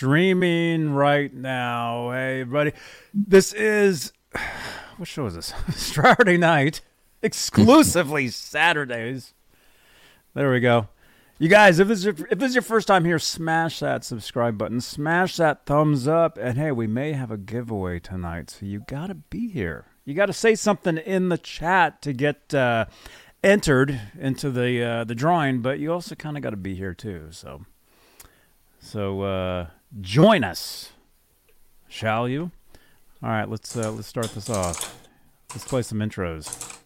streaming right now. Hey, everybody. This is, what show is this? Saturday night, exclusively Saturdays. There we go. You guys, if this, is your, if this is your first time here, smash that subscribe button, smash that thumbs up, and hey, we may have a giveaway tonight, so you got to be here. You got to say something in the chat to get uh, entered into the uh, the drawing, but you also kind of got to be here too. So, so uh, join us, shall you? All right, let's uh, let's start this off. Let's play some intros.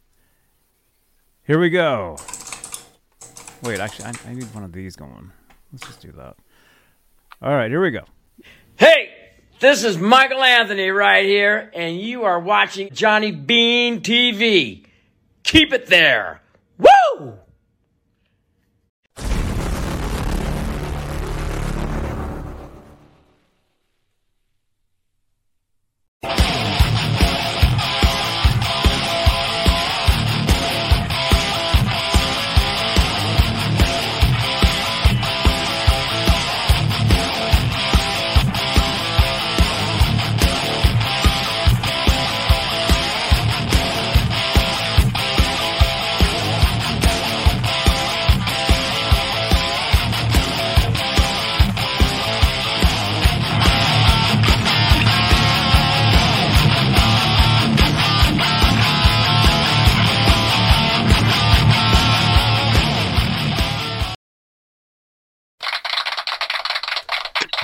Here we go. Wait, actually, I, I need one of these going. Let's just do that. All right, here we go. Hey, this is Michael Anthony right here, and you are watching Johnny Bean TV. Keep it there.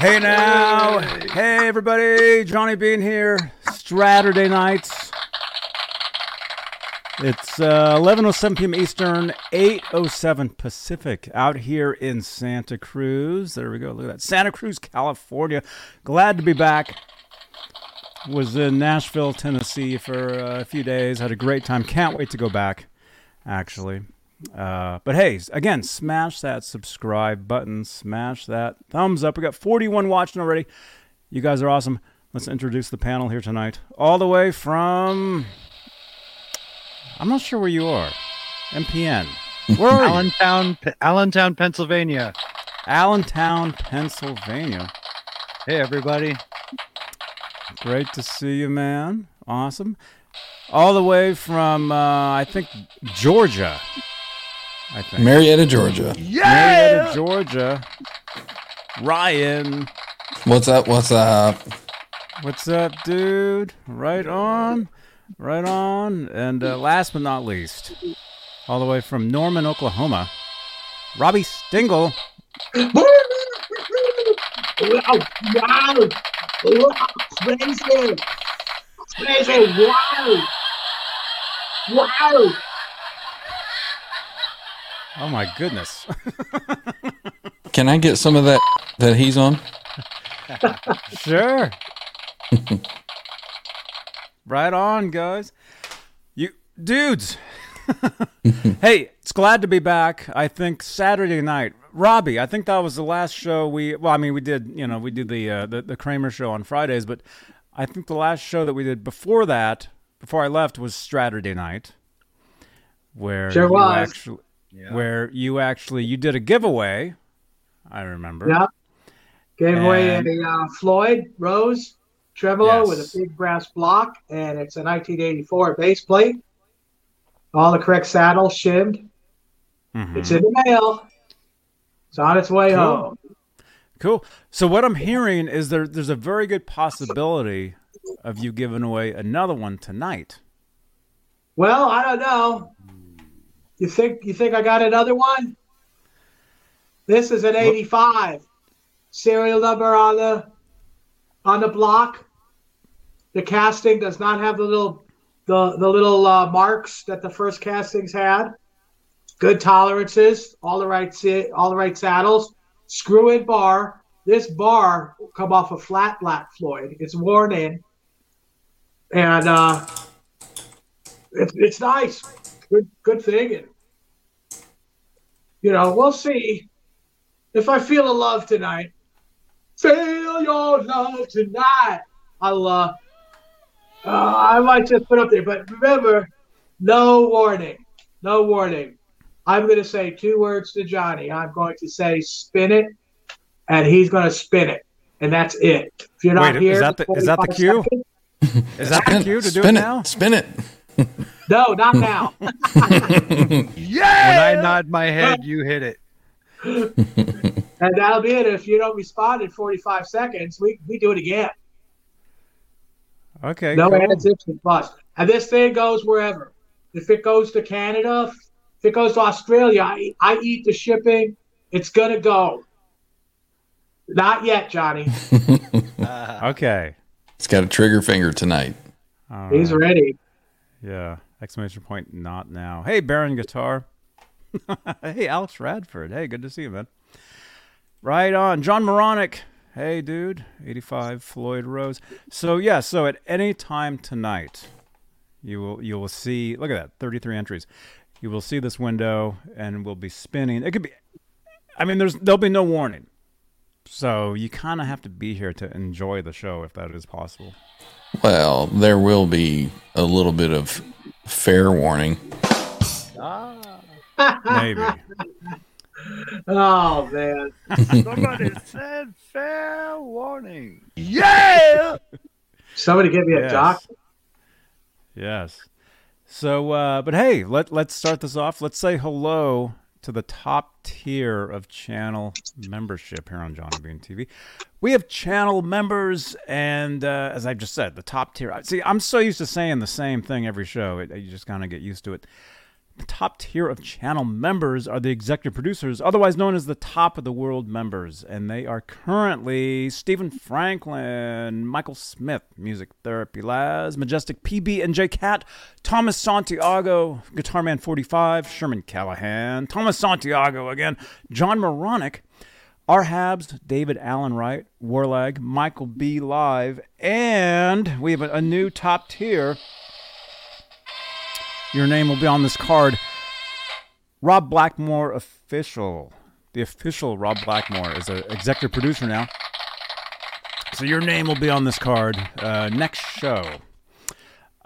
Hey now, hey everybody, Johnny Bean here. Saturday nights. It's uh, 11:07 p.m. Eastern, 8:07 Pacific. Out here in Santa Cruz. There we go. Look at that, Santa Cruz, California. Glad to be back. Was in Nashville, Tennessee for uh, a few days. Had a great time. Can't wait to go back. Actually. Uh, but hey, again, smash that subscribe button, smash that thumbs up. We got 41 watching already. You guys are awesome. Let's introduce the panel here tonight. All the way from. I'm not sure where you are. MPN. Where are you? Allentown, P- Allentown, Pennsylvania. Allentown, Pennsylvania. Hey, everybody. Great to see you, man. Awesome. All the way from, uh, I think, Georgia. I think. Marietta, Georgia. Yeah! Marietta, Georgia. Ryan. What's up? What's up? What's up, dude? Right on. Right on. And uh, last but not least, all the way from Norman, Oklahoma, Robbie Stingle. Wow! Wow! Wow! Crazy! Crazy! Wow! Wow! Oh my goodness. Can I get some of that that he's on? sure. right on, guys. You dudes. hey, it's glad to be back. I think Saturday night, Robbie. I think that was the last show we. Well, I mean, we did. You know, we did the uh, the, the Kramer show on Fridays, but I think the last show that we did before that, before I left, was Saturday night, where Sure was. actually, where you actually you did a giveaway. I remember. Yeah. Gave away And- a uh, Floyd Rose tremolo Yes. with a big brass block, and it's a 1984 base plate. All the correct saddles shimmed. Mhm. It's in the mail. It's on its way Cool. home. Cool. So what I'm hearing is there there's a very good possibility of you giving away another one tonight. Well, I don't know. You think you think I got another one? This is an 85. Serial number on the on the block. The casting does not have the little the the little uh, marks that the first castings had. Good tolerances, all the right all the right saddles. Screw in bar. This bar will come off a flat black Floyd. It's worn in, and uh, it's it's nice. Good good thing. And, you know, we'll see if I feel a love tonight. Feel your love tonight. I'll uh, uh I might just put up there, but remember, no warning. No warning. I'm gonna say two words to Johnny. I'm going to say spin it, and he's gonna spin it. and that's it. If you're not Wait, here, is that the- is that the cue? seconds- Is that the cue to do spin it now? Spin it. No, not now. Yeah. When I nod my head, you hit it. and that'll be it. If you don't respond in 45 seconds, we, we do it again. Okay. No cool. ands, ifs, and buts. And this thing goes wherever. If it goes to Canada, if it goes to Australia, I, I eat the shipping. It's going to go. Not yet, Johnny. Okay. It's got a trigger finger tonight. All He's right. ready. Yeah. Exclamation point, not now. Hey, Baron Guitar. hey, Alex Radford. Hey, good to see you, man. Right on. John Moronic. Hey, dude. 85 Floyd Rose. So, yeah, so at any time tonight, you will you will see, look at that, 33 entries. You will see this window and we'll be spinning. It could be, I mean, there's there'll be no warning. So you kind of have to be here to enjoy the show if that is possible. Well, there will be a little bit of fair warning. Maybe. Oh, man. Somebody said fair warning. Yeah! Somebody give me a Yes. doc. Yes. So, uh, but hey, let let's start this off. Let's say hello to the top tier of channel membership here on Johnny Bean TV. We have channel members, and uh, as I just said, the top tier. See, I'm so used to saying the same thing every show. It, you just kind of get used to it. Top tier of channel members are the executive producers, otherwise known as the top of the world members, and they are currently Stephen Franklin, Michael Smith, Music Therapy Laz, Majestic PB and J Cat, Thomas Santiago, Guitar Man 45, Sherman Callahan, Thomas Santiago again, John Moronic, R. Habs, David Allen Wright, Warlag, Michael B. Live, and we have a new top tier. Your name will be on this card. Rob Blackmore official. The official Rob Blackmore is an executive producer now. So your name will be on this card uh, next show.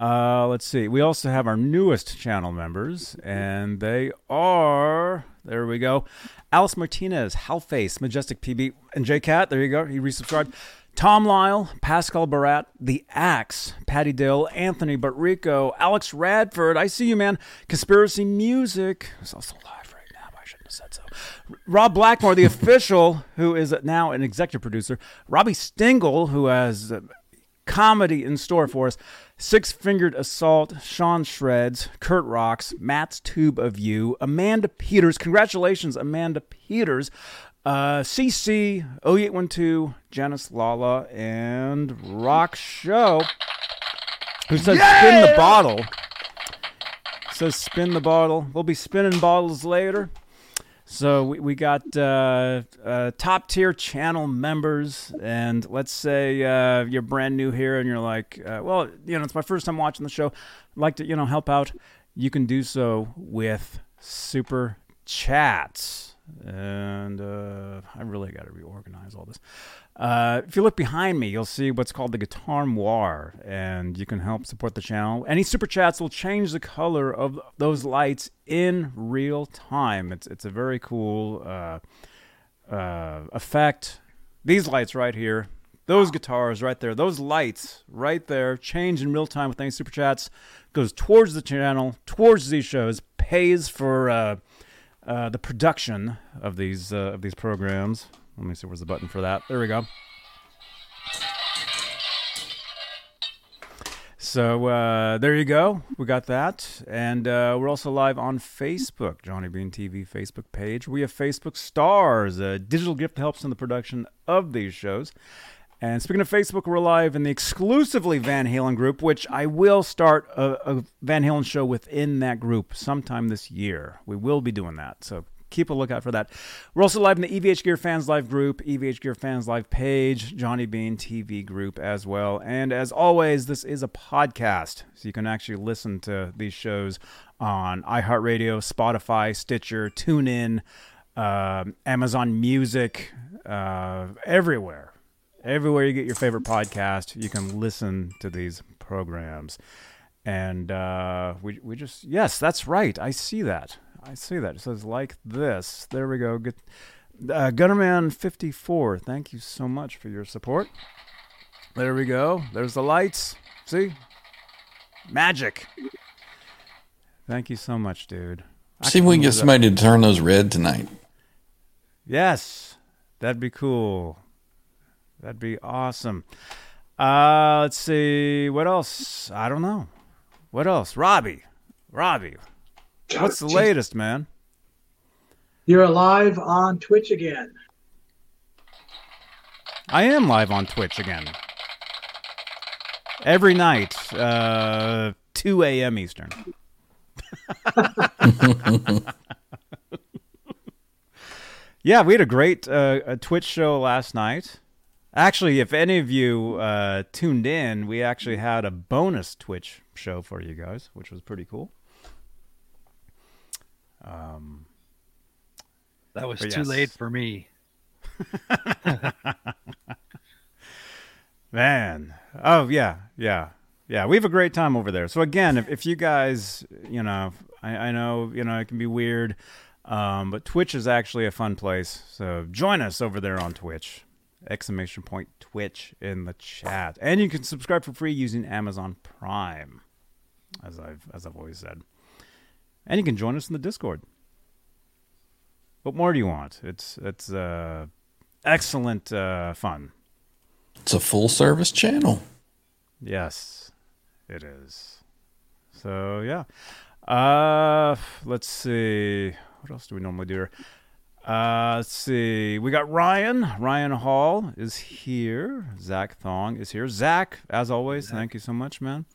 Uh, let's see. We also have our newest channel members, and they are. There we go. Alice Martinez, Halface, Majestic PB, and J Cat. There you go. He resubscribed. Tom Lyle, Pascal Barat, The Axe, Patty Dill, Anthony Barrico, Alex Radford. I see you, man. Conspiracy Music. It's also live right now. I shouldn't have said so. Rob Blackmore, the official, who is now an executive producer. Robbie Stingle, who has comedy in store for us. Six Fingered Assault, Sean Shreds, Kurt Rocks, Matt's Tube of You, Amanda Peters. Congratulations, Amanda Peters. Uh, CC, 0812, Janice Lala, and Rock Show, who says spin the bottle. Says spin the bottle. We'll be spinning bottles later. So we, we got uh, uh, top tier channel members, and let's say uh, you're brand new here and you're like, uh, well, you know, it's my first time watching the show. I'd like to, you know, help out. You can do so with super chats. And uh, I really got to reorganize all this. Uh, if you look behind me, you'll see what's called the Guitar Noir, and you can help support the channel. Any super chats will change the color of those lights in real time. It's it's a very cool uh, uh, effect. These lights right here, those guitars right there, those lights right there, change in real time with any super chats. Goes towards the channel, towards these shows, pays for uh, uh, the production of these uh, of these programs. Let me see where's the button for that. There we go. So uh, there you go. We got that, and uh, we're also live on Facebook, Johnny Bean TV Facebook page. We have Facebook Stars, a digital gift that helps in the production of these shows. And speaking of Facebook, we're live in the exclusively Van Halen group, which I will start a, a Van Halen show within that group sometime this year. We will be doing that, so keep a lookout for that. We're also live in the EVH Gear Fans Live group, EVH Gear Fans Live page, Johnny Bean TV group as well. And as always, this is a podcast, so you can actually listen to these shows on iHeartRadio, Spotify, Stitcher, TuneIn, uh, Amazon Music, uh, everywhere. Everywhere you get your favorite podcast, you can listen to these programs. And uh, we, we just, yes, that's right. I see that. I see that. It says like this. There we go. Get Uh, Gunnerman54, thank you so much for your support. There we go. There's the lights. See? Magic. Thank you so much, dude. I See if we can get somebody to turn those red tonight. Yes, that'd be cool. That'd be awesome. Uh, let's see. What else? I don't know. What else? Robbie. Robbie. What's the latest, man? You're live on Twitch again. I am live on Twitch again. Every night, uh, 2 a.m. Eastern. yeah, we had a great uh, a Twitch show last night. Actually, if any of you uh, tuned in, we actually had a bonus Twitch show for you guys, which was pretty cool. Um, That was too yes. late for me. Man. Oh yeah, yeah, yeah. We have a great time over there. So again, if, if you guys, you know, I, I know, you know, it can be weird, um, but Twitch is actually a fun place. So join us over there on Twitch. Exclamation point Twitch in the chat, and you can subscribe for free using Amazon Prime, as I've as I've always said. And you can join us in the Discord. What more do you want? It's it's uh, excellent uh, fun. It's a full service channel. Yes, it is. So yeah. Uh let's see. What else do we normally do here? Uh let's see. We got Ryan. Ryan Hall is here. Zach Thong is here. Zach, as always, thank you so much, man.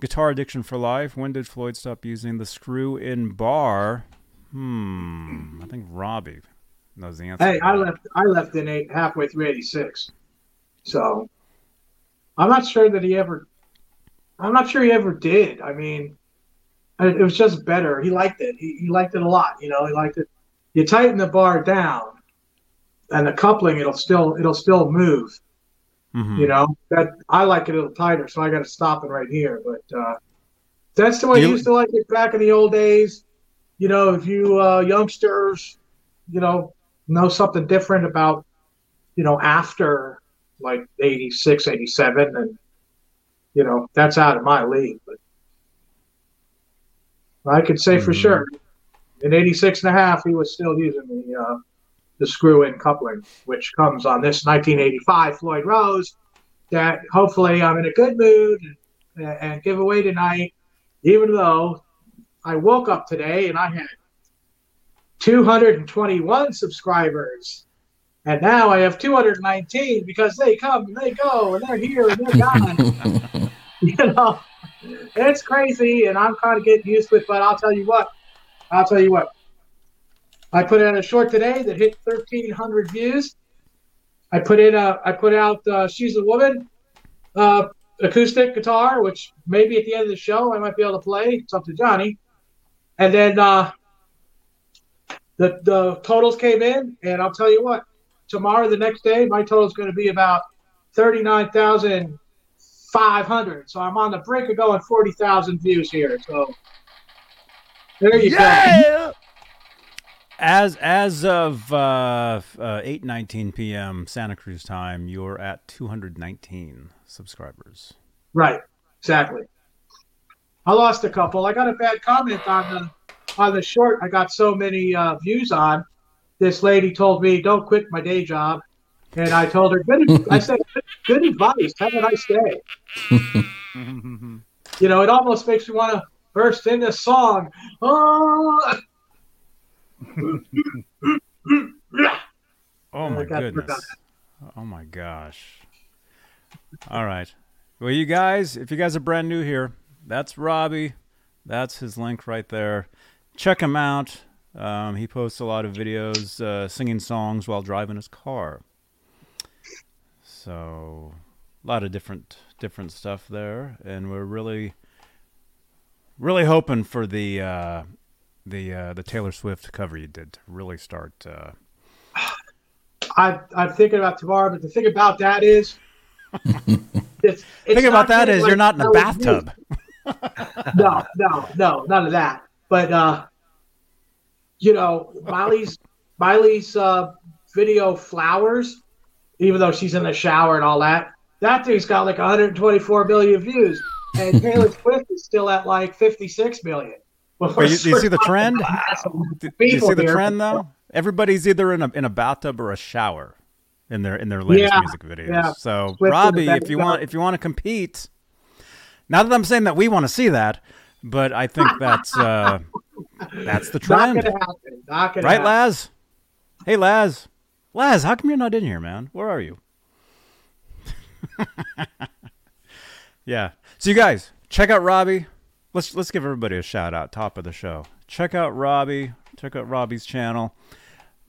Guitar addiction for life. When did Floyd stop using the screw in bar? Hmm. I think Robbie knows the answer. Hey, I left. I left in eight halfway through '86, so I'm not sure that he ever. I'm not sure he ever did. I mean, it it was just better. He liked it. He, he liked it a lot. You know, he liked it. You tighten the bar down, and the coupling it'll still it'll still move. Mhm. You know that I like it a little tighter, so I got to stop it right here. But uh, that's the way I You- used to like it back in the old days. You know, if you uh, youngsters, you know, know something different about, you know, after like 86, 87, and you know that's out of my league. But I could say for Mhm. sure, in 86 and a half, he was still using the uh, the screw-in coupling, which comes on this 1985 Floyd Rose. That hopefully I'm in a good mood and, and give away tonight, even though I woke up today and I had 221 subscribers. And now I have 219 because they come and they go and they're here and they're gone. you know, it's crazy and I'm kind of getting used to it. But I'll tell you what, I'll tell you what. I put out a short today that hit 1,300 views. I put in a, I put out uh, "She's a Woman" uh, acoustic guitar, which maybe at the end of the show I might be able to play. It's up to Johnny. And then uh, the the totals came in, and I'll tell you what. Tomorrow, the next day, my total is going to be about thirty nine thousand five hundred. So I'm on the brink of going forty thousand views here. So there you go. As as of uh, uh, eight nineteen p.m. Santa Cruz time, you're at two hundred nineteen subscribers. Right, exactly. I lost a couple. I got a bad comment on the on the short. I got so many uh, views on. This lady told me, "Don't quit my day job," and I told her, "Good." I said, "Good, good advice. Have a nice day." You know, it almost makes me want to burst into song. Oh, Oh my goodness! Oh my gosh! All right, well, you guys, if you guys are brand new here, that's Robbie. That's his link right there. Check him out. Um, he posts a lot of videos uh, singing songs while driving his car. So, a lot of different different stuff there, and we're really, really hoping for the uh, the uh, the Taylor Swift cover you did to really start. Uh, I, I'm thinking about tomorrow, but the thing about that is, it's, it's Think about that is is you're not in a how it used bathtub. no, no, no, none of that. But uh, you know, Miley's Miley's uh, video Flowers, even though she's in the shower and all that. That thing's got like 124 million views, and Taylor Swift is still at like 56 million. Well, you, do you see the trend? Do you see the here. trend though? Everybody's either in a in a bathtub or a shower in their in their latest Yeah, music videos. yeah. So Swift Robbie, if you want if you want to compete, not that I'm saying that we want to see that, but I think that's uh, that's the Not trend, gonna happen. Not right, happen. Laz? Hey, Laz, Laz, how come you're not in here, man? Where are you? yeah. So you guys check out Robbie. Let's let's give everybody a shout out. Top of the show. Check out Robbie. Check out Robbie's channel.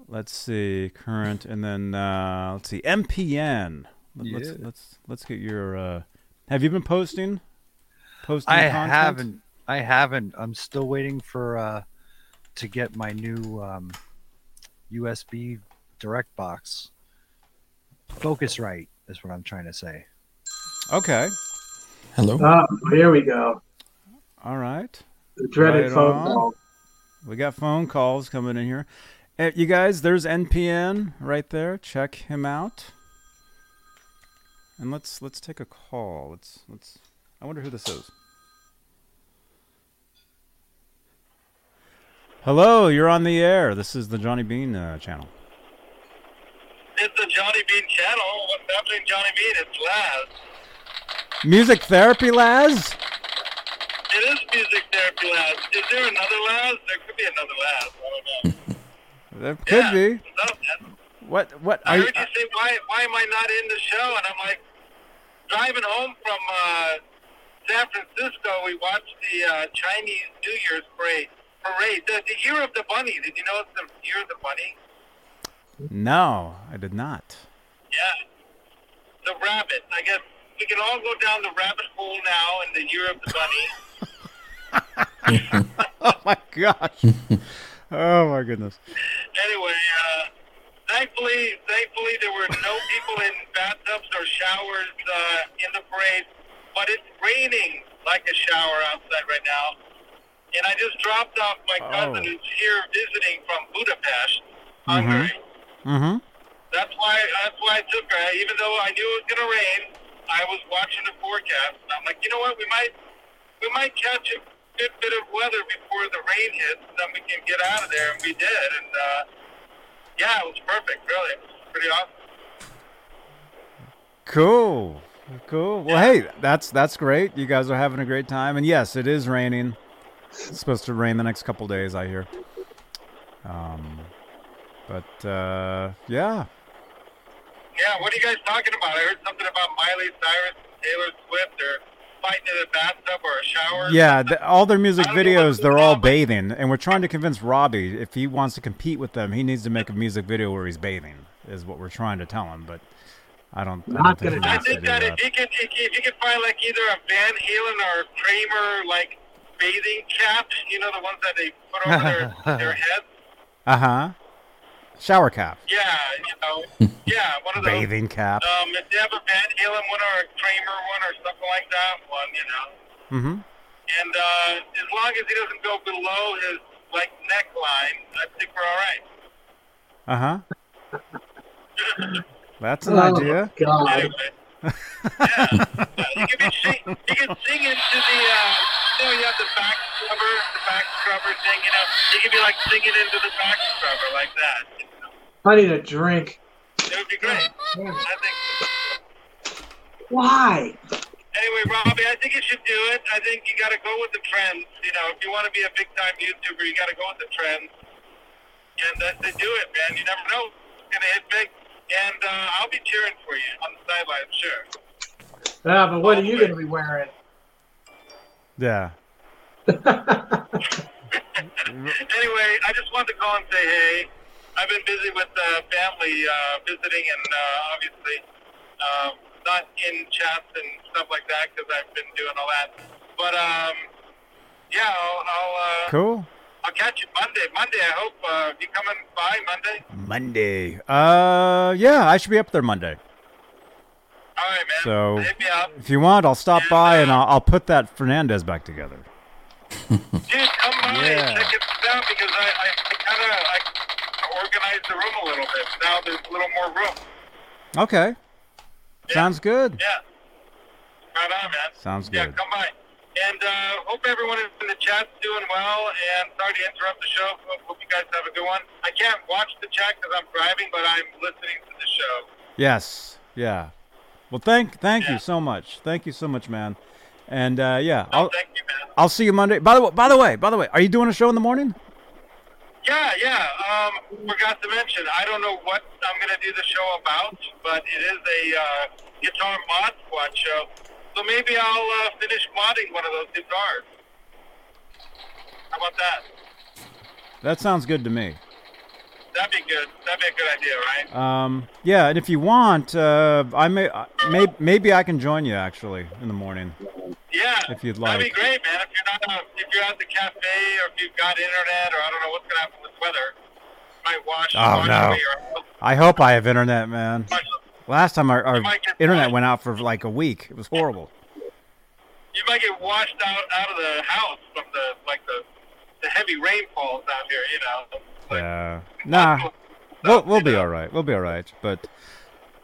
Let's see current, and then uh, let's see MPN. Let- Let's Yeah. let's let's get your. Uh, have you been posting? Posting. I content? haven't. I haven't. I'm still waiting for uh to get my new um, USB direct box. Focusrite is what I'm trying to say. Okay. Hello. Oh, here we go. All right. The dreaded Right phone on. call. We got phone calls coming in here. Uh, you guys, there's MPN right there. Check him out. And let's let's take a call. Let's let's. I wonder who this is. Hello, you're on the air. This is the Johnny Bean uh, channel. It's the Johnny Bean channel. What's happening, Johnny Bean? It's Laz. Music therapy, Laz. It is music therapy, Laz. Is there another Laz? There could be another Laz. I don't know. There could Yeah. be. Man? What what I are you? heard you say, why, why am I not in the show? And I'm like, driving home from uh, San Francisco, we watched the uh, Chinese New Year's parade. Parade. The, the Year of the Bunny. Did you know it's the Year of the Bunny? No, I did not. Yeah. The rabbit. I guess we can all go down the rabbit hole now in the Year of the Bunny. Oh my gosh. oh my goodness. anyway, uh, thankfully, thankfully there were no people in bathtubs or showers uh, in the parade, but it's raining like a shower outside right now. And I just dropped off my cousin Oh. who's here visiting from Budapest, Hungary. Mm-hmm. That's why that's why I took her. Even though I knew it was gonna rain, I was watching the forecast. And I'm like, you know what? We might we might catch a good bit of weather before the rain hits, and then we can get out of there. And we did. And uh, yeah, it was perfect. Really, it was pretty awesome. Cool. Cool. Well, hey, that's that's great. You guys are having a great time, and yes, it is raining. It's supposed to rain the next couple days, I hear. Um, but uh, yeah, Yeah, what are you guys talking about? I heard something about Miley Cyrus and Taylor Swift or fighting in a bathtub or a shower. yeah. The, all their music I don't know videos, what's they're all on, bathing, and we're trying to convince Robbie if he wants to compete with them, he needs to make a music video where he's bathing. Is what we're trying to tell him, but I don't. I don't think gonna I think that that. if you could, if you, if you could find like either a Van Halen or a Kramer like bathing cap, you know the ones that they put over their their heads. Uh huh. Shower cap, Yeah, you know, yeah, one of those. bathing cap. Um, if you have a Van Halen one or a Kramer one or something like that one, you know. Mm-hmm. And uh, as long as he doesn't go below his like neckline, I think we're all right. Uh huh. That's an Oh, idea. God. Anyway. yeah. yeah, you can be sing, you can sing into the uh, you know you have the back scrubber, the back scrubber thing, you know. You can be like singing into the back scrubber like that. You know? I need a drink. It would be great. I think. Why? Anyway, Robbie, I think you should do it. I think you got to go with the trends. You know, if you want to be a big time YouTuber, you got to go with the trends. And uh, to do it, man, you never know. It's gonna hit big. And uh, I'll be cheering for you on the sidelines, sure. Yeah, but what are you going to be wearing? Yeah. anyway, I just wanted to call and say hey. I've been busy with uh, family uh, visiting and uh, obviously um, not in chats and stuff like that because I've been doing all that. But um, yeah, I'll I'll, uh, Cool. I'll catch you Monday. Monday, I hope. Uh, you coming by Monday? Monday. Uh, yeah, I should be up there Monday. All right, man. So- hit me up, If you want, I'll stop by and I'll, I'll put that Fernandes back together. dude. Come by Yeah. and check it out because I I kind of I organize the room a little bit. Now there's a little more room. Okay. Sounds good. Yeah. Right on, man. Sounds Yeah, good. Yeah, come by. And uh, hope everyone in the chat's doing well. And sorry to interrupt the show. Hope you guys have a good one. I can't watch the chat because I'm driving, but I'm listening to the show. Yes. Yeah. Well, thank thank Yeah. you so much. Thank you so much, man. And uh, yeah, Oh, I'll thank you, man. I'll see you Monday. By the way, by the way, by the way, are you doing a show in the morning? Yeah, yeah. Um, forgot to mention, I don't know what I'm going to do the show about, but it is a uh, guitar mod squad show. So maybe I'll uh, finish modding one of those guitars. How about that? That sounds good to me. That'd be good. That'd be a good idea, right? Um, yeah, and if you want, uh, I may, uh, may maybe I can join you actually in the morning. Yeah. If you'd like. That'd be great, man. If you're not, uh, if you're at the cafe or if you've got internet or I don't know what's gonna happen with weather, might watch. Oh, watch no. or- I hope I have internet, man. Last time our, our internet went out for like a week. It was horrible. You might get washed out out of the house from the like the the heavy rainfalls out here. You know. Like, Yeah. Nah, we'll we'll be all right. We'll be all right. But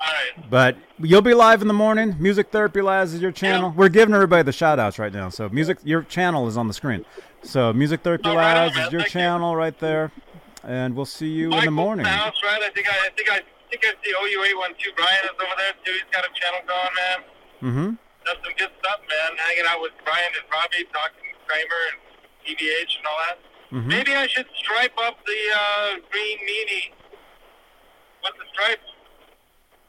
All right. but you'll be live in the morning. Music Therapy Laz is your channel. We're giving everybody the shout outs right now. So music, your channel is on the screen. So Music Therapy Oh, right Laz is your Thank you. channel right there. And we'll see you in the morning. House, right? I think I, I think I think I see OU eight one two. Brian is over there too. He's got a channel going, man. Mm-hmm. That's some good stuff, man. Hanging out with Brian and Robbie, talking Kramer and EVH and all that. Mhm. Maybe I should stripe up the uh, green meanie with the stripes.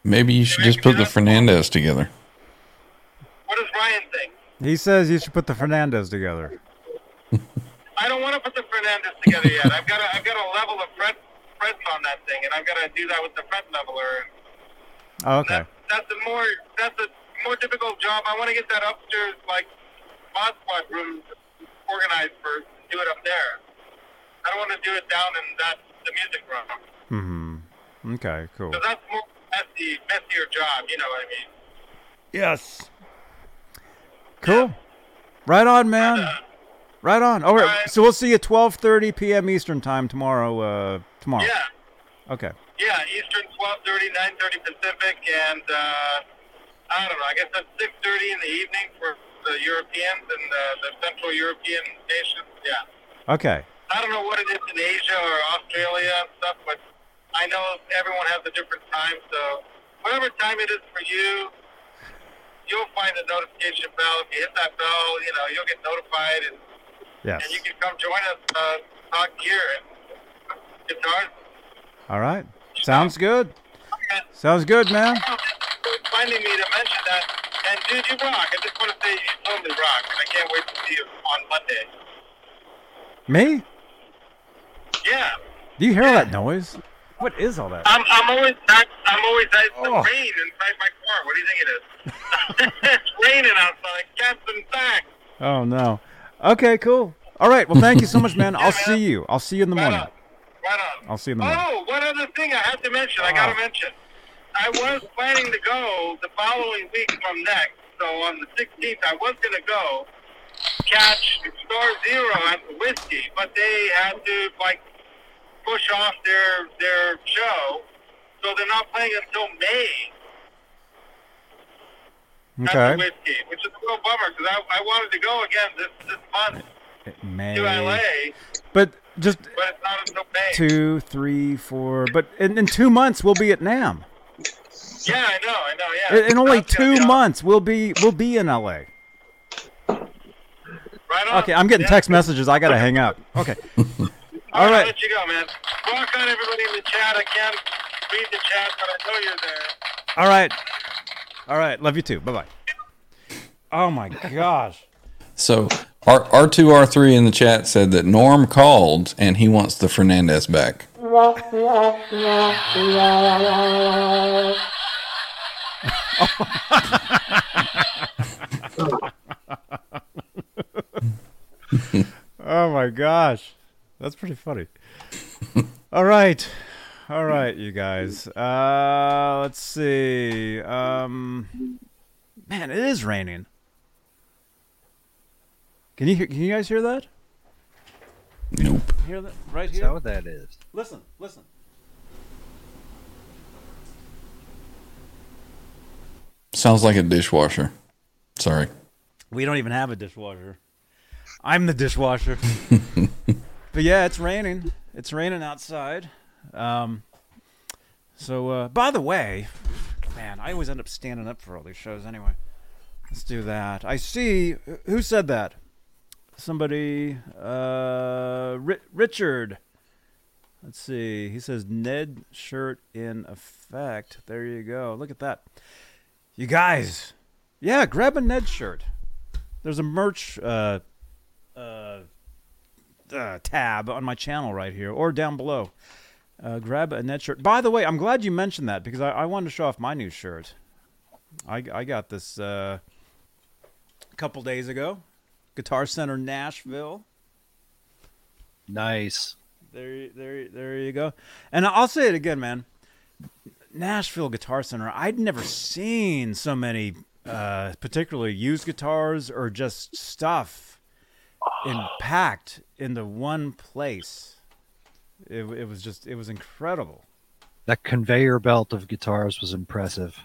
Maybe you should just put the that. Fernandes together. What does Ryan think? He says you should put the Fernandes together. I don't want to put the Fernandes together yet. I've got to, I've got to level the fret, frets on that thing, and I've got to do that with the fret leveler. Oh, okay. That, that's a more that's a more difficult job. I want to get that upstairs like mod squad room organized first. and Do it up there. I don't want to do it down in that the music room Mm-hmm. Okay, cool. because that's more messy, messier job. You know what I mean? Yes. Cool. Right on, man. Uh, Right on. All right. Alright. So we'll see you at 12:30 p.m. Eastern time tomorrow. Uh, tomorrow. yeah, Okay. yeah. Eastern 12:30, 9:30 Pacific, and uh, I don't know. I guess that's 6:30 in the evening for the Europeans and uh, the Central European nations. Yeah. Okay. I don't know what it is in Asia or Australia and stuff, but I know everyone has a different time. So whatever time it is for you, you'll find the notification bell. If you hit that bell, you know you'll get notified, and, Yes. and you can come join us, uh, talk gear and guitars. All right. Sounds good. Okay. Sounds good, man. Finding me to mention that, and dude, you rock. I just want to say you totally rock, and I can't wait to see you on Monday. Me? Yeah. Do you hear all that noise? What is all that? I'm, I'm always I'm, I'm always it's the Oh. rain inside my car. What do you think it is? it's raining outside. Captain Sack. Oh no. Okay, cool. All right. Well, thank you so much, man. I'll man. see you. I'll see you in the Right morning. on. Right on. I'll see you in the morning. Oh, one other thing I have to mention. I gotta Oh. mention. I was planning to go the following week from next. So on the 16th, I was gonna go catch Star Zero at the whiskey, but they had to like push off their their show, so they're not playing until May. Okay. at the whiskey, which is a real bummer because I, I wanted to go again this this month eh, eh, May. to LA, But just but it's not until May. two, three, four. But in, in two months we'll be at NAMM. Yeah, I know, I know. Yeah, In, in only That's two awesome. months we'll be we'll be in LA. Right on. Okay, I'm getting Yeah. text messages. I gotta hang up. Okay. All All right. right. Let you go, man. Rock on, everybody in the chat. I can't read the chat, but I know you're there. All right. All right. Love you too. Bye bye. Oh my gosh. So R R two R three in the chat said that Norm called and he wants the Fernandes back. Oh my gosh. That's pretty funny. All right. All right, you guys. Uh, let's see. Um, man, it is raining. Can you hear, can you guys hear that? Nope. Hear that right here? That's how that is. Listen, listen. Sounds like a dishwasher. Sorry. We don't even have a dishwasher. I'm the dishwasher. but yeah, it's raining. It's raining outside. Um, so, uh, by the way, man, I always end up standing up for all these shows anyway. Let's do that. I see. Who said that? Somebody. Uh, Ri- Richard. Let's see. He says Ned shirt in effect. There you go. Look at that. You guys. Yeah, grab a Ned shirt. There's a merch uh, uh, uh, tab on my channel right here or down below. Uh, grab a Ned shirt. By the way, I'm glad you mentioned that because I, I wanted to show off my new shirt. I, I got this uh, a couple days ago. Guitar Center Nashville. Nice. There, there, there you go. And I'll say it again, man. Nashville Guitar Center. I'd never seen so many, uh, particularly used guitars or just stuff, in packed into one place. It, it was just, it was incredible. That conveyor belt of guitars was impressive.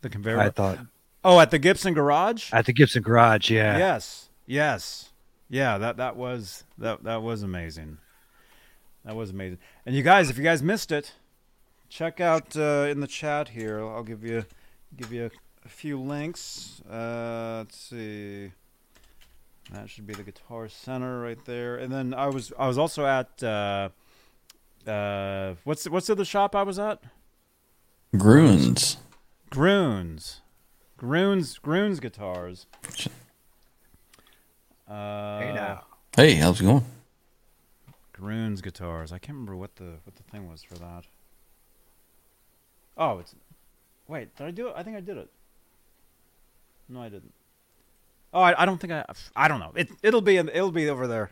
The conveyor. I thought oh, at the Gibson Garage. at the Gibson Garage, yeah. Yes, yes, yeah. That that was that that was amazing. That was amazing. And you guys, if you guys missed it, check out uh, in the chat here. I'll give you give you a, a few links. Uh, let's see. That should be the Guitar Center right there. And then I was I was also at uh, uh, what's the, what's the other shop I was at? Gruhn's. Gruhn's. Gruhn's Gruhn's guitars. Uh, Hey now. Hey, how's it going? Gruhn's guitars. I can't remember what the what the thing was for that. Oh, it's. Wait, did I do it? I think I did it. No, I didn't. Oh, I, I don't think I. I don't know. It it'll be in, it'll be over there.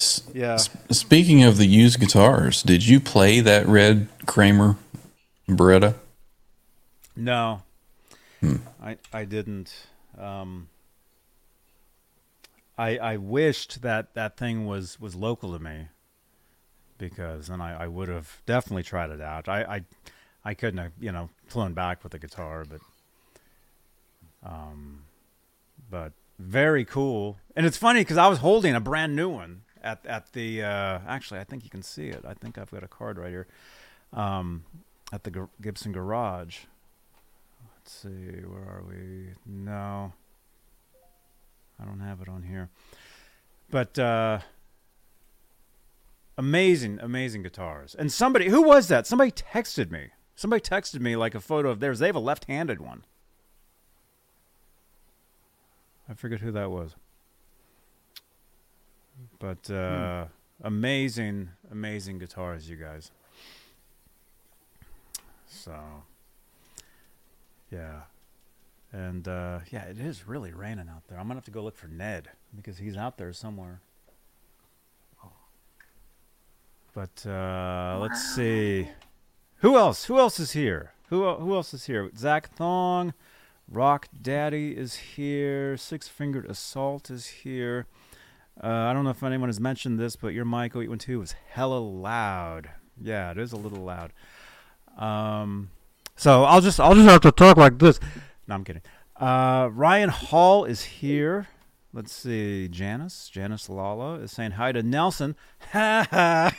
S- Yeah. Speaking of the used guitars, did you play that red Kramer Baretta? No, I I didn't. Um, I I wished that that thing was was local to me, because then I, I would have definitely tried it out. I, I I couldn't have you know flown back with the guitar, but um, but very cool. And it's funny because I was holding a brand new one at at the uh, actually I think you can see it. I think I've got a card right here. Um, at the Gibson Garage. Let's see, where are we? No. I don't have it on here. But uh amazing, amazing guitars. And somebody who was that? Somebody texted me. Somebody texted me like a photo of theirs. They have a left-handed one. I forget who that was. But uh amazing, amazing guitars, you guys. So yeah. And uh, yeah, it is really raining out there. I'm gonna have to go look for Ned because he's out there somewhere. But uh, let's see, who else? Who else is here? Who who else is here? Zach Thong, Rock Daddy is here. Six Fingered Assault is here. Uh, I don't know if anyone has mentioned this, but your mic 0812 was hella loud. Yeah, it is a little loud. Um, so I'll just I'll just have to talk like this. No, I'm kidding. Uh, Ryan Hall is here. Let's see. Janice Janice Lala is saying hi to Nelson. Ha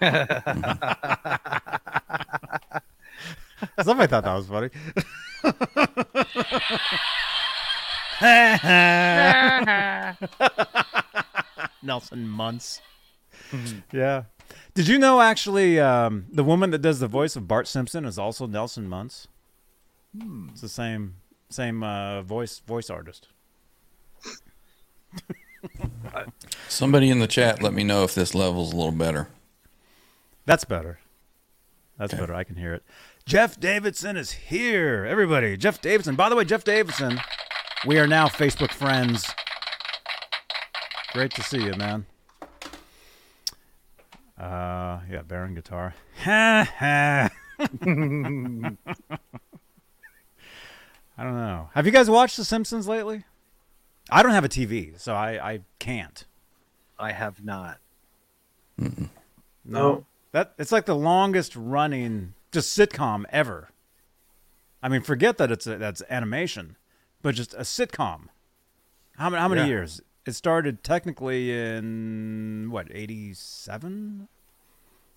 ha. Somebody thought that was funny. Nelson Muntz. yeah. Did you know actually um, the woman that does the voice of Bart Simpson is also Nelson Muntz? It's the same same uh, voice voice artist. Somebody in the chat let me know if this level's a little better. That's better. That's Okay. better. I can hear it. Jeff Davidson is here. Everybody, Jeff Davidson. By the way, Jeff Davidson, we are now Facebook friends. Great to see you, man. Uh, yeah, Baron guitar. Ha ha. I don't know. Have you guys watched The Simpsons lately? I don't have a TV, so I, I can't. I have not. No. That it's like the longest running just sitcom ever. I mean, forget that it's a, that's animation, but just a sitcom. How many how many Yeah. years? It started technically in what, 87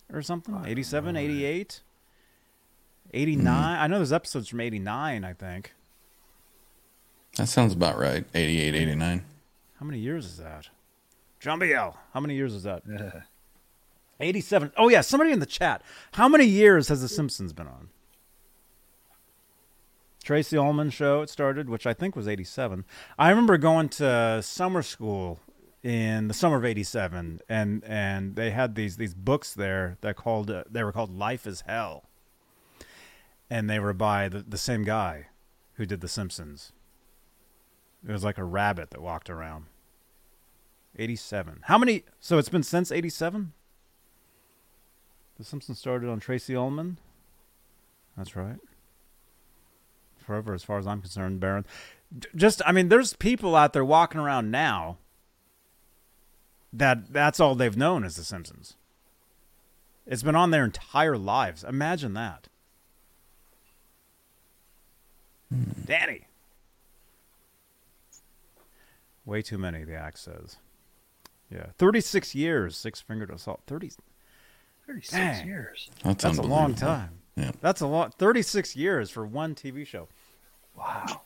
or something? 87, 88? 89? Hmm. I know there's episodes from 89, I think. That sounds about right. 88, 89. How many years is that? John Biel, how many years is that? Yeah. 87. Oh, yeah, somebody in the chat. How many years has The Simpsons been on? Tracey Ullman show it started, which I think was 87. I remember going to summer school in the summer of 87 and and they had these these books there that called uh, they were called Life in Hell. And they were by the, the same guy who did The Simpsons. It was like a rabbit that walked around. 87. How many so it's been since 87? The Simpsons started on Tracey Ullman. That's right. Forever, as far as I'm concerned, Baron. Just, I mean, there's people out there walking around now that that's all they've known is The Simpsons. It's been on their entire lives. Imagine that. Hmm. Danny. Way too many, the axe says. Yeah. 36 years, six fingered assault. 30, 36 Dang. years. That's, that's a long time. Yeah. That's a lot. 36 years for one TV show. Wow.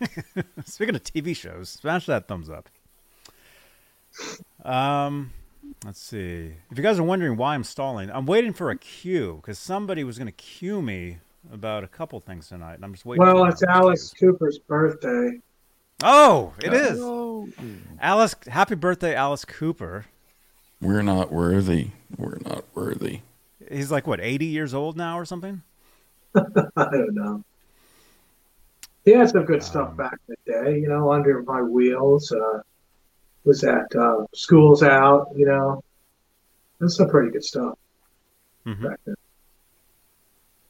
Speaking of TV shows, smash that thumbs up. Um, let's see. If you guys are wondering why I'm stalling, I'm waiting for a cue because somebody was going to cue me about a couple things tonight, and I'm just waiting. Well, for it's Alice cues. Cooper's birthday. Oh, it is. Alice, happy birthday, Alice Cooper. We're not worthy. We're not worthy. He's like what, 80 years old now or something? I don't know. He had some good Um, stuff back in the day, you know, under my wheels. Uh, was that uh, School's Out, you know? That's some pretty good stuff Mm-hmm. back then.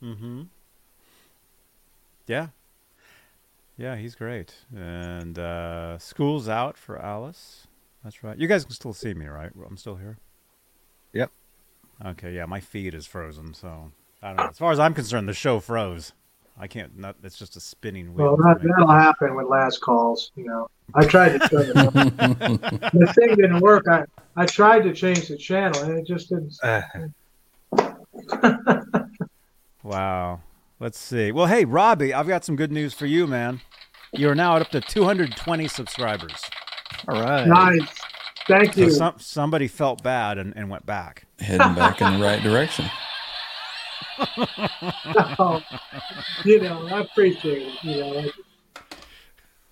Mm-hmm. Yeah. Yeah, he's great. And uh, school's out for Alice. That's right. You guys can still see me, right? I'm still here. Yep. Okay. Yeah, my feed is frozen, so I don't know. As far as I'm concerned, the show froze. I can't. Not. It's just a spinning wheel. Well, that, that'll happen with last calls, you know. I tried to turn it on. the thing didn't work. I, I tried to change the channel, and it just didn't. Uh, Wow. Let's see. Well, hey, Robbie, I've got some good news for you, man. You are now at up to 220 subscribers. All right. Nice. Thank So you. some, somebody felt bad and, and went back. Heading back in the right direction. Oh, you know, I appreciate it. You know,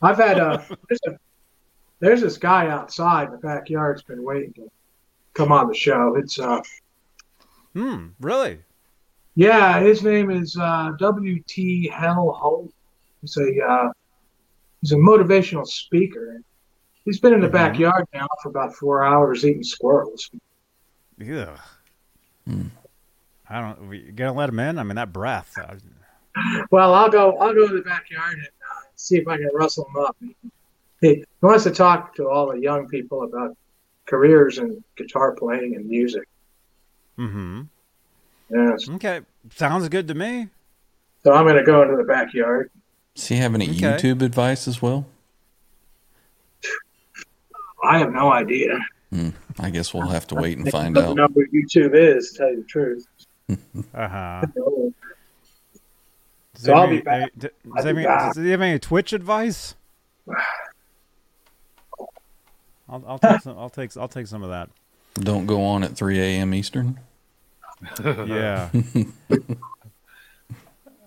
I've had a there's, a there's this guy outside in the backyard's been waiting to come on the show. It's uh, Hmm. Really? yeah, his name is uh, W. T. Hell Holt. He's a uh, he's a motivational speaker. He's been in the Mhm. backyard now for about four hours eating squirrels. Yeah. Hmm. I don't. We gonna let him in? I mean, that breath. uh, Well, I'll go. I'll go to the backyard and uh, see if I can rustle him up. He, he wants to talk to all the young people about careers in guitar playing and music. Mm-hmm. Yes. Okay. Sounds good to me. So I'm going to go into the backyard. Does he have any Okay. YouTube advice as well? I have no idea. Hmm. I guess we'll have to wait and find out. I don't know what YouTube is, to tell you the truth. Uh huh. Does So I'll have be any- back. Does, I'll he have be any- back. does he have any Twitch advice? I'll, I'll take some. I'll take. I'll take some of that. Don't go on at 3 a.m. Eastern. Yeah.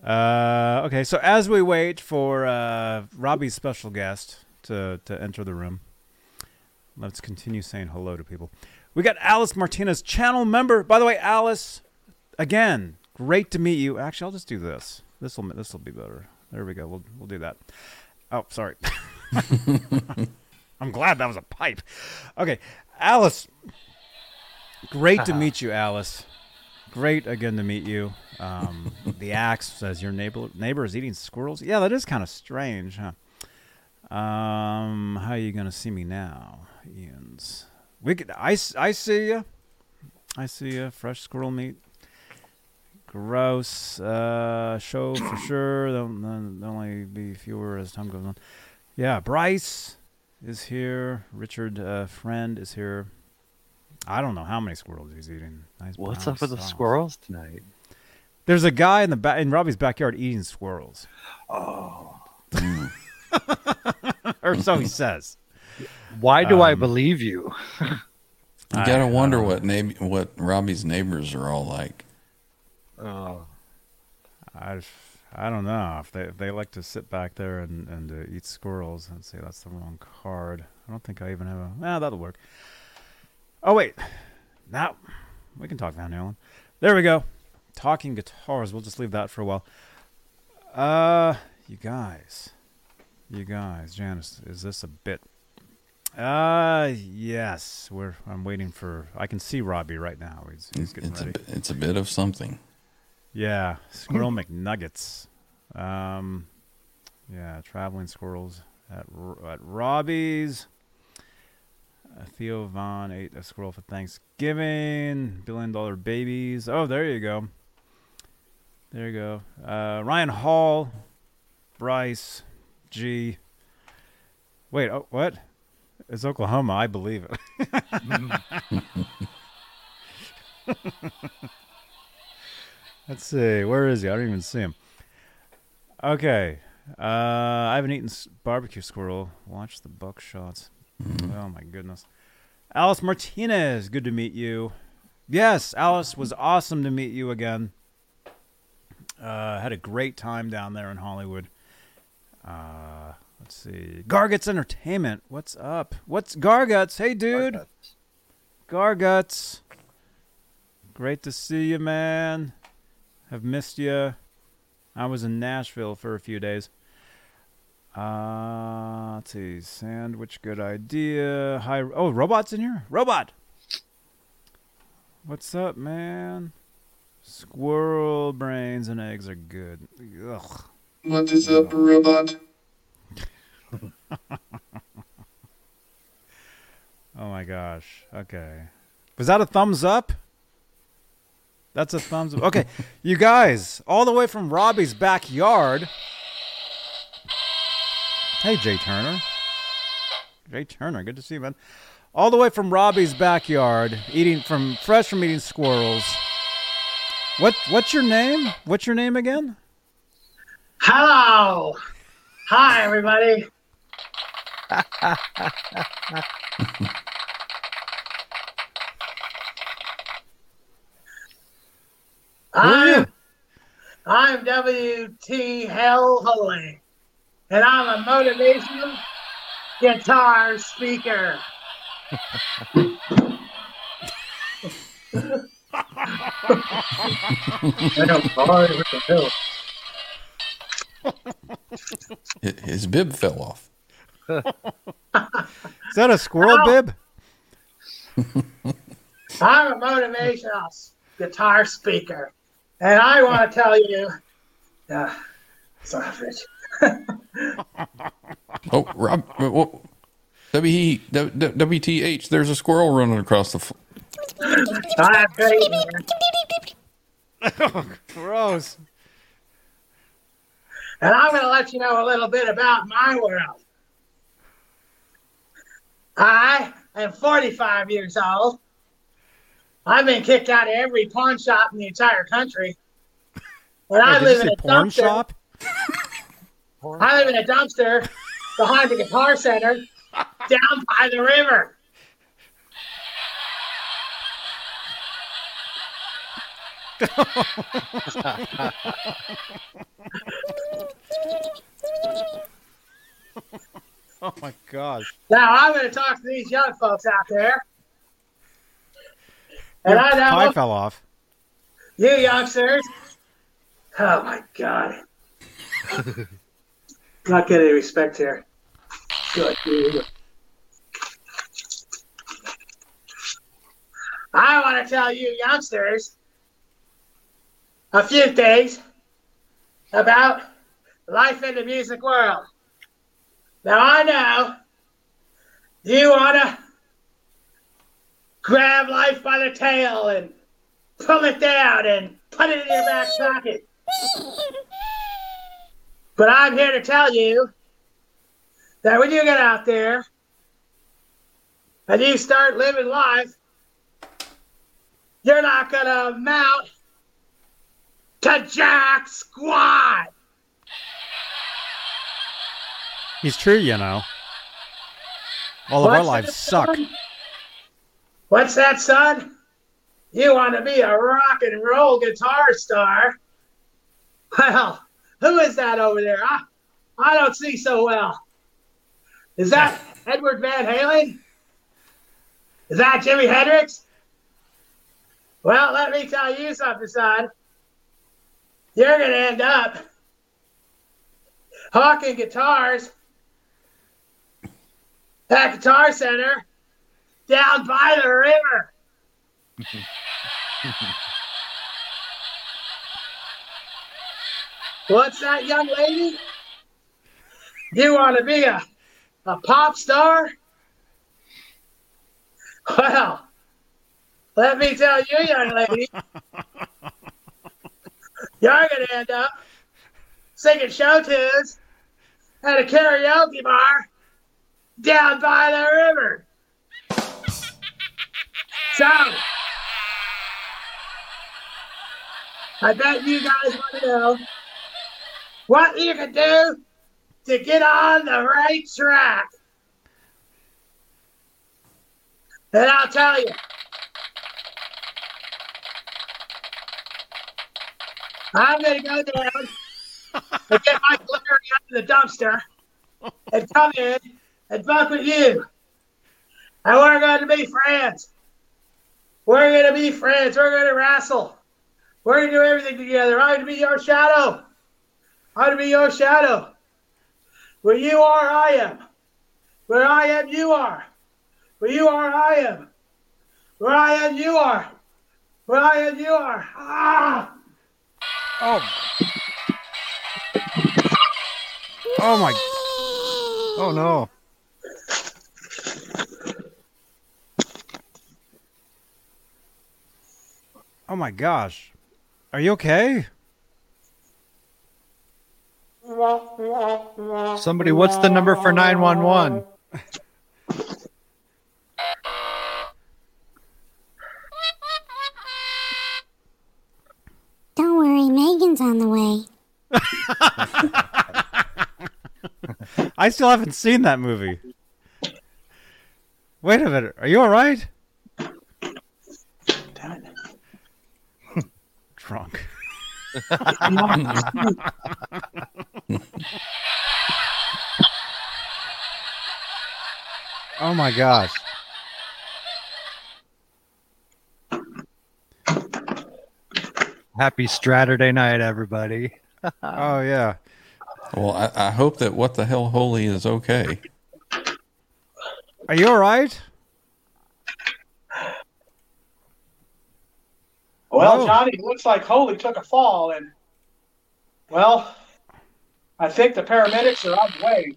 uh, okay, so as we wait for uh, Robbie's special guest to, to enter the room, let's continue saying hello to people. We got Alice Martinez, channel member. By the way, Alice, again, great to meet you. Actually, I'll just do this. This will this will be better. There we go. We'll we'll do that. Oh, sorry. I'm glad that was a pipe. Okay, Alice. Great to meet you, Alice. Great again to meet you. Um, the axe says your neighbor neighbor is eating squirrels. Yeah, that is kind of strange, huh? Um, how are you gonna see me now, Ian's? We could. I, I see you. I see you. Fresh squirrel meat. Gross. Uh, show for sure. There'll, there'll only be fewer as time goes on. Yeah, Bryce is here. Richard uh, Friend is here. I don't know how many squirrels he's eating. Nice What's up with the squirrels tonight? There's a guy in the ba- in Robbie's backyard eating squirrels, Oh, or so he says. Why do I Um, believe you? You gotta I wonder don't what neighb- what Robbie's neighbors are all like. Oh, I, I don't know if they if they like to sit back there and and uh, eat squirrels. Let's see, that's the wrong card. I don't think I even have a. Ah, that'll work. Oh wait, now we can talk Van Halen. There we go. Talking guitars. We'll just leave that for a while. Uh, you guys, you guys, Janice, is this a bit? Uh, yes. We're. I'm waiting for. I can see Robbie right now. He's he's getting It's a ready. bit- it's a bit of something. Yeah, squirrel McNuggets. Um, yeah, traveling squirrels at at Robbie's. Uh, Theo Von ate a squirrel for Thanksgiving. Billion dollar babies. Oh, there you go. There you go. Uh, Ryan Hall, Bryce, G. Wait, oh, what? It's Oklahoma. I believe it. Let's see. Where is he? I don't even see him. Okay. Uh, I haven't eaten barbecue squirrel. Watch the buckshots. Oh my goodness. Alice Martinez, good to meet you. Yes, Alice was awesome to meet you again. Uh, had a great time down there in Hollywood. Uh, let's see. Garguts Entertainment. What's up? What's Garguts? Hey, dude. Garguts. Great to see you, man. Have missed you. I was in Nashville for a few days. Uh, let's see. Sandwich, good idea. Hi. Oh, robot's in here. Robot. What's up, man? Squirrel brains and eggs are good. Ugh. What is up, robot? Oh my gosh. Okay. Was that a thumbs up? That's a thumbs up. Okay. you guys, all the way from Robbie's backyard. Hey, Jay Turner. Jay Turner, good to see you, man. All the way from Robbie's backyard, eating from fresh from eating squirrels. What what's your name? What's your name again? Hello. Hi, everybody. are you? I'm, I'm W.T. Hell Holy, and I'm a motivational guitar speaker. I don't bother with the His bib fell off. Is that a squirrel Ow. bib? I'm a motivational guitar speaker, and I want to tell you, uh, sorry, Rich. Oh, Rob, w- W- W- WTH, there's a squirrel running across the. F- I'm great. Gross. And I'm going to let you know a little bit about my world. I am 45 years old. I've been kicked out of every pawn shop in the entire country. And I live in a porn dumpster. shop? I live in a dumpster behind the guitar center down by the river. Oh my gosh. Now I'm going to talk to these young folks out there. And Your I know fell off. you youngsters. Oh my God. Not getting any respect here. Good. I want to tell you youngsters a few things about life in the music world. Now I know you want to grab life by the tail and pull it down and put it in your back pocket. But I'm here to tell you that when you get out there and you start living life, you're not going to amount to jack squat. He's true, you know. All of our lives suck. son? What's that, son? You want to be a rock and roll guitar star? Well, who is that over there? I, I don't see so well. Is that Edward Van Halen? Is that Jimi Hendrix? Well, let me tell you something, son. You're going to end up hawking guitars at Guitar Center down by the river. What's that, young lady? You want to be a, a pop star? Well, let me tell you, young lady, you're going to end up singing show tunes at a karaoke bar down by the river. So, I bet you guys want to know what you can do to get on the right track. And I'll tell you. I'm going to go down and get my glitter out of the dumpster and come in and fuck with you. And we're going to be friends. We're going to be friends. We're going to wrestle. We're going to do everything together. I'm going to be your shadow. I'm going to be your shadow. Where you are, I am. Where I am, you are. Where you are, I am. Where I am, you are. Where I am, you are. Ah! Oh. Oh my. Oh no. Oh my gosh. Are you okay? Somebody, what's the number for 911? Don't worry, Megan's on the way. I still haven't seen that movie. Wait a minute. Are you all right? Drunk. oh my gosh. Happy Saturday night, everybody. Oh yeah. Well, I, I hope that what the hell holy is okay. Are you all right? Well, Oh. Johnny, looks like Holy took a fall, and well, I think the paramedics are on the way.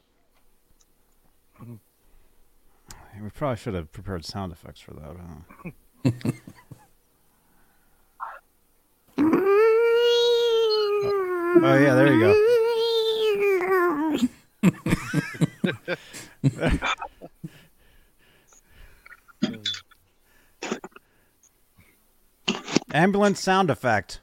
Mm-hmm. We probably should have prepared sound effects for that. Huh? Oh yeah, there you go. Ambulance sound effect.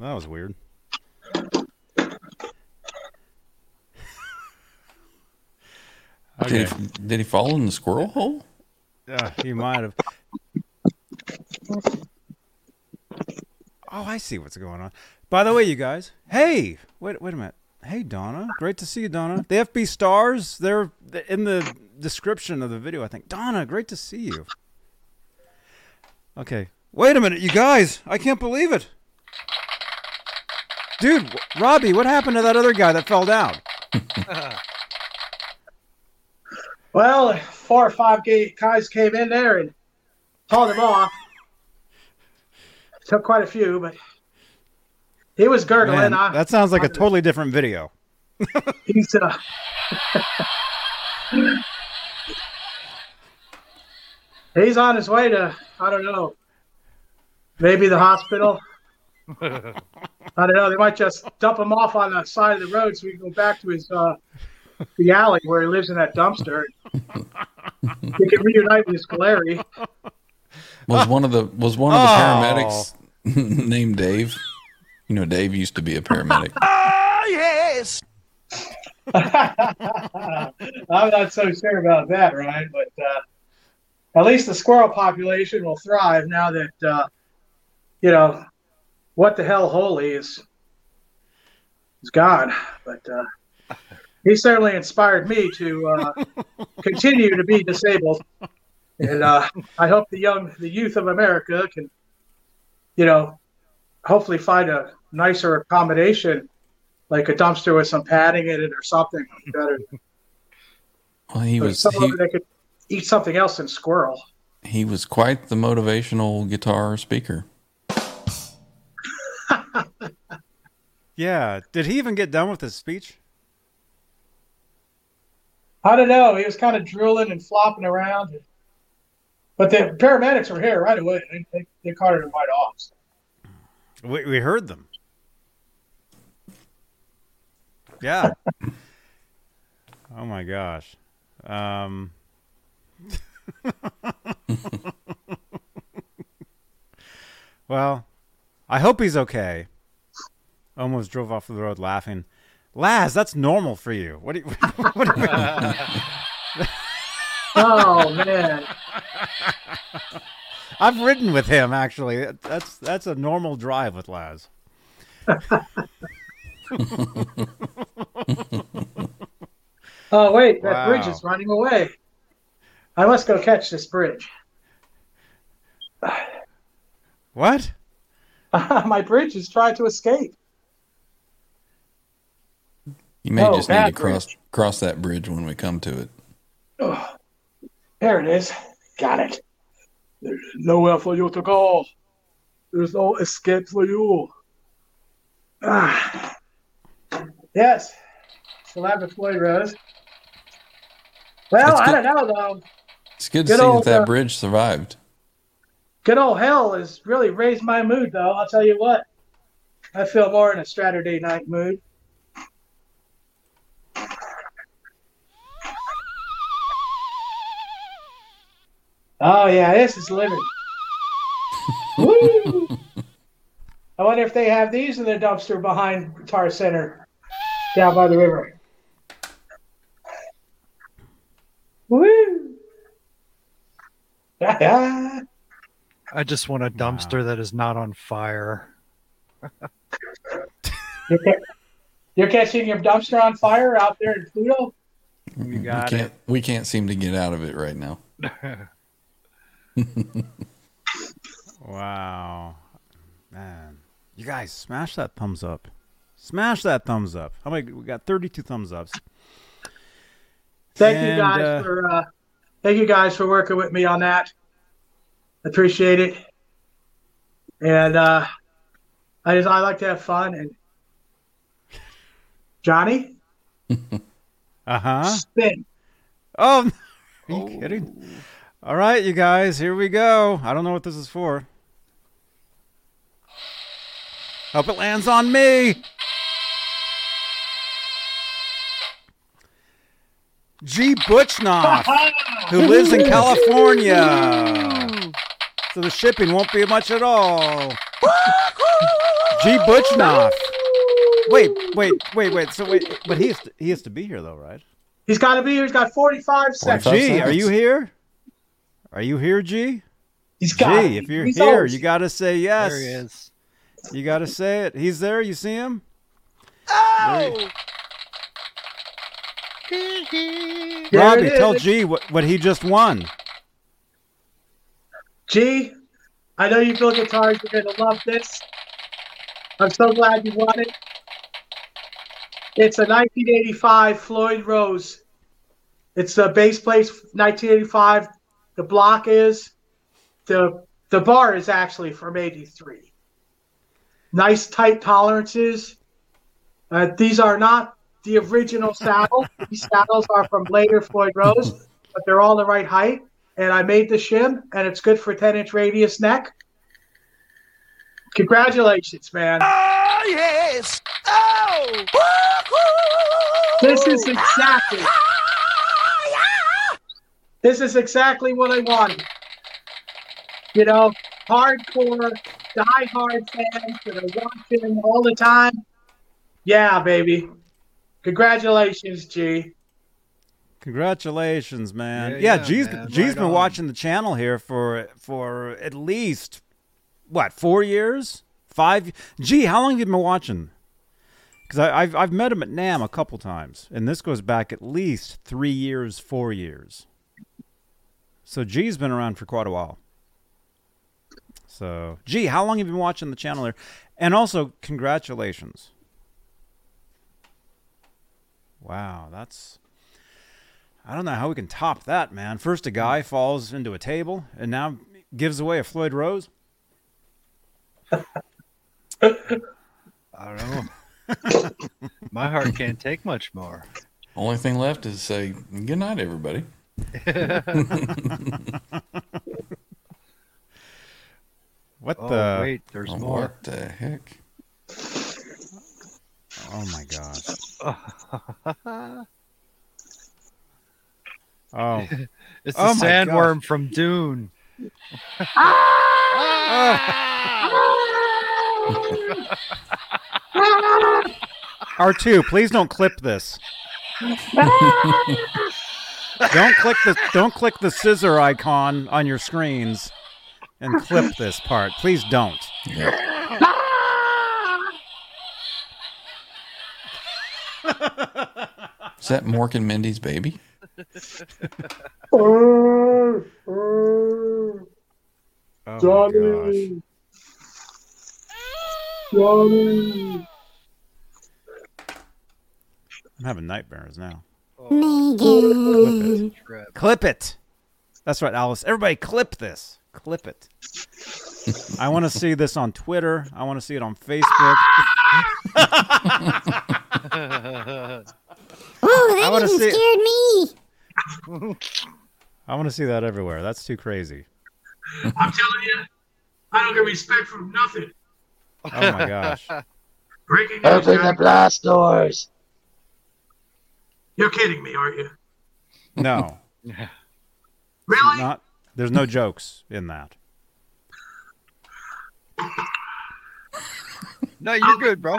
That was weird. Did, he, did he fall in the squirrel hole? Yeah, he might have. Oh, I see what's going on. By the way, you guys. Hey, wait, wait a minute. Hey, Donna. Great to see you, Donna. The FB stars. They're in the description of the video. I think. Donna, great to see you. Okay. Wait a minute, you guys. I can't believe it. Dude, Robbie, what happened to that other guy that fell down? Well, four or five guys came in there and hauled him off. Took quite a few, but he was gurgling. Man, I, that sounds like a totally different video. he's uh, he's on his way to I don't know, maybe the hospital. I don't know. They might just dump him off on the side of the road so he can go back to his uh, the alley where he lives in that dumpster. he can reunite with his Galeri. Was one of the was one of the Oh. paramedics named Dave? You know, Dave used to be a paramedic. I'm not so sure about that, Ryan, but uh, at least the squirrel population will thrive now that uh, you know what the hell holy is is gone. But uh, he certainly inspired me to uh, continue to be disabled, and uh, I hope the young, the youth of America can, you know, hopefully find a nicer accommodation. Like a dumpster with some padding in it or something better. Well, he was he, they could eat something else than squirrel. he was quite the motivational guitar speaker. Yeah. Did he even get done with his speech? I don't know. He was kind of drooling and flopping around. But the paramedics were here right away. They, they, they carted him right off. We, we heard them. Yeah. oh my gosh. Um, well, I hope he's okay. Almost drove off the road laughing. Laz, that's normal for you. What do you? What do you Oh, man. I've ridden with him actually. That's that's a normal drive with Laz. Oh, wait. That Wow. bridge is running away. I must go catch this bridge. What? My bridge is trying to escape. You may Oh, just need to cross bridge. cross that bridge when we come to it. Oh, there it is. Got it. There's nowhere for you to go. There's no escape for you. Ah. Yes. Celebrity Floyd Rose. Well, I don't know though. It's good to Good see old, that that uh, bridge survived. Good old hell has really raised my mood though. I'll tell you what. I feel more in a Saturday night mood. Oh yeah, this is living. Woo! I wonder if they have these in the dumpster behind Guitar Center down by the river. Woo! I just want a dumpster that is not on fire. You're, ca- you're catching your dumpster on fire out there in Pluto? You we got can't it. we can't seem to get out of it right now. Wow. Man. You guys smash that thumbs up. Smash that thumbs up. How many we got 32 thumbs ups. Thank you guys uh, for uh, thank you guys for working with me on that. Appreciate it. And uh, I just I like to have fun and Johnny Uh-huh. spin. Oh, are you kidding? All right, you guys, here we go. I don't know what this is for. Hope it lands on me. G. Butchnoff, who lives in California. So the shipping won't be much at all. G. Butchnoff. Wait, wait, wait, wait. So wait, but he has to, he has to be here though, right? He's got to be here. He's got 45 seconds. 45 G, are you here? Are you here, G? He's got G, it. if you're He's here, always- you got to say yes. There he is. You got to say it. He's there. You see him? Oh! Robbie, tell is. G what, what he just won. G, I know you feel guitars. You're going to love this. I'm so glad you won it. It's a 1985 Floyd Rose It's the base place 1985. The block is the the bar is actually from 83. Nice tight tolerances. Uh, these are not the original saddles. These saddles are from later Floyd Rose, but they're all the right height. And I made the shim, and it's good for 10 inch radius neck. Congratulations, man. Oh, yes. Oh. This is exactly. This is exactly what I wanted. You know, hardcore, die-hard fans that are watching all the time. Yeah, baby. Congratulations, G. Congratulations, man. Yeah, Yeah, yeah, G's man. G's Right been on. watching the channel here for for at least what four years, five. Gee, how long have you been watching? Because I've I've met him at NAMM a couple times, and this goes back at least three years, four years. So G's been around for quite a while. So, G, how long have you been watching the channel here? And also, congratulations. Wow, that's I don't know how we can top that, man. First, a guy falls into a table, and now gives away a Floyd Rose. I don't know. My heart can't take much more. Only thing left is say good night, everybody. What Oh, the? wait, there's Oh, more. What the heck? Oh my gosh! Oh, It's Oh the my sandworm from Dune. R two, please don't clip this. Don't click the don't click the scissor icon on your screens and clip this part. Please don't. Is that Mork and Mindy's baby? Oh, oh, Oh my gosh. Johnny. Johnny. I'm having nightmares now. Megan. Clip it. That's right, Alice. Everybody, clip this. Clip it. I want to see this on Twitter. I want to see it on Facebook. Oh, I that even see it. scared me. I want to see that everywhere. That's too crazy. I'm telling you, I don't get respect from nothing. Oh my gosh. Breaking. Open the blast doors. You're kidding me, aren't you? No, Really? not. There's no jokes in that. No, you're good, bro.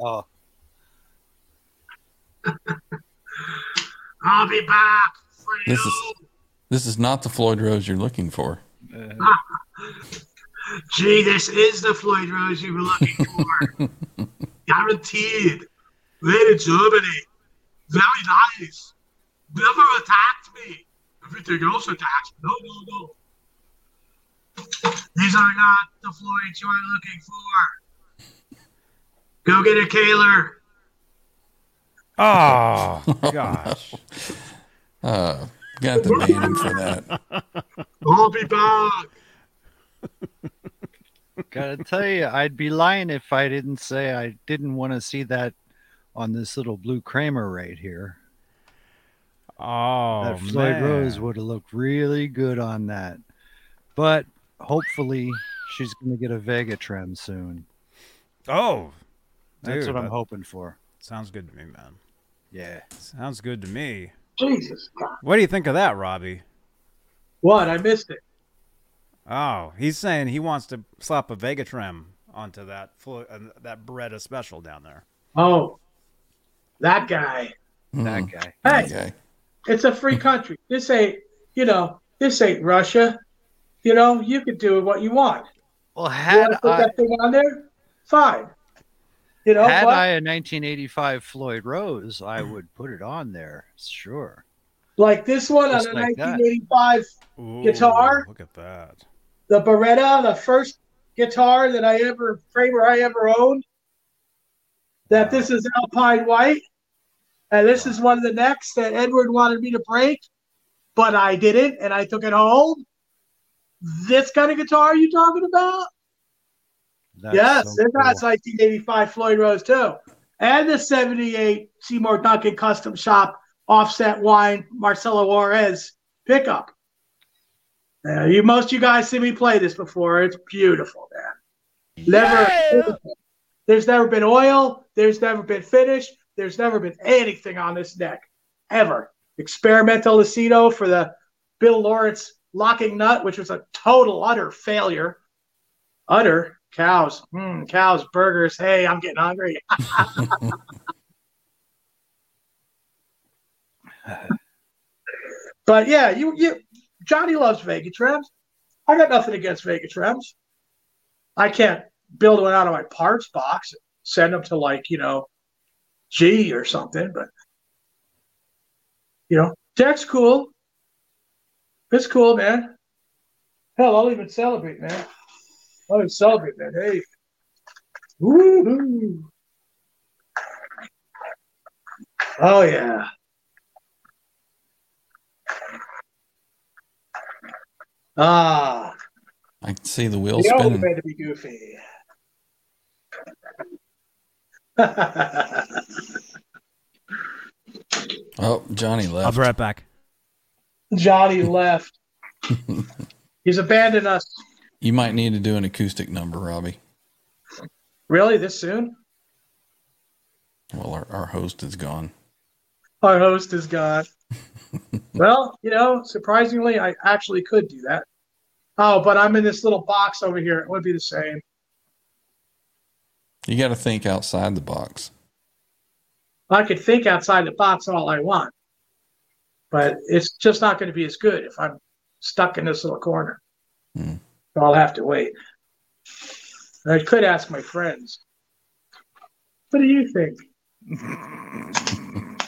Oh, I'll be back for you. This is this is not the Floyd Rose you're looking for. Gee, this is the Floyd Rose you were looking for. Guaranteed. Made in Germany. Very nice. Never attacked me. Everything else attacked me. No, no, no. These are not the Floyds you are looking for. Go get a Kahler. Oh gosh. Uh, got to ban him for that. I'll be back. gotta tell you, I'd be lying if I didn't say I didn't want to see that on this little blue Kramer right here. Oh that Floyd man. Rose would have looked really good on that. But hopefully, she's going to get a VegaTrem soon. Oh, That's dude, what I'm that hoping for. Sounds good to me, man. Yeah. Sounds good to me. Jesus. God. What do you think of that, Robbie? What? I missed it. Oh, he's saying he wants to slap a VegaTrem onto that Flo- uh, that Baretta special down there. Oh, that guy. That Mm, guy. Hey, okay. it's a free country. This ain't, you know, this ain't Russia. You know, you could do what you want. Well, You had want to put I, that thing on there? Fine. You know had what? I a 1985 Floyd Rose, I would put it on there. Sure. like this one Just on a like 1985, Ooh, Guitar? Look at that. the Baretta, the first guitar that I ever, Kramer I ever owned. That this is Alpine White. And this is one of the necks that Edward wanted me to break, but I didn't, and I took it home. This kind of guitar are you talking about? That's yes, so it has 1985 Floyd Rose too, and the 78 Seymour Duncan Custom Shop offset wine Maricela Juarez pickup. Uh, you most of you guys see me play this before. It's beautiful, man. Never. There's never been oil. There's never been finish. There's never been anything on this neck ever. Experimental Lucido for the Bill Lawrence locking nut, which was a total utter failure. Utter cows, mm, cows, burgers. Hey, I'm getting hungry. but yeah, you you Johnny loves VegaTrems. I got nothing against VegaTrems. I can't build one out of my parts box, send them to like you know G or something, but you know, Deck's cool. It's cool, man. Hell, I'll even celebrate, man. I'll even celebrate, man. Hey. Woo-hoo. Oh yeah. Ah, I can see the wheels spinning. to be goofy. Oh, Johnny left. I'll be right back. Johnny left. He's abandoned us. You might need to do an acoustic number, Robbie. Really, this soon? Well, our, our host is gone. Our host is gone. well, you know, surprisingly, I actually could do that. Oh, but I'm in this little box over here. It would be the same. You got to think outside the box. I could think outside the box all I want, but it's just not going to be as good if I'm stuck in this little corner. Hmm. So I'll have to wait. I could ask my friends. What do you think?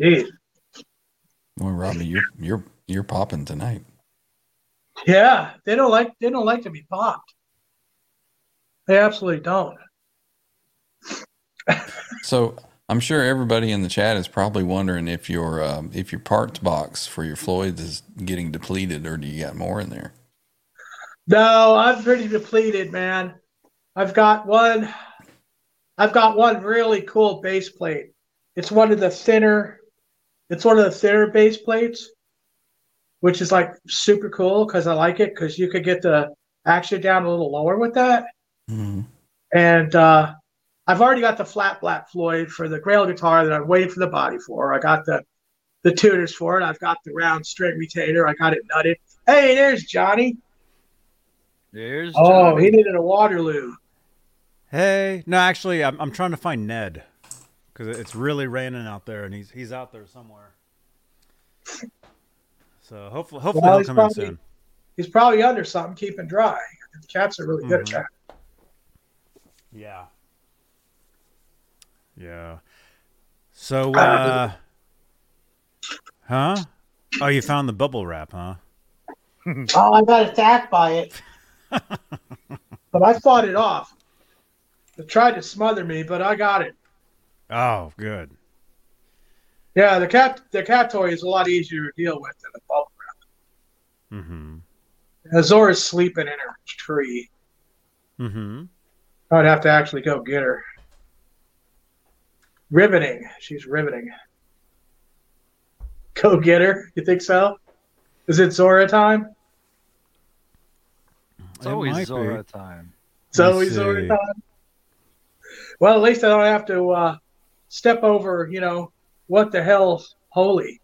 Jeez. Well, Robbie, you're you're you're popping tonight. Yeah, they don't like they don't like to be popped. They absolutely don't. So I'm sure everybody in the chat is probably wondering if your um, if your parts box for your Floyds is getting depleted, or do you got more in there? No, I'm pretty depleted, man. I've got one. I've got one really cool base plate. It's one of the thinner. It's one of the thinner base plates, which is like super cool because I like it because you could get the action down a little lower with that. Mm-hmm. And uh, I've already got the flat black Floyd for the Grail guitar that I'm waiting for the body for. I got the the tuners for it. I've got the round string retainer. I got it nutted. Hey, there's Johnny. There's Oh, Johnny. he needed a Waterloo. Hey, no, actually, I'm I'm trying to find Ned because it's really raining out there, and he's he's out there somewhere. So hopefully, hopefully Well, he'll come probably- in soon. He's probably under something, keeping dry. The cats are really good Mhm. at that. Yeah. Yeah. So, uh, huh? Oh, you found the bubble wrap, huh? Oh, I got attacked by it. but I fought it off. It tried to smother me, but I got it. Oh, good. Yeah, the cat the cat toy is a lot easier to deal with than a bubble wrap. Mm-hmm. Azora's sleeping in her tree. Mm-hmm. I'd have to actually go get her. Riveting. She's riveting. Go get her. You think so? Is it Zora time? It's It always might be. Zora time. It's always see. Zora time. Well, at least I don't have to uh, step over, you know, what the hell's holy.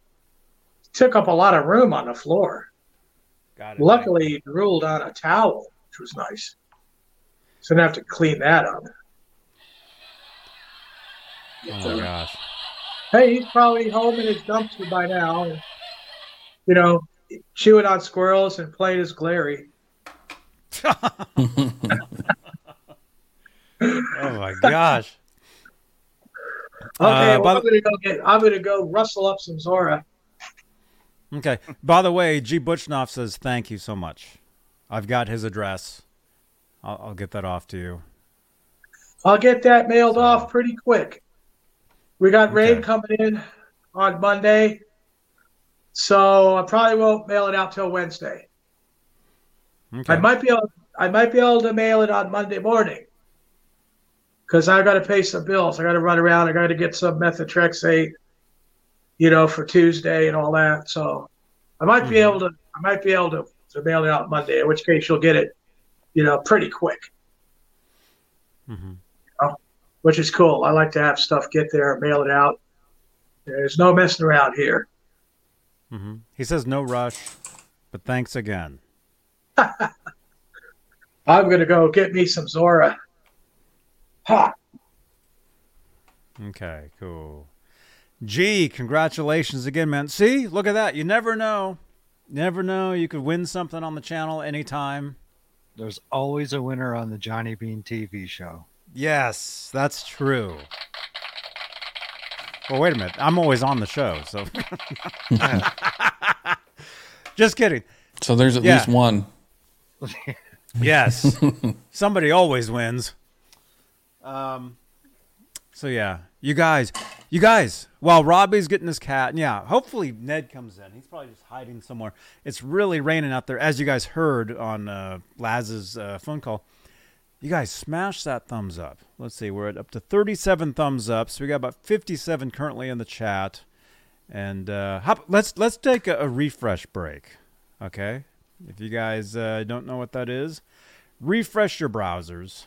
Took up a lot of room on the floor. Got it. Luckily, he ruled on a towel, which was nice. So I didn't have to clean that up. Oh my gosh. Hey, he's probably home in his dumpster by now. and, You know, chewing on squirrels and playing his glary. Oh my gosh. Okay, Uh, well, I'm gonna go get. I'm gonna go rustle up some Zora. Okay. By the way, G. Butchnoff says thank you so much. I've got his address. I'll, I'll get that off to you. I'll get that mailed off pretty quick. We got rain coming in on Monday, so I probably won't mail it out till Wednesday. Okay. I might be able, I might be able to mail it on Monday morning because I got to pay some bills. I got to run around. I got to get some methotrexate, you know, for Tuesday and all that. So I might be able to, I might be able to, to mail it out Monday. In which case, you'll get it, you know, pretty quick. Mhm. You know, which is cool. I like to have stuff get there, and mail it out. There's no messing around here. hmm He says no rush, but thanks again. I'm gonna go get me some Zora. Ha! Okay, cool. G, congratulations again, man. See, look at that. You never know. Never know. You could win something on the channel anytime. There's always a winner on the Johnny Bean TV show. Yes, that's true. Well, wait a minute. I'm always on the show, so. Just kidding. So there's at Yeah. least one. Yes. Somebody always wins. Um so yeah. You guys, you guys, while Robbie's getting his cat, yeah, hopefully Ned comes in. He's probably just hiding somewhere. It's really raining out there, as you guys heard on uh, Laz's uh, phone call. You guys smash that thumbs up. Let's see, we're at up to 37 thumbs up. So we got about 57 currently in the chat. And uh, hop, let's let's take a, a refresh break. Okay, if you guys uh, don't know what that is, refresh your browsers.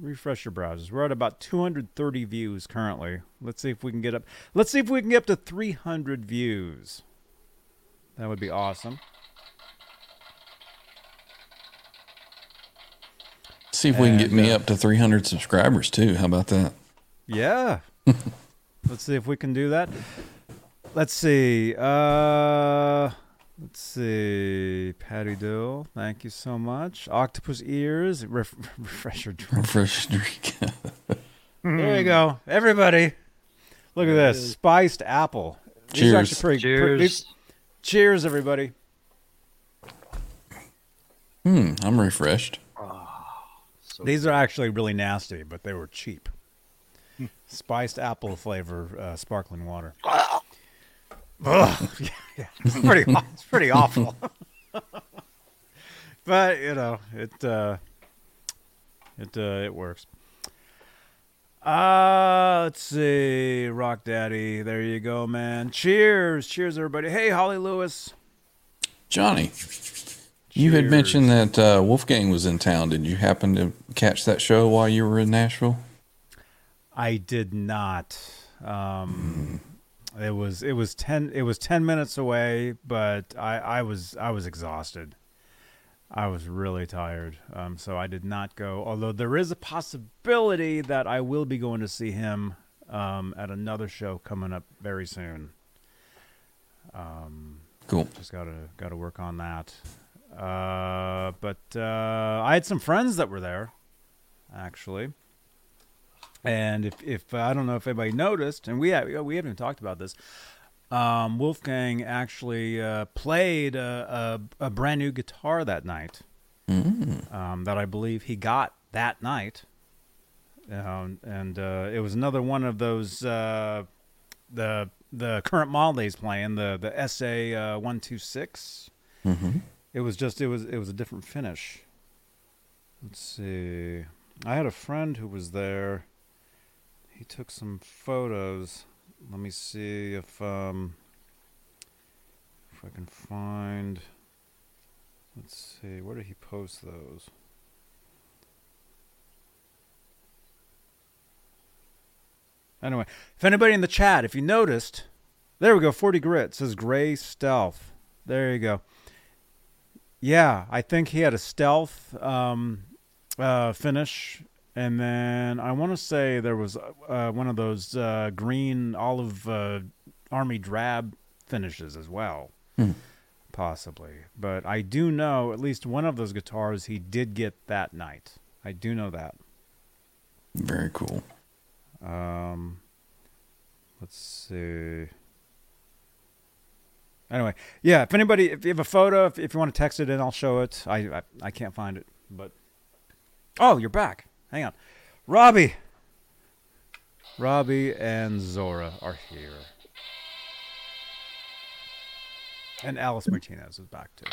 Refresh your browsers. We're at about 230 views currently. Let's see if we can get up. Let's see if we can get up to 300 views. That would be awesome. See if we can get And, me uh, up to 300 subscribers too. How about that? Yeah. let's see if we can do that. Let's see. Uh let's see. Patty Dill, thank you so much. Octopus ears, ref- refresher drink. Fresh drink. There you go. Everybody. Look at this. Spiced apple. These are Cheers. actually pretty- Cheers. pretty- cheers everybody. hmm, I'm refreshed. So These are actually really nasty, but they were cheap. Spiced apple flavor uh, sparkling water. Ugh. yeah, yeah. It's pretty. It's pretty awful. but you know, it uh, it uh, it works. Uh, let's see, Rock Daddy. There you go, man. Cheers, cheers, everybody. Hey, Holly Lewis. Johnny, you had mentioned that uh, Wolfgang was in town. Did you happen to catch that show while you were in Nashville? I did not. Um, it was it was ten it was ten minutes away, but I, I was I was exhausted. I was really tired, um, so I did not go. Although there is a possibility that I will be going to see him um, at another show coming up very soon. Um, Cool. just gotta gotta work on that. Uh, but uh, I had some friends that were there, actually. And if if I don't know if anybody noticed, and we have, we haven't even talked about this. Um, Wolfgang actually uh, played a, a, a brand new guitar that night. Um, that I believe he got that night. Um, and uh, it was another one of those uh, the the current model he's playing the the SA uh, one two six. It was just it was it was a different finish. Let's see. I had a friend who was there. He took some photos. Let me see if um if I can find. Let's see. Where did he post those? Anyway, if anybody in the chat, if you noticed, there we go. Forty grit says gray stealth. There you go. Yeah, I think he had a stealth um, uh, finish, and then I want to say there was uh, one of those uh, green olive uh, army drab finishes as well, possibly. But I do know at least one of those guitars he did get that night. I do know that. Very cool. Um, let's see. Anyway, yeah. If anybody, if you have a photo, if, if you want to text it in, I'll show it. I, I I can't find it, but oh, you're back. Hang on, Robbie. Robbie and Zora are here, and Alice Martinez is back too.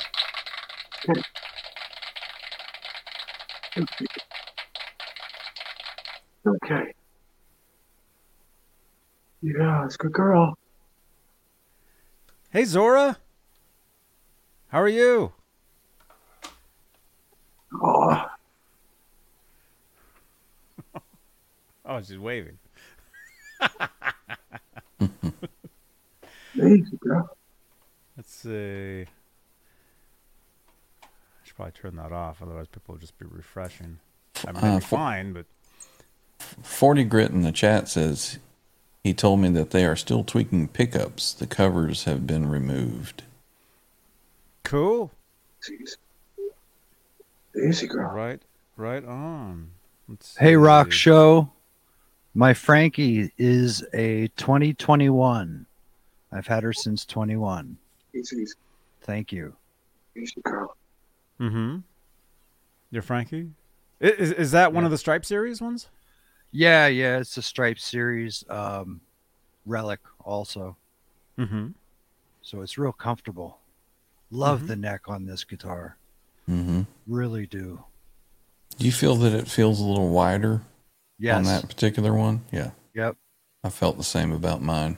Okay. Yeah, it's a good girl. Hey, Zora. How are you? Oh, Oh, she's waving. easy girl. Let's see. I should probably turn that off, otherwise people will just be refreshing. I mean, Uh, for- fine, but Forty Grit in the chat says he told me that they are still tweaking pickups. The covers have been removed. cool. Easy. Easy girl. Right, right on. Let's Hey, Rock. Show. My Frankie is a 2021. I've had her since 21. Easy, easy, Thank you. easy girl. Mm-hmm. You're Frankie. Is is that one of the Stripe series ones? Yeah, yeah, it's a Stripe series um, relic also. Mm-hmm. So it's real comfortable. Love Mhm. the neck on this guitar. Mm-hmm. Really do. Do you feel that it feels a little wider Yes. on that particular one? Yeah, Yep. I felt the same about mine.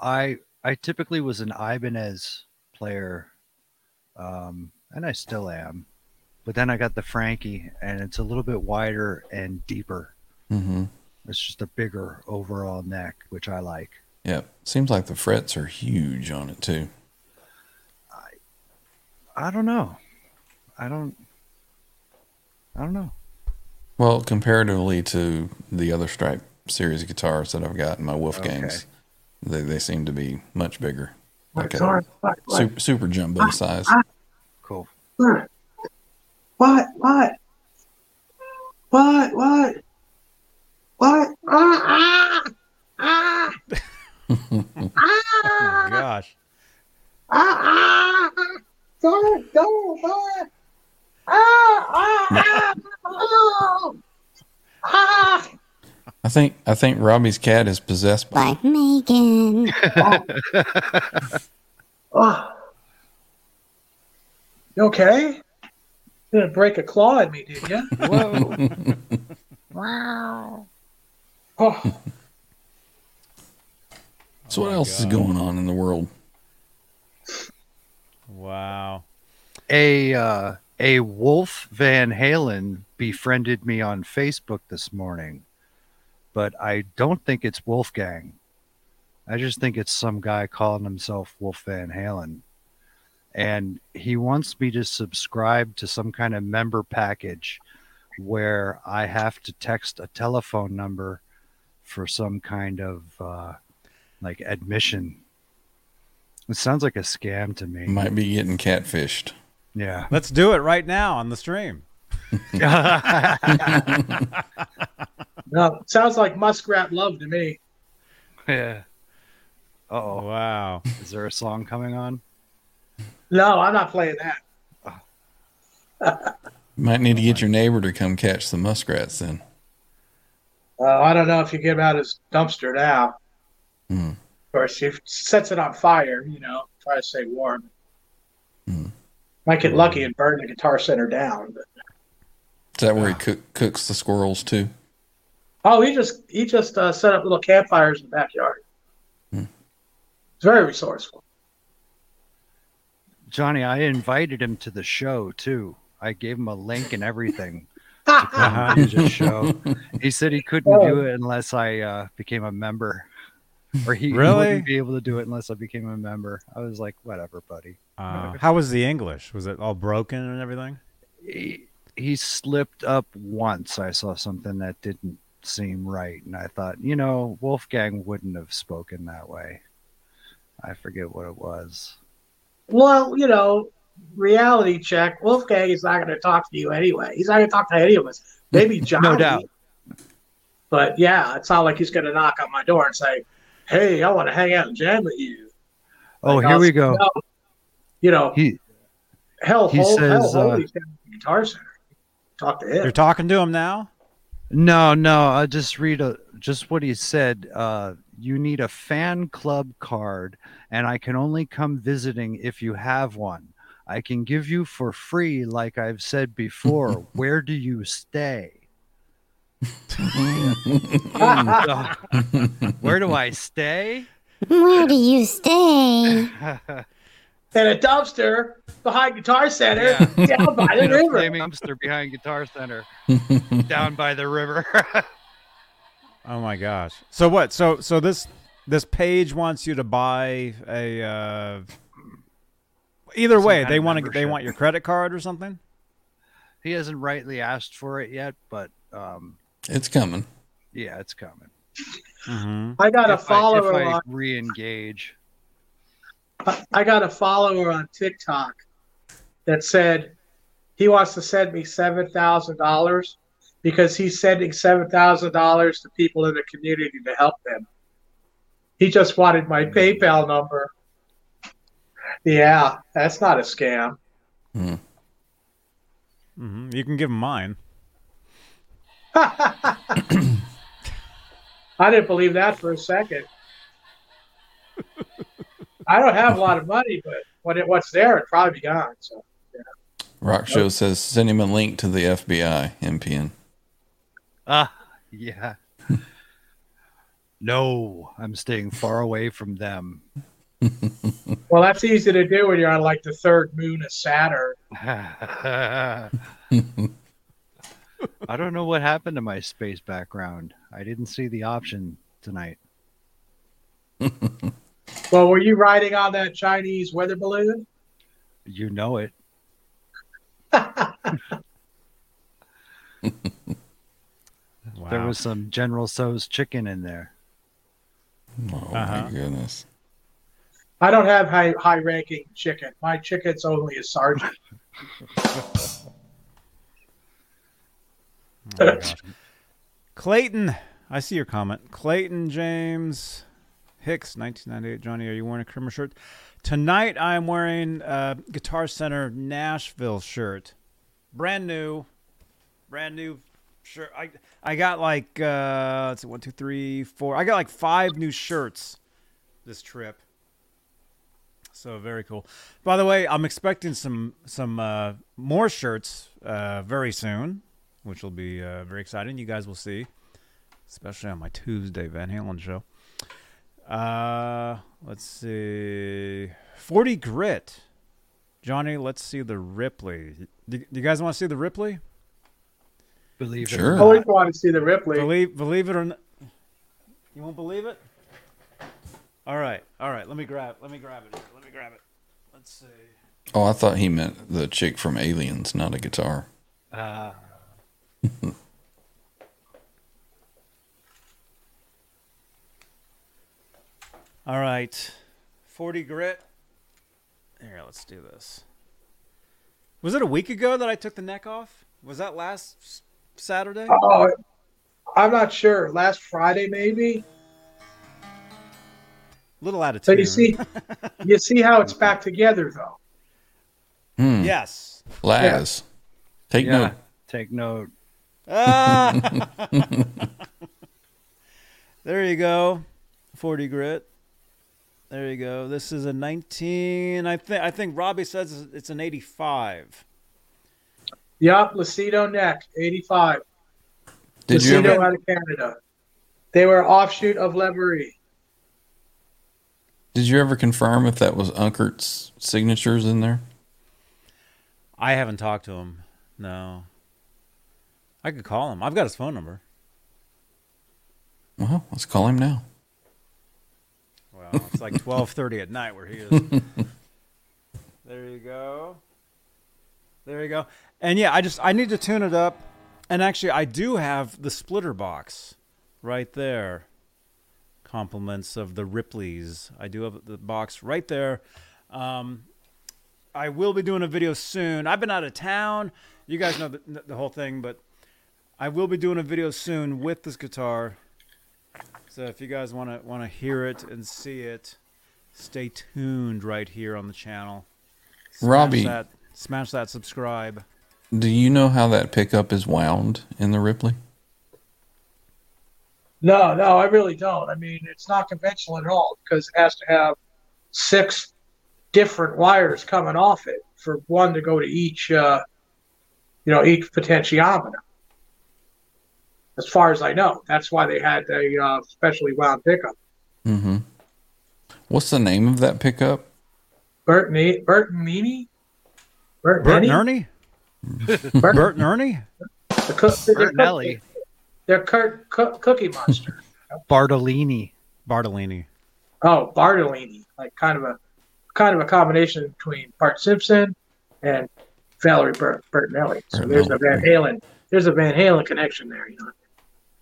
I I typically was an Ibanez player, um, and I still am. But then I got the Frankie, and it's a little bit wider and deeper. Mm-hmm. It's just a bigger overall neck, which I like. Yeah, seems like the frets are huge on it too. I I don't know. I don't. I don't know. Well, comparatively to the other Stripe series guitars that I've got in my Wolfgangs, they they seem to be much bigger, like Sorry. a What? What? super, super jumbo size. Cool. What? What? What? What? What? What? Ah! Ah! Ah! Oh, ah! gosh. Ah! Ah! Don't! Don't! Don't! I think I think Robbie's cat is possessed by. By Megan. Oh. You okay? You didn't break a claw in me, did you? Whoa. wow. Oh. So what my else is going on in the world? Wow. a uh, a Wolf Van Halen befriended me on Facebook this morning, but I don't think it's Wolfgang. I just think it's some guy calling himself Wolf Van Halen. And he wants me to subscribe to some kind of member package where I have to text a telephone number for some kind of uh, like admission. It sounds like a scam to me. Might be getting catfished. Yeah. Let's do it right now on the stream. No, sounds like muskrat love to me. Yeah. Oh, Wow. is there a song coming on? No, I'm not playing that. Might need to get your neighbor to come catch the muskrats then. Uh, I don't know if you get him out his dumpster now. Hmm. Of course, he sets it on fire, you know, try to stay warm. Might get lucky and burn the guitar center down. But, Is that where he cook, cooks the squirrels too? oh, he just he just uh, set up little campfires in the backyard. Hmm. He's very resourceful. Johnny, I invited him to the show too. I gave him a link and everything to come to the show. He said he couldn't do it unless I uh, became a member, or he, he Really? wouldn't be able to do it unless I became a member. I was like, whatever, buddy. Uh, how was the English? Was it all broken and everything? He, he slipped up once. I saw something that didn't seem right, and I thought, you know, Wolfgang wouldn't have spoken that way. I forget what it was. Well, you know, reality check. Wolfgang is not going to talk to you anyway. He's not going to talk to any of us. Maybe Johnny. doubt. But yeah, it's not like he's going to knock on my door and say, "Hey, I want to hang out and jam with you." Oh, Like, here I'll we go. no. You know, He hell, he hell, hell, says, uh, Holy's down Guitar Center. Talk to him. You're talking to him now? No, no. I just read a just what he said. Uh, you need a fan club card, and I can only come visiting if you have one. I can give you for free, like I've said before. Where do you stay? So, where do I stay? Where do you stay? and a dumpster behind Guitar Center Yeah. down by the In a river. flaming dumpster behind Guitar Center, down by the river. Oh my gosh. So what? So so this this page wants you to buy a uh either Some way, they want to they want your credit card or something? he hasn't rightly asked for it yet, but um, It's coming. yeah, it's coming. Mm-hmm. I got a If I- follower if I on re-engage. I- I got a follower on TikTok that said he wants to send me seven thousand dollars because he's sending seven thousand dollars to people in the community to help them. He just wanted my PayPal number. Yeah, that's not a scam. hmm You can give him mine. I didn't believe that for a second. I don't have a lot of money, but when it, what's there, it'd probably be gone. So Rock Show says send him a link to the FBI MPN. Ah, yeah. no, I'm staying far away from them. Well, that's easy to do when you're on like the third moon of Saturn. I don't know what happened to my space background. I didn't see the option tonight. Well, were you riding on that Chinese weather balloon? You know it. Wow. There was some General Tso's chicken in there. Oh Uh-huh. my goodness. I don't have high high ranking chicken. My chicken's only a sergeant. Clayton, I see your comment. Clayton James Hicks, 1998. Johnny, are you wearing a Kramer shirt? Tonight I'm wearing a Guitar Center Nashville shirt. Brand new. Brand new shirt. I I got like uh let's see, one, two, three, four. I got like five new shirts this trip. So very cool. By the way, I'm expecting some some uh, more shirts uh, very soon, which will be uh, very exciting. You guys will see, especially on my Tuesday Van Halen show. Uh, let's see, Forty Grit, Johnny. Let's see the Ripley. Do, do you guys want to see the Ripley? Believe it Sure. or I not. always want to see the Ripley. Believe believe it or not, you won't believe it. All right, all right. Let me grab. Let me grab it. Here. Let me grab it. Let's see. Oh, I thought he meant the chick from Aliens, not a guitar. Uh, All right, forty grit. Here, let's do this. Was it a week ago that I took the neck off? Was that last Saturday? Oh, I'm not sure. Last Friday, maybe. Little out of So you see, you see how it's back together, though. Hmm. Yes. Laz. Take yeah. note. Take note. Ah! there you go. 40 grit. There you go. This is a 19. I think I think Robbie says it's an 85. Yup, Lucido neck, 85. Did you Lucido ever out of Canada. They were offshoot of Leverie. did you ever confirm if that was Unkert's signatures in there? I haven't talked to him. No. I could call him. I've got his phone number. Well, let's call him now. Well, it's like 12:30 at night where he is. there you go. There you go. And yeah, I just I need to tune it up. And actually, I do have the splitter box right there. Compliments of the Ripleys. I do have the box right there. Um, I will be doing a video soon. I've been out of town. You guys know the, the whole thing, but I will be doing a video soon with this guitar. So if you guys want to want to hear it and see it, stay tuned right here on the channel. Robbie. that, smash that subscribe. Do you know how that pickup is wound in the Ripley? No, no, I really don't. I mean, it's not conventional at all because it has to have six different wires coming off it for one to go to each, uh, you know, each potentiometer. As far as I know, that's why they had a uh, specially wound pickup. Mm-hmm. What's the name of that pickup? Bert, ne- Bert and Nene? Bert, Bert and Ernie? Bert, Bert and Ernie? the cook, they're, Bert and Ellie. cookie, they're cur- coo- Cookie Monster. Bartolini. Bartolini. oh, Bartolini, like kind of a kind of a combination between Bart Simpson and Valerie Bert, Bertinelli. So Bertinelli. there's a Van Halen. There's a Van Halen connection there, you know.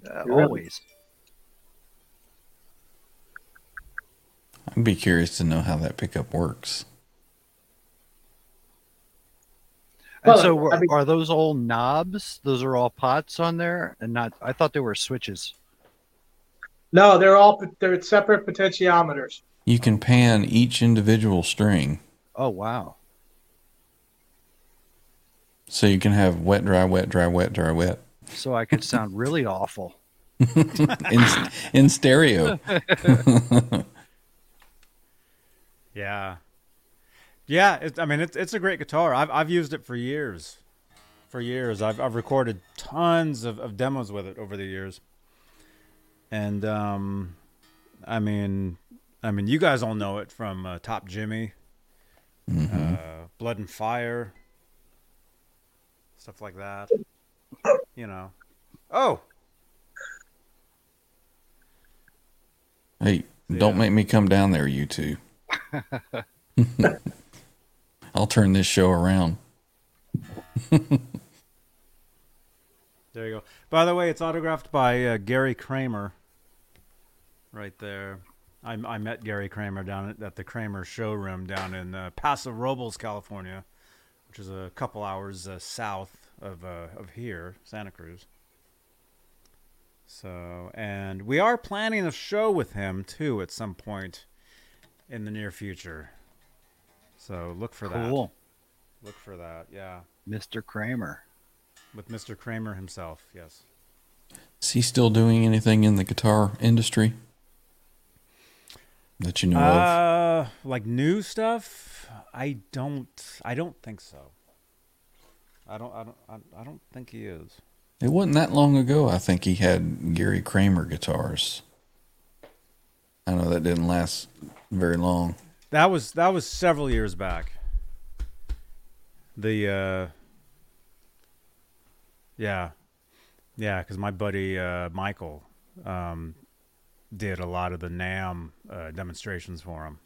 Uh, Really? always. I'd be curious to know how that pickup works. And Well, so were- I mean- are those all knobs? Those are all pots on there, and not. I thought they were switches. No, they're all they're separate potentiometers. You can pan each individual string, Oh wow! so you can have wet, dry, wet, dry, wet, dry, wet So I could sound really awful. in in stereo. Yeah. Yeah, it, I mean it's it's a great guitar. I've I've used it for years. For years. I've I've recorded tons of, of demos with it over the years. And um I mean I mean you guys all know it from uh, Top Jimmy, uh, Blood and Fire, stuff like that. You know. Oh, Hey, don't make me come down there, you two. I'll turn this show around. There you go. By the way, it's autographed by uh, Gary Kramer. Right there. I, I met Gary Kramer down at, at the Kramer showroom down in uh, Paso Robles, California, which is a couple hours uh, south of uh, of here, Santa Cruz. So, and we are planning a show with him too at some point in the near future. So look for that. Cool, Look for that. Yeah, Mr. Kramer. with Mr. Kramer himself. Yes. Is he still doing anything in the guitar industry that you know of? Uh, like new stuff? I don't. I don't think so. I don't. I don't. I, I don't think he is. It wasn't that long ago. I think he had Gary Kramer guitars. I know that didn't last very long. That was that was several years back. The uh, yeah, yeah, because my buddy uh, Michael um, did a lot of the NAMM uh, demonstrations for him.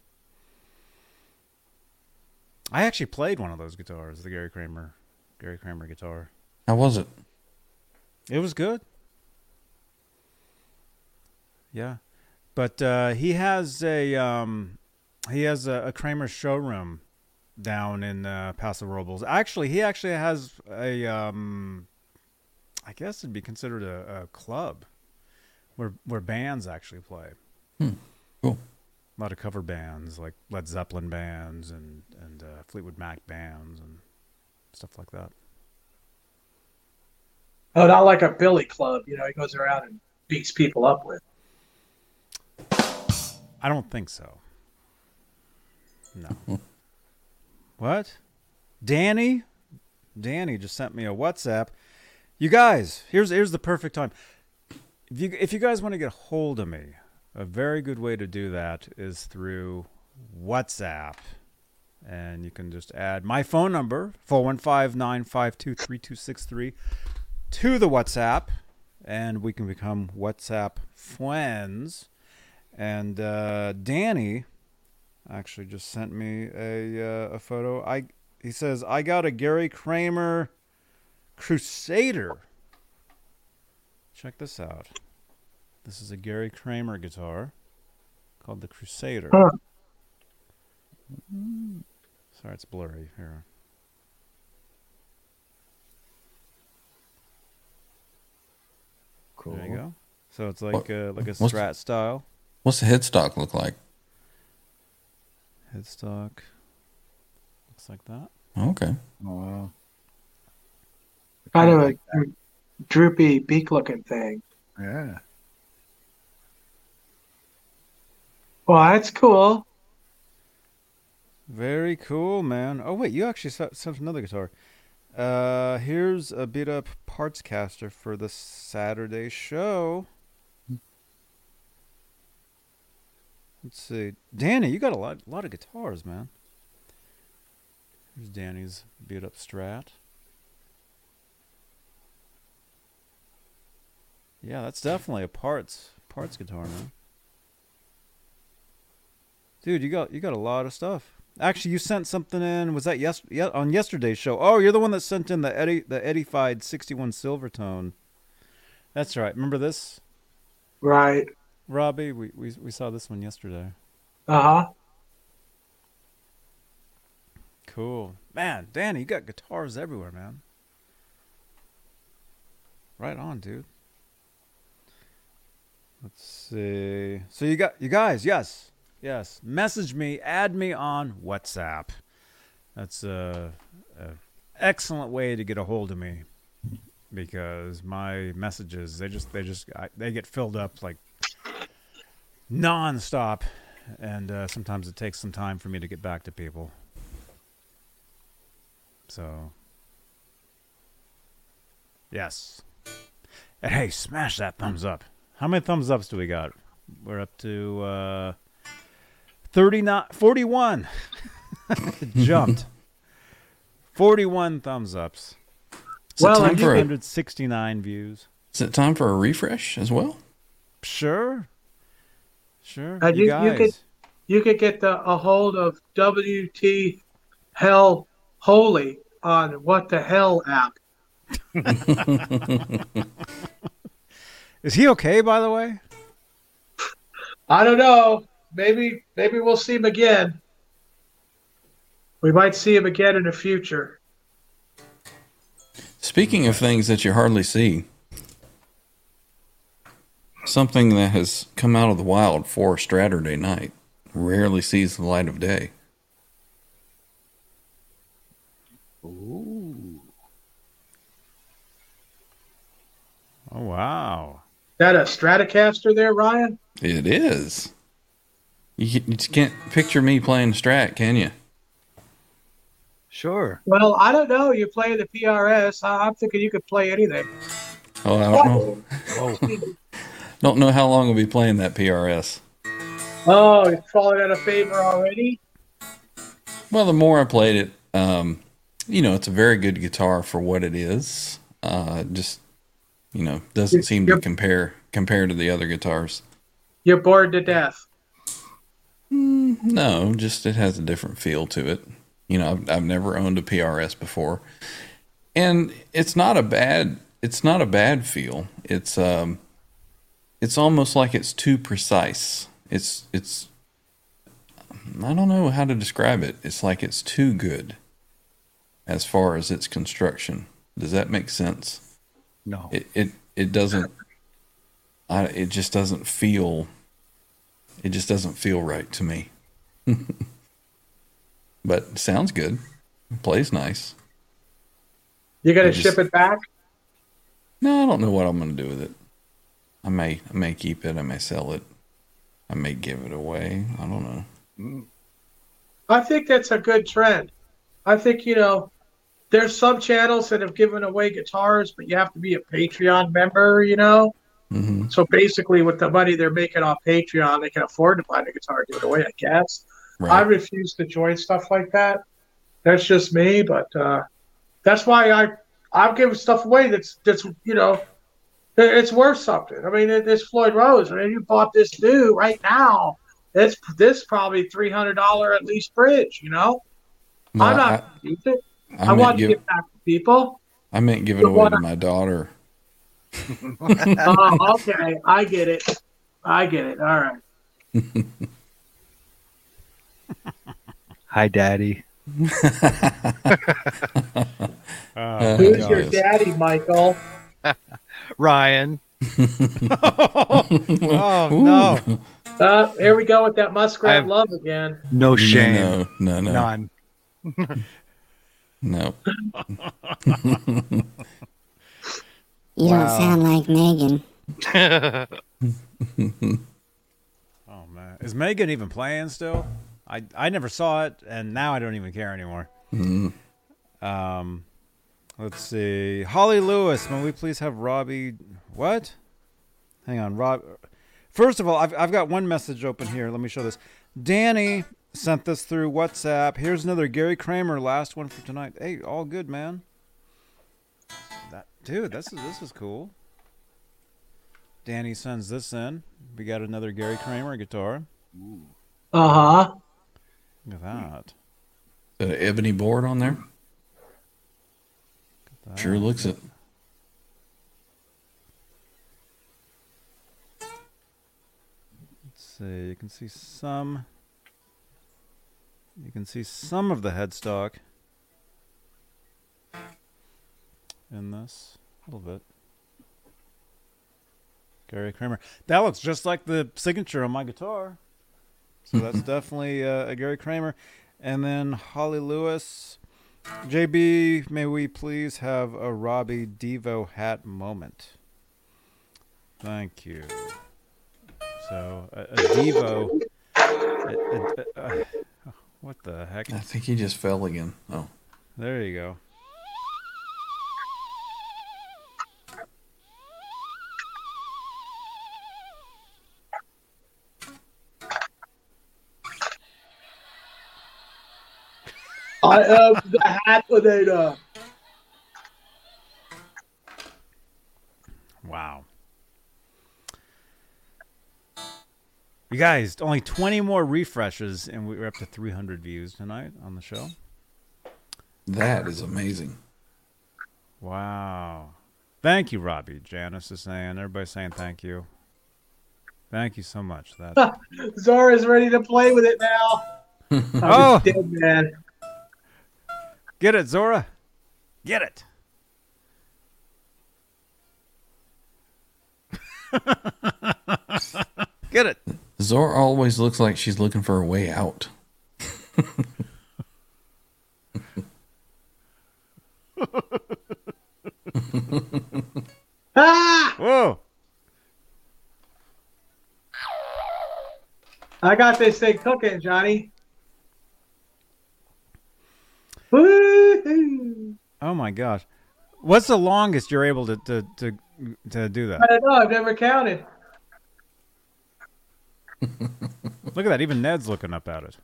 I actually played one of those guitars, the Gary Kramer, Gary Kramer guitar. How was it? It was good. Yeah, but uh, he has a um, he has a, a Kramer showroom down in uh, Paso Robles. Actually, he actually has a um, I guess it'd be considered a, a club where where bands actually play. Cool. A lot of cover bands like Led Zeppelin bands and and uh, Fleetwood Mac bands and stuff like that. Oh, not like a Billy Club. You know, he goes around and beats people up with. I don't think so. No. what? Danny? Danny just sent me a WhatsApp. You guys, here's here's the perfect time. If you if you guys want to get a hold of me, a very good way to do that is through WhatsApp. And you can just add my phone number, 415-952-3263, to the WhatsApp, and we can become WhatsApp friends. And uh, Danny actually just sent me a uh, a photo. I he says I got a Gary Kramer Crusader. Check this out. This is a Gary Kramer guitar called the Crusader. Huh. Sorry, it's blurry here. Cool. There you go. So it's like What- uh, like a Strat style. What's the headstock look like? Headstock. Looks like that. Okay. Oh, wow. Kind of like a droopy beak looking thing. Yeah. Well, that's cool. Very cool, man. Oh wait, you actually sent sent another guitar. Uh, here's a beat up parts caster for the Saturday show. Let's see, Danny, you got a lot, lot of guitars, man. Here's Danny's beat up Strat. Yeah, that's definitely a parts parts guitar, man. Dude, you got you got a lot of stuff. Actually, you sent something in. Was that yes, yeah, on yesterday's show? Oh, you're the one that sent in the Eddie the Edified 61 Silvertone. That's right. Remember this, Right. Robbie? We we we saw this one yesterday. Uh huh. Cool, man. Danny, you got guitars everywhere, man. Right on, dude. Let's see. So you got you guys, yes. Yes. Message me, add me on WhatsApp. That's a, a excellent way to get a hold of me because my messages they just they just I, they get filled up like nonstop, and uh, sometimes it takes some time for me to get back to people. So, yes. And hey, smash that thumbs up. How many thumbs ups do we got? We're up to uh, 39, 41. Jumped. 41 thumbs ups. Is Well, time and for a, 169 views. is it time for a refresh as well? Sure. Sure. Uh, you, you- you guys. could- You could get the, a hold of WT Hell Holy on What the Hell app. Is he okay, by the way? I don't know. Maybe maybe we'll see him again. We might see him again in the future. Speaking of things that you hardly see, something that has come out of the wild for Saturday night rarely sees the light of day. Ooh. Oh, wow. Is That a Stratocaster there, Ryan? It is. You, you just can't picture me playing Strat, can you? Sure. Well, I don't know. You play the PRS. I- I'm thinking you could play anything. Oh, I don't know. don't know how long I'll be playing that PRS. Oh, you're falling out of favor already? Well, the more I played it, um, you know, it's a very good guitar for what it is. Uh, just, you know, doesn't seem to compare compare to the other guitars. You're bored to death. No, just it has a different feel to it. You know, I've, I've never owned a PRS before, and it's not a bad it's not a bad feel. It's um, it's almost like it's too precise. It's it's I don't know how to describe it. It's like it's too good as far as its construction. Does that make sense? No. It it it doesn't. I it just doesn't feel. It just doesn't feel right to me. but sounds good. It plays nice. You gonna just- ship it back? No, I don't know what I'm going to do with it. I may I may keep it. I may sell it. I may give it away. I don't know. I think that's a good trend. I think, you know, there's some channels that have given away guitars, but you have to be a Patreon member, you know? Hmm So basically, with the money they're making off Patreon, they can afford to buy the guitar and give it away, I guess. I refuse to join stuff like that. That's just me, but uh, that's why I I'm giving stuff away that's that's you know it's worth something. I mean, it, it's Floyd Rose. I mean, you bought this new right now. It's this probably three hundred dollar at least bridge. You know, Well, I'm not. I, gonna use it. I, I, want to give give back to people. I meant give it away to my daughter. oh, okay, I get it. I get it. All right. Hi, Daddy. Oh, Who's God. your daddy, Michael? Ryan. oh no. Uh, here we go with that muskrat I've- love again. No shame. No, no, no, None. no. You don't sound like Megan. Oh man, is Megan even playing still? I I never saw it, and now I don't even care anymore. Um, let's see. Holly Lewis, may we please have Robbie? What? Hang on, Rob. First of all, I've I've got one message open here. Let me show this. Danny sent this through WhatsApp. Here's another Gary Kramer, last one for tonight. Hey, all good, man. That dude, this is this is cool. Danny sends this in. We got another Gary Kramer guitar. Uh huh. Look at that. Got an ebony board on there. Sure looks it. Let's see. You can see some. You can see some of the headstock in this a little bit. Gary Kramer. That looks just like the signature on my guitar. So that's definitely uh, a Gary Kramer. And then Holly Lewis. JB, may we please have a Robbie Devo hat moment? Thank you. So a, a Devo. a- a- what the heck? I think he just fell again. Oh, There you go. I uh, am the hat. Uh. Wow. You guys, only 20 more refreshes, and we're up to 300 views tonight on the show. that is amazing. Wow. Thank you, Robbie. Janice is saying, everybody's saying thank you. Thank you so much. That Zora's ready to play with it now. Oh. dead man. Get it, Zora. Get it. Get it. Zora always looks like she's looking for a way out. Ah! Whoa. I got this thing cooking, Johnny. Woo-hoo. Oh my gosh. What's the longest you're able to to to, to do that? I don't know. I've never counted. Look at that. Even Ned's looking up at it.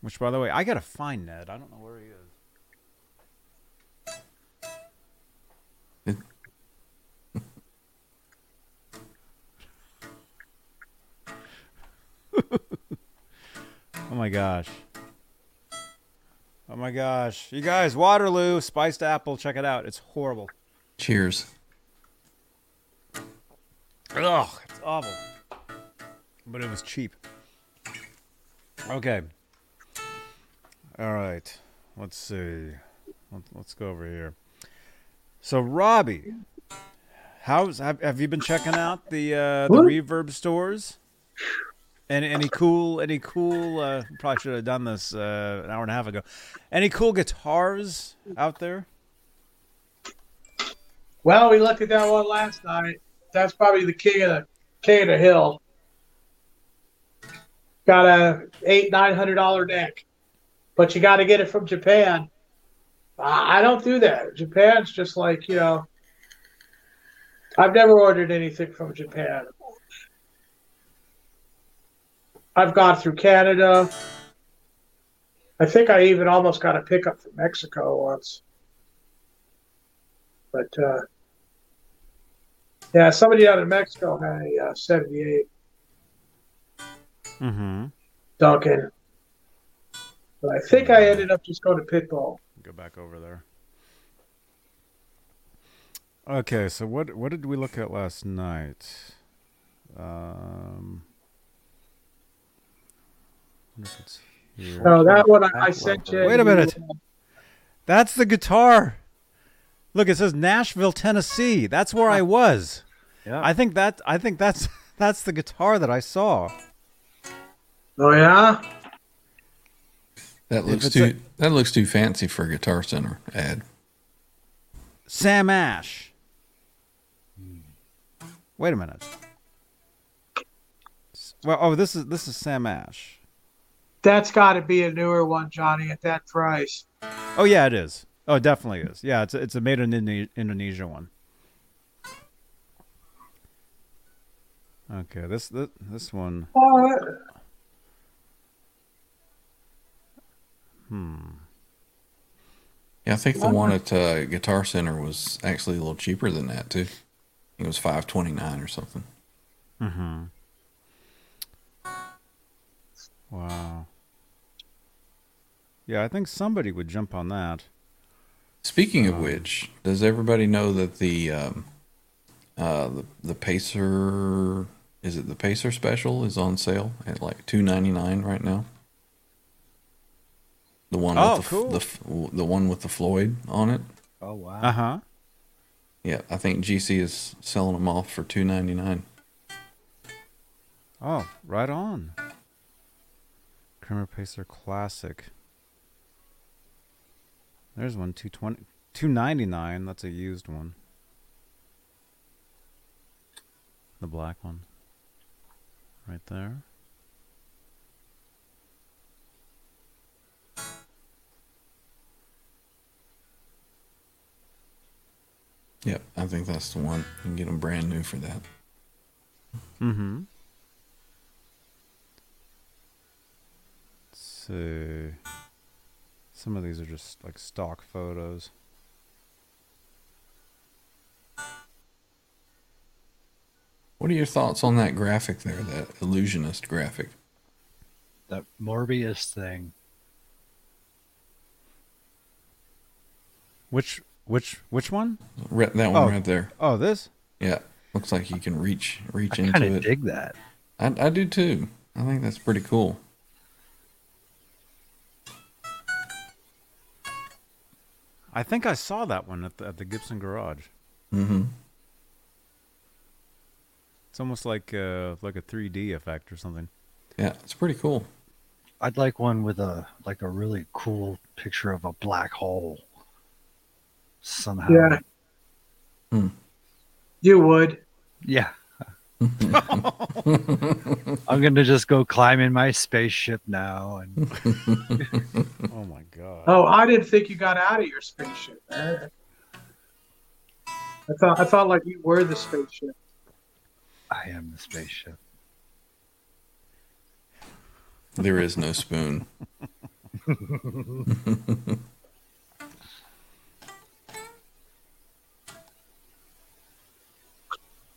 Which, by the way, I gotta find Ned. I don't know where he is. oh my gosh. Oh my gosh. You guys, Waterloo, spiced apple, check it out. It's horrible. Cheers. Ugh, it's awful. But it was cheap. Okay. All right. Let's see. Let- Let's go over here. So, Robbie, how's have, have you been checking out the uh, the What? reverb stores? Any any cool any cool? Uh, probably should have done this uh, an hour and a half ago. Any cool guitars out there? Well, we looked at that one last night. That's probably the king of the king of the hill. Got a eight nine hundred dollar neck, but you got to get it from Japan. I don't do that. Japan's just like you know. I've never ordered anything from Japan. I've gone through Canada. I think I even almost got a pickup from Mexico once. But uh, yeah, somebody out in Mexico had a uh, 78 Mm-hmm. Duncan. But I think I ended up just going to Pitbull. Go back over there. Okay, so what what did we look at last night? Um, wonder if it's here. So that one I, I sent you. Wait a minute. That's the guitar. Look, it says Nashville, Tennessee. That's where I was. Yeah. I think that I think that's That's the guitar that I saw. Oh yeah. That looks too a- that looks too fancy for a Guitar Center ad. Sam Ash. Wait a minute. Well, oh, this is this is Sam Ash. That's got to be a newer one, Johnny, at that price. Oh yeah, it is. Oh, it definitely is. Yeah, it's a, it's a made in Indone- Indonesia one. Okay, this this, this one. Hmm. Yeah, I think the one at uh, Guitar Center was actually a little cheaper than that too. It was five twenty nine or something. Mm-hmm. Wow. Yeah, I think somebody would jump on that. Speaking of which, does everybody know that the um, uh, the the Pacer is it the Pacer special is on sale at like two ninety nine right now? The one Oh, with the, cool. the the one with the Floyd on it. Oh wow. Uh huh. Yeah, I think GC is selling them off for two ninety nine. Oh, right on. Kramer Pacer Classic. There's one 220 299. That's a used one. The black one. Right there. Yep, I think that's the one. You can get them brand new for that. Mm-hmm. See. Some of these are just like stock photos. What are your thoughts on that graphic there, that illusionist graphic? That Morbius thing. Which which which one? Right, that one Oh. right there. Oh, this? Yeah, looks like you can reach reach I into kind it. of dig that. I, I do too. I think that's pretty cool. I think I saw that one at the, at the Gibson Garage. Mm-hmm. It's almost like uh, like a 3D effect or something. Yeah, it's pretty cool. I'd like one with a like a really cool picture of a black hole. Somehow. Yeah. Hmm. You would. Yeah. I'm gonna just go climb in my spaceship now and Oh my god. Oh, I didn't think you got out of your spaceship. man. I thought I thought like you were the spaceship. I am the spaceship. There is no spoon.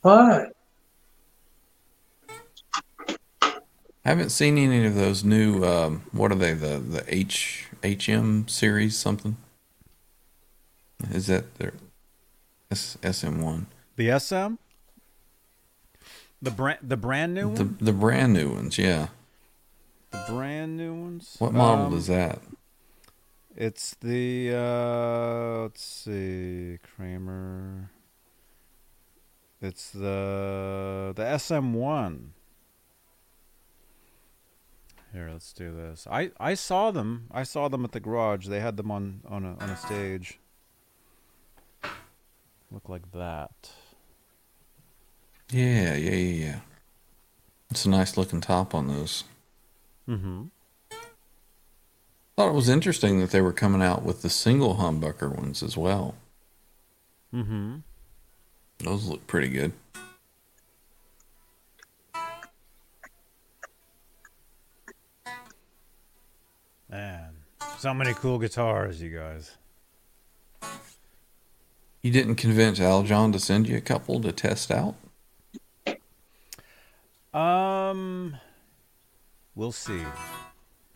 What? I haven't seen any of those new. Um, what are they? The the H HM series something. Is that their S SM one? The SM? The brand the brand new The the brand new ones, yeah. The brand new ones? What model Um, is that? It's the uh let's see, Kramer. It's the the SM1. Here, let's do this. I I saw them. I saw them at the garage. They had them on on a on a stage. Look like that. Yeah, yeah, yeah, yeah. It's a nice looking top on those. Mm-hmm. Thought it was interesting that they were coming out with the single humbucker ones as well. Mm-hmm. Those look pretty good. Man, so many cool guitars, you guys. You didn't convince Al John to send you a couple to test out? Um, we'll see.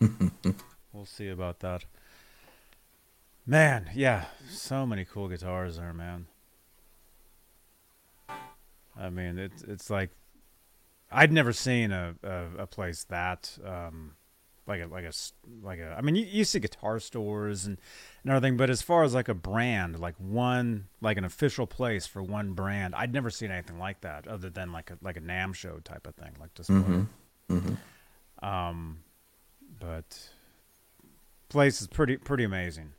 we'll see about that. Man, yeah, so many cool guitars there, man. I mean, it's it's like I'd never seen a a, a place that um, like a like a like a. I mean, you, you see guitar stores and and everything, but as far as like a brand, like one like an official place for one brand, I'd never seen anything like that other than like a like a NAMM show type of thing, like display. Mhm. Um, but place is pretty pretty amazing.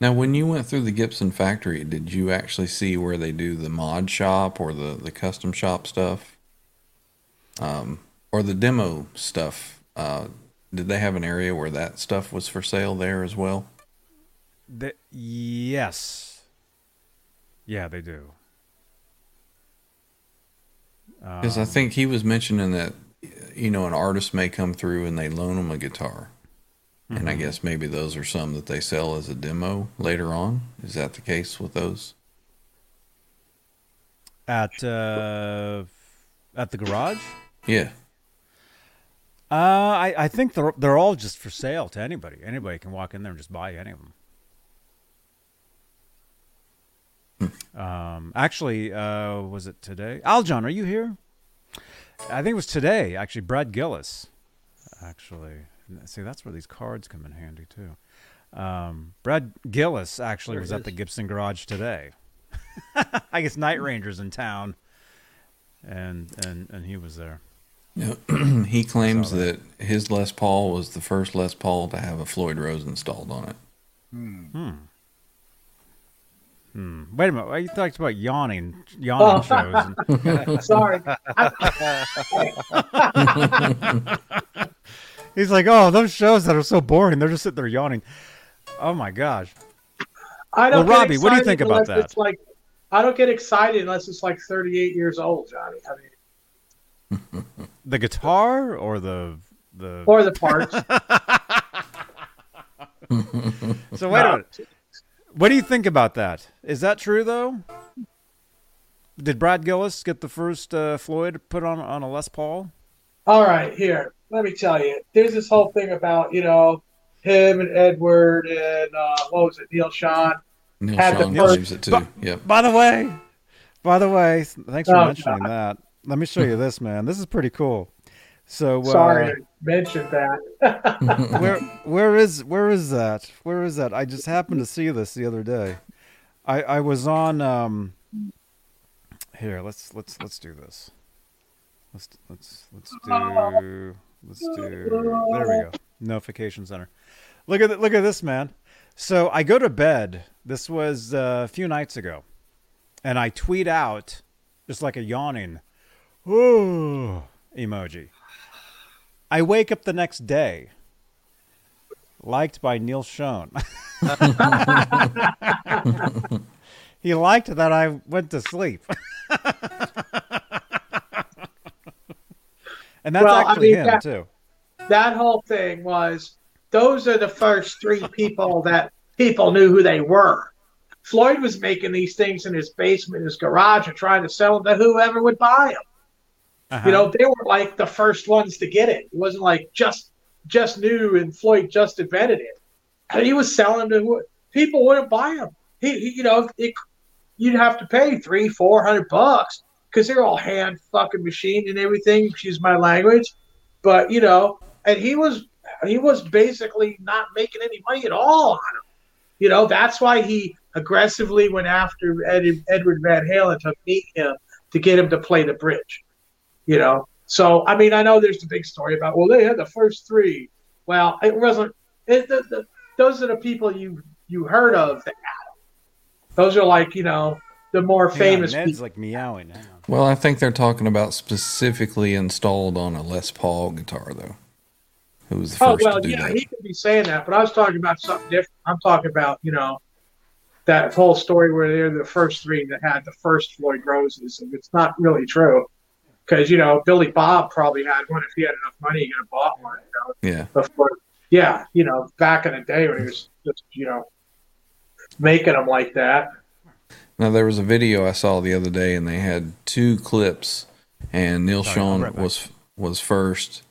Now, when you went through the Gibson factory, did you actually see where they do the mod shop or the, the custom shop stuff? Um, or the demo stuff? Uh, did they have an area where that stuff was for sale there as well? The, yes. Yeah, they do. Because I think he was mentioning that, you know, an artist may come through and they loan them a guitar. And I Mhm. guess maybe those are some that they sell as a demo later on. Is that the case with those? At uh, at the garage. Yeah. Uh, I, I think they're they're all just for sale to anybody. Anybody can walk in there and just buy any of them. Um, actually, uh, was it today? Aljon, are you here? I think it was today. Actually, Brad Gillis. Actually, see that's where these cards come in handy too. Um, Brad Gillis actually There was at the. Gibson Garage today. I guess Night Ranger's in town, and and and he was there. Yeah, he claims that his Les Paul was the first Les Paul to have a Floyd Rose installed on it. Hmm. Hmm. Wait a minute. You talked about yawning, yawning Oh. shows. and- Sorry. He's like, oh, those shows that are so boring. They're just sitting there yawning. Oh my gosh. I don't Well, Robbie, what do you think about unless that? It's like I don't get excited unless it's like 38 years old, Johnny. I mean, The guitar or the the or the parts. So wait a minute. What do you think about that? Is that true though? Did Brad Gillis get the first uh, Floyd put on on a Les Paul? All right, here. Let me tell you. There's this whole thing about you know him and Edward and uh, what was it, Neal Schon Neal had Schon the first. it too. Yep. By the way, by the way, thanks for Oh, mentioning that. Let me show you this, man. This is pretty cool. So, uh, Sorry to mention that. where where is where is that? Where is that? I just happened to see this the other day. I I was on um here, let's let's let's do this. Let's let's let's do let's do there we go. Notification center. Look at look at this man. So I go to bed. This was uh, a few nights ago. And I tweet out just like a yawning ooh emoji. I wake up the next day, liked by Neal Schon. he liked that I went to sleep. and that's Well, I actually mean, him, that- too. that whole thing was those are the first three people that people knew who they were. Floyd was making these things in his basement, his garage, and trying to sell them to whoever would buy them. Uh-huh. You know, they were like the first ones to get it. It wasn't like just just new and Floyd just invented it. And he was selling to people wouldn't buy them. He, he you know, it, you'd have to pay three, four hundred bucks because they're all hand fucking machined and everything. Excuse my language, but you know, and he was he was basically not making any money at all on. You know, that's why he aggressively went after Ed, Edward Van Halen to meet him to get him to play the bridge. You know, so I mean, I know there's the big story about well, they had the first three. Well, it wasn't. It, the, the, those are the people you you heard of that had them. Those are like you know the more Hang on, famous Ned's people. like meowing now. Well, I think they're talking about specifically installed on a Les Paul guitar, though. Who was the first? Oh first well, to do yeah, that? he could be saying that, but I was talking about something different. I'm talking about you know that whole story where they're the first three that had the first Floyd Roses, and it's not really true because you know Billy Bob probably had one if he had enough money, he could have bought one. You know, Yeah. before, yeah, you know, back in the day when he was just you know making them like that. Now there was a video I saw the other day, and they had two clips, and Neal Sorry, Schon right was was first,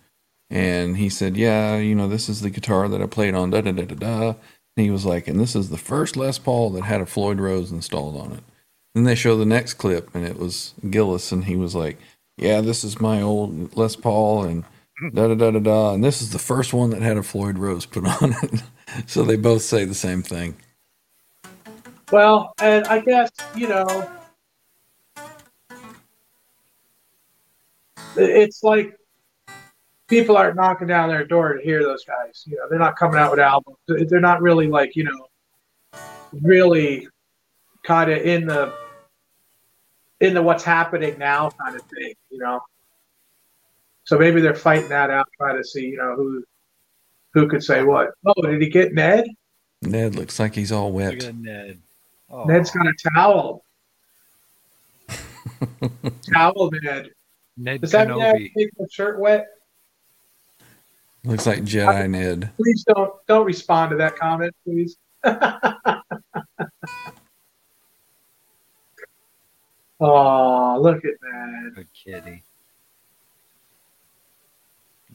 and he said, "Yeah, you know, this is the guitar that I played on." Da da da da da. And he was like, "And this is the first Les Paul that had a Floyd Rose installed on it." Then they show the next clip, and it was Gillis, and he was like, "Yeah, this is my old Les Paul, and da da da da da. And this is the first one that had a Floyd Rose put on it. so they both say the same thing. Well, and I guess you know, it's like people aren't knocking down their door to hear those guys. You know, they're not coming out with albums. They're not really like you know, really kind of in the in the what's happening now kind of thing. You know, so maybe they're fighting that out, trying to see you know who who could say what. Oh, did he get Ned? Ned looks like he's all wet. Ned. Oh, Ned's got a towel. towel, Ned. Ned Does that mean I have make my shirt wet? Looks like Jedi Ned. Please don't don't respond to that comment, please. oh, look at that. Good kitty.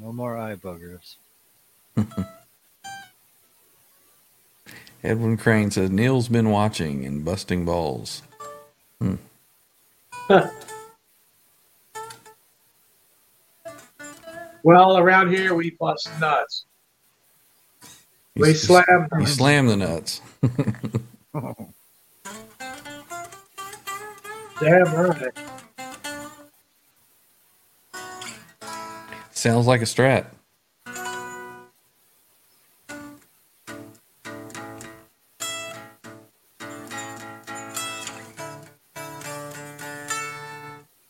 No more eye buggers. Edwin Crane says Neal's been watching and busting balls. Hmm. Well, around here we bust nuts. We slam. He slammed the nuts. Oh. Damn right. Sounds like a strat.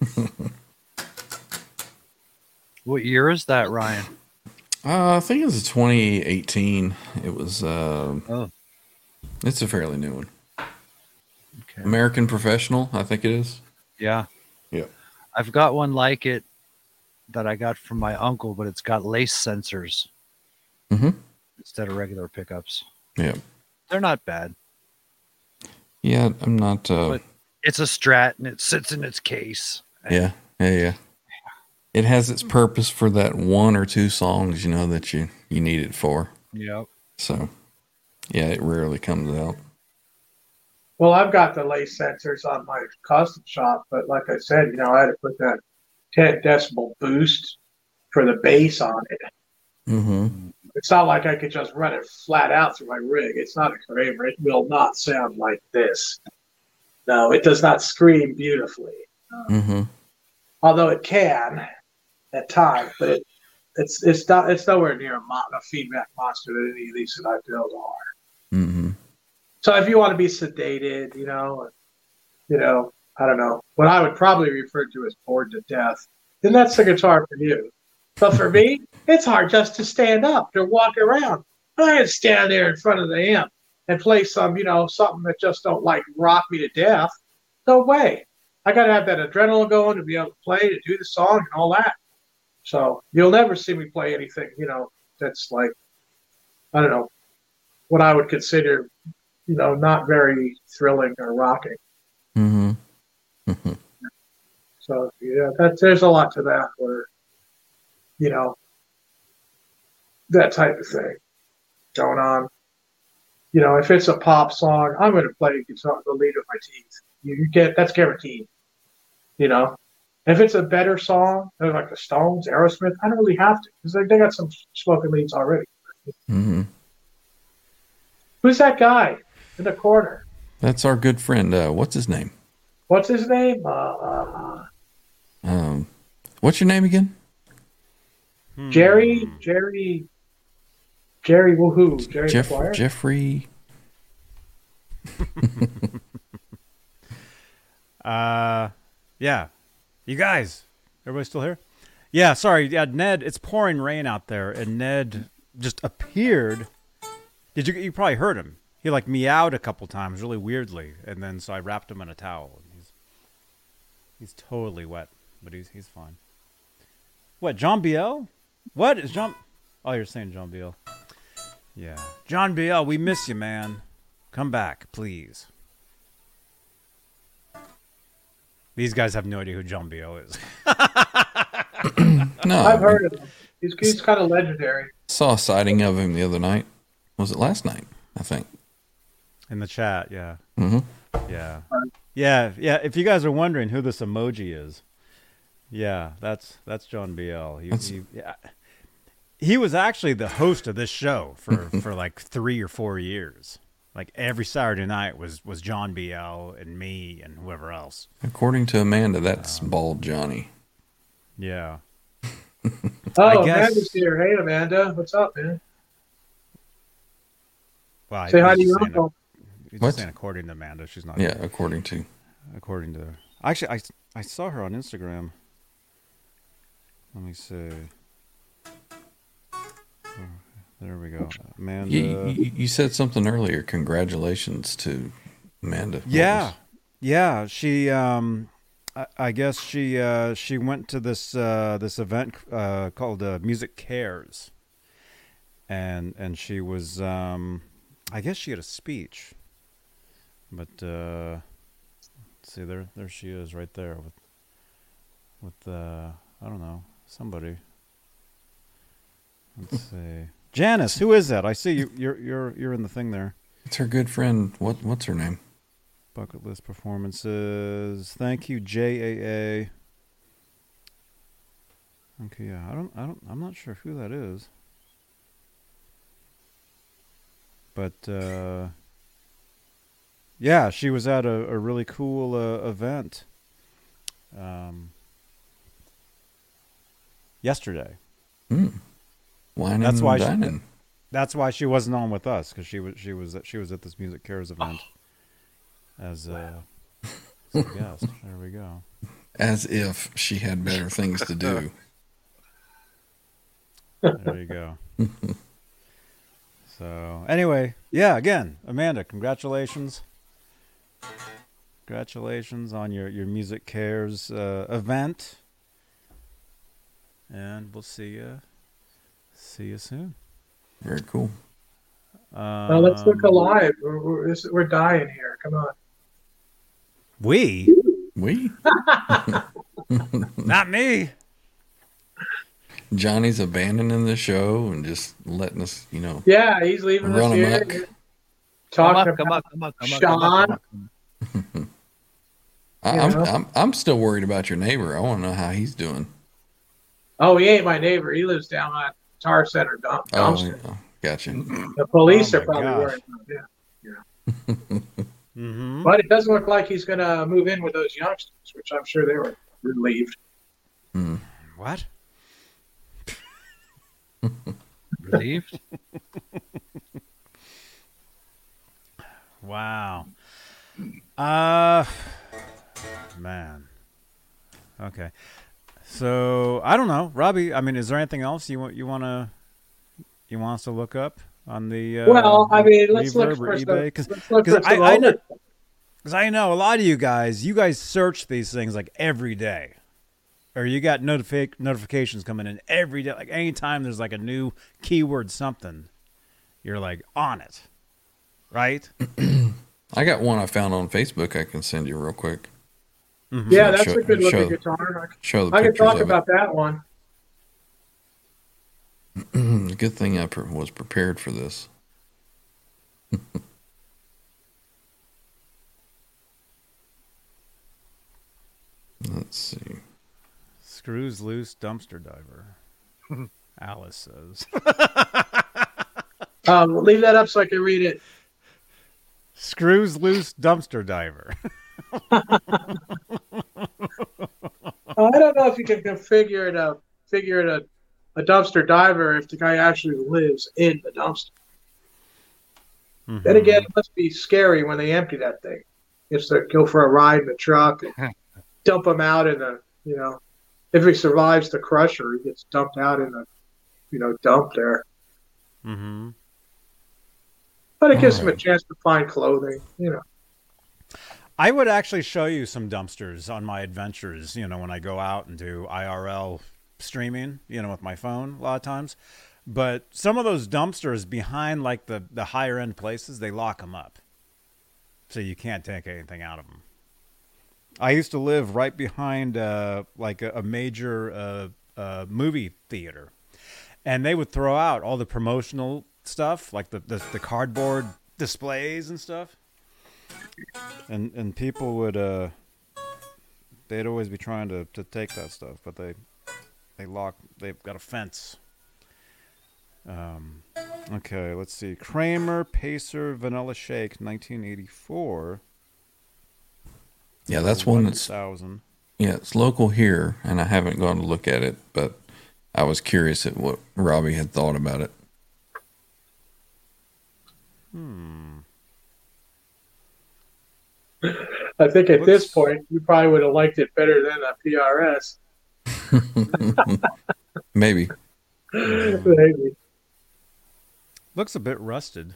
What year is that, Ryan? Uh, I think it was 2018. It was. Uh, Oh. It's a fairly new one. Okay. American Professional, I think it is. Yeah. Yeah. I've got one like it that I got from my uncle, but it's got lace sensors Mhm. instead of regular pickups. Yeah. They're not bad. Yeah, I'm not. Uh, But- It's a strat and it sits in its case. yeah, yeah, yeah. It has its purpose for that one or two songs, you know, that you you need it for. Yep. So, yeah, it rarely comes out. Well, I've got the lace sensors on my custom shop, but like I said, you know, I had to put that 10 decibel boost for the bass on it. Mm-hmm. It's not like I could just run it flat out through my rig. It's not a Kramer. It will not sound like this. No, it does not scream beautifully, Mm-hmm. although it can at times. But it, it's it's not it's nowhere near a, mo- a feedback monster that any of these that I build are. So if you want to be sedated, you know, you know, I don't know, what I would probably refer to as bored to death, then that's the guitar for you. But for me, it's hard just to stand up, to walk around. I can stand there in front of the amp and play some, you know, something that just don't like rock me to death. No way. I got to have that adrenaline going to be able to play, to do the song and all that. So you'll never see me play anything, you know, that's like, I don't know, what I would consider you know, not very thrilling or rocking. Mm-hmm. So yeah, that there's a lot to that where, you know, that type of thing going on. You know, if it's a pop song, I'm going to play guitar the lead of my teeth. You, get that's guaranteed. You know, if it's a better song, like the Stones, Aerosmith, I don't really have to because they, they got some smoking leads already. Mm-hmm. Who's that guy in the corner? That's our good friend. Uh, what's his name? What's his name? Uh, uh, Um, what's your name again? Jerry, Jerry, Jerry Woohoo, Jerry Jeff McGuire. Jeffrey. Uh, yeah. You guys, everybody still here? Yeah, sorry. Yeah, Ned, it's pouring rain out there, and Ned just appeared. Did you? You probably heard him. He like meowed a couple times, really weirdly, and then so I wrapped him in a towel. And he's he's totally wet, but he's he's fine. What, John Biel? What is John? Oh, you're saying John Biel? Yeah, John Biel, we miss you, man. Come back, please. These guys have no idea who John Biel is. No, I've heard of him. He's, he's kind of legendary. Saw a sighting of him the other night. Was it last night? I think. In the chat, yeah. Mm-hmm. Yeah. Yeah, yeah. If you guys are wondering who this emoji is, yeah, that's that's John BL. He, That's- he, yeah. he was actually the host of this show for for like three or four years. Like every Saturday night was was John BL and me and whoever else. According to Amanda, that's bald Johnny. Yeah. Oh, I guess- Amanda's here. Hey, Amanda. What's up, man? Well, Say hi to just your saying- uncle. He's What? saying according to Amanda, she's not. Yeah, according to. According to actually, I I saw her on Instagram. Let me see. There we go, Amanda. You, you, you said something earlier. Congratulations to Amanda. Yeah, yeah. She, um, I, I guess she, uh, she went to this uh, this event uh, called uh, MusiCares, and and she was, um, I guess she had a speech, but uh, let's see there, there she is right there with, with uh, I don't know somebody. Let's see, Janice. Who is that? I see you. You're you're you're in the thing there. It's her good friend. What What's her name? Bucket list performances. Thank you, JAA. Okay, yeah, I don't, I don't, I'm not sure who that is. But uh, yeah, she was at a, a really cool uh, event um, yesterday. Hmm. Wine That's why she- dining. That's why she wasn't on with us because she was she was she was at this MusiCares event as a, as a guest. There we go. As if she had better things to do. There you go. so anyway, yeah. Again, Amanda, congratulations. Congratulations on your your MusiCares uh, event, and we'll see you see you soon. Very cool. Um, Now let's look alive. We're, we're, we're dying here. Come on. We, We? not me. Johnny's abandoning the show and just letting us, you know, Yeah, he's leaving us run here. Amok. Come up, come about up, come up, come up, come come up. I, You I'm, know? I'm I'm still worried about your neighbor. I want to know how he's doing. Oh, he ain't my neighbor. He lives down on Tar Center dump, Oh, yeah. gotcha. The police Oh, are probably gosh. worried about him. Mm-hmm. But it doesn't look like he's going to move in with those youngsters, which I'm sure they were relieved. What? Relieved? Wow. Uh man. Okay. So I don't know, Robbie. I mean, is there anything else you want you want to you want us to look up on the uh, well, I mean, let's look for eBay? Because let's look for I, I know because I know a lot of you guys. You guys search these things like every day, or you got notifi- notifications coming in every day. Like anytime there's like a new keyword something, you're like on it, right? I got one I found on Facebook. I can send you real quick. Yeah, that's Show- a good looking show- guitar. Show the I can talk of about that one. Good thing I pre- was prepared for this. Let's see. Screws loose dumpster diver. Alice says. Um, leave that up so I can read it. Screws loose dumpster diver. I don't know if you can configure it a figure it a, a dumpster diver if the guy actually lives in the dumpster. Then again, it must be scary when they empty that thing. It's to go for a ride in the truck and dump him out in the you know, if he survives the crusher, he gets dumped out in the you know dump there. Mm-hmm. But it gives them a chance to find clothing. You know, I would actually show you some dumpsters on my adventures, you know, when I go out and do IRL streaming, you know, with my phone a lot of times. But some of those dumpsters behind like the, the higher end places, they lock them up. So you can't take anything out of them. I used to live right behind uh, like a, a major uh, uh, movie theater. And they would throw out all the promotional stuff, like the, the, the cardboard displays and stuff and and people would uh they'd always be trying to to take that stuff but they they lock they've got a fence Um, okay, let's see. Kramer Pacer Vanilla Shake, 1984. Yeah, that's one that's thousand. yeah, it's local here, and I haven't gone to look at it, but I was curious at what Robbie had thought about it. Hmm. I think at this point, you probably would have liked it better than a PRS. Maybe. Maybe. Looks a bit rusted.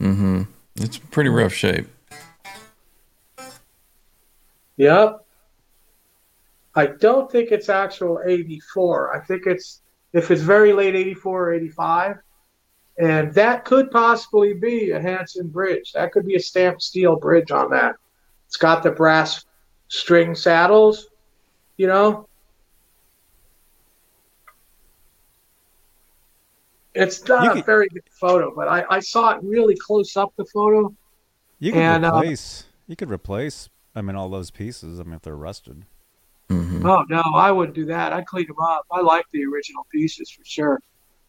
Mm-hmm. It's pretty rough shape. Yep. I don't think it's actual 84. I think it's, if it's very late 84 or 85. And that could possibly be a Hanson bridge. That could be a stamped steel bridge on that. It's got the brass string saddles, you know. It's not You a could- very good photo, but I, I saw it really close up the photo. You could And, uh, replace. you could replace. I mean, all those pieces. I mean, if they're rusted. Mm-hmm. Oh no, I wouldn't do that. I'd clean them up. I like the original pieces for sure.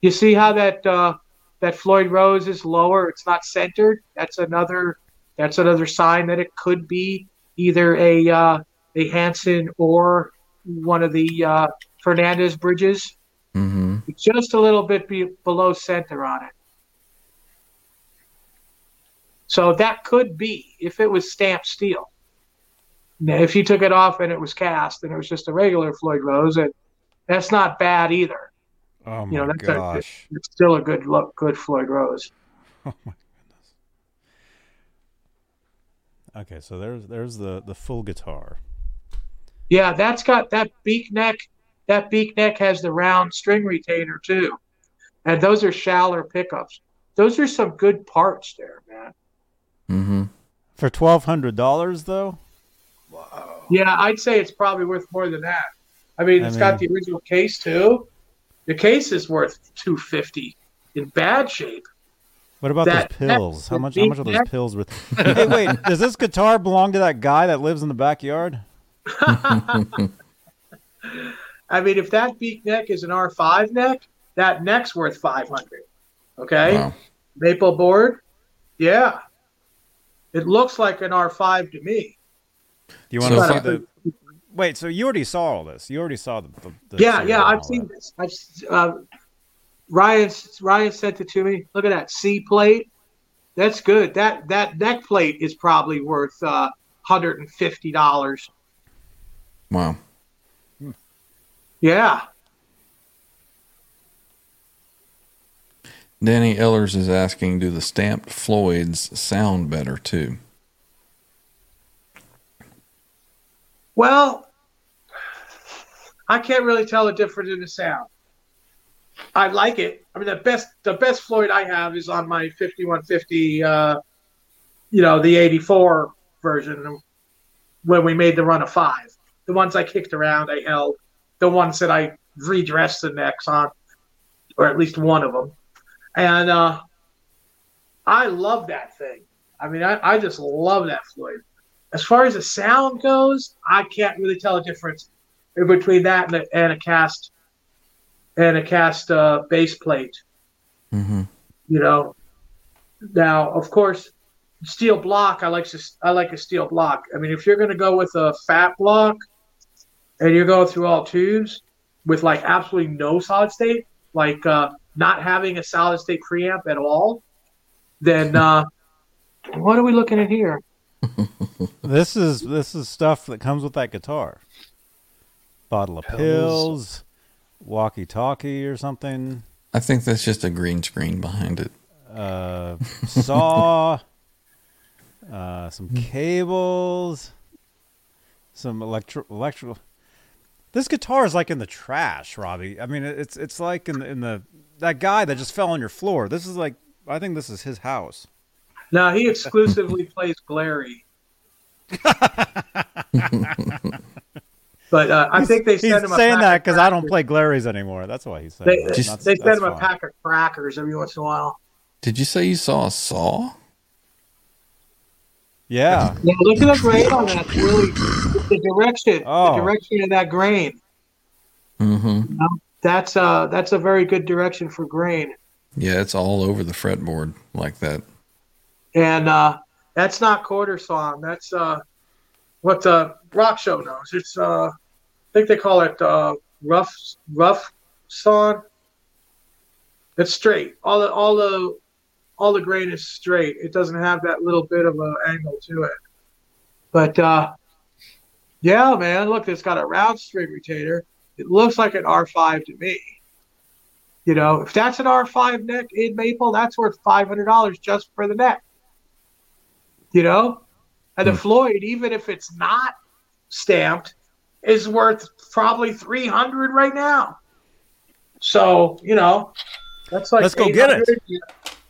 You see how that uh, that Floyd Rose is lower? It's not centered. That's another that's another sign that it could be either a uh, a Hanson or one of the uh, Fernandes bridges. Mm-hmm. Just a little bit be- below center on it. So that could be if it was stamped steel. Now, if you took it off and it was cast and it was just a regular Floyd Rose, and that's not bad either. Oh my You know, that's a- gosh. It's still a good look, good Floyd Rose. Oh my goodness. Okay, so there's there's the the full guitar. Yeah, that's got that beak neck. That beak neck has the round string retainer too, and those are Schaller pickups. Those are some good parts there, man. Mm-hmm. For twelve hundred dollars though? Wow. Yeah, I'd say it's probably worth more than that. I mean, I it's got the original case too. The case is worth two fifty in bad shape. What about That- those pills? How much how much are beak those pills worth? hey, wait, does this guitar belong to that guy that lives in the backyard? I mean, if that beak neck is an R five neck, that neck's worth five hundred. Okay, Wow. maple board. Yeah, it looks like an R five to me. Do you So want to see the Wait, so you already saw all this. You already saw the, the, the yeah, yeah, I've seen that. this. I've uh, Ryan Ryan sent it to me. Look at that C plate. That's good. That that neck plate is probably worth uh, hundred and fifty dollars. Wow. Yeah. Danny Ellers is asking, do the stamped Floyds sound better too? Well, I can't really tell the difference in the sound. I like it. I mean, the best the best Floyd I have is on my 5150, uh, you know, the 84 version when we made the run of five. The ones I kicked around, I held. The ones that I redressed the necks on, or at least one of them. And uh, I love that thing. I mean, I, I just love that Floyd. As far as the sound goes, I can't really tell a difference between that and a, and a cast and a cast uh, base plate. Mm-hmm. You know. Now, of course, steel block. I like to, I like a steel block. I mean, if you're going to go with a fat block and you're going through all tubes with like absolutely no solid state, like uh, not having a solid state preamp at all, then uh, what are we looking at here? This is this is stuff that comes with that guitar. Bottle of Pills. pills, walkie-talkie or something. I think that's just a green screen behind it. uh, saw, uh, some cables, some electro electrical. This guitar is like in the trash, Robbie. I mean, it's it's like in the, in the that guy that just fell on your floor. This is like I think this is his house. No, he exclusively plays Glary. but uh, I think they He's send him a saying pack that because I don't play Glaries anymore. That's why he's saying. They, that. they, That's- they that's send him a fine. pack of crackers every once in a while. Did you say you saw a saw? Yeah. Yeah, look at the grain on that. It's really the direction, Oh. the direction of that grain. Mm-hmm. You know, that's uh that's a very good direction for grain. Yeah, it's all over the fretboard like that. And uh, that's not quarter sawn. That's uh, what the rock show knows. It's uh, I think they call it uh, rough rough sawn. It's straight. All the all the all the grain is straight. It doesn't have that little bit of an angle to it. But uh, yeah, man, look, it's got a round string retainer. It looks like an R5 to me. You know, if that's an R5 neck in maple, that's worth five hundred dollars just for the neck. You know, and the hmm. Floyd, even if it's not stamped, is worth probably three hundred right now. So you know, that's like Let's go get it. You-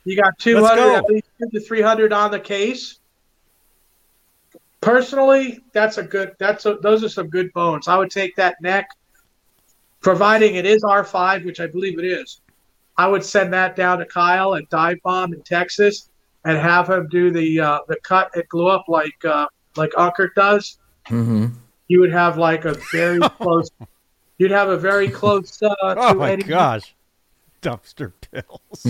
You got two go. at least two to three hundred on the case. Personally, that's a good. That's a, those are some good bones. I would take that neck, providing it is R five, which I believe it is. I would send that down to Kyle at Dive Bomb in Texas and have him do the uh, the cut and glue up like uh, like Unkert does. Mm-hmm. You would have like a very close. You'd have a very close. Uh, Oh to my Eddie- gosh. Dumpster pills.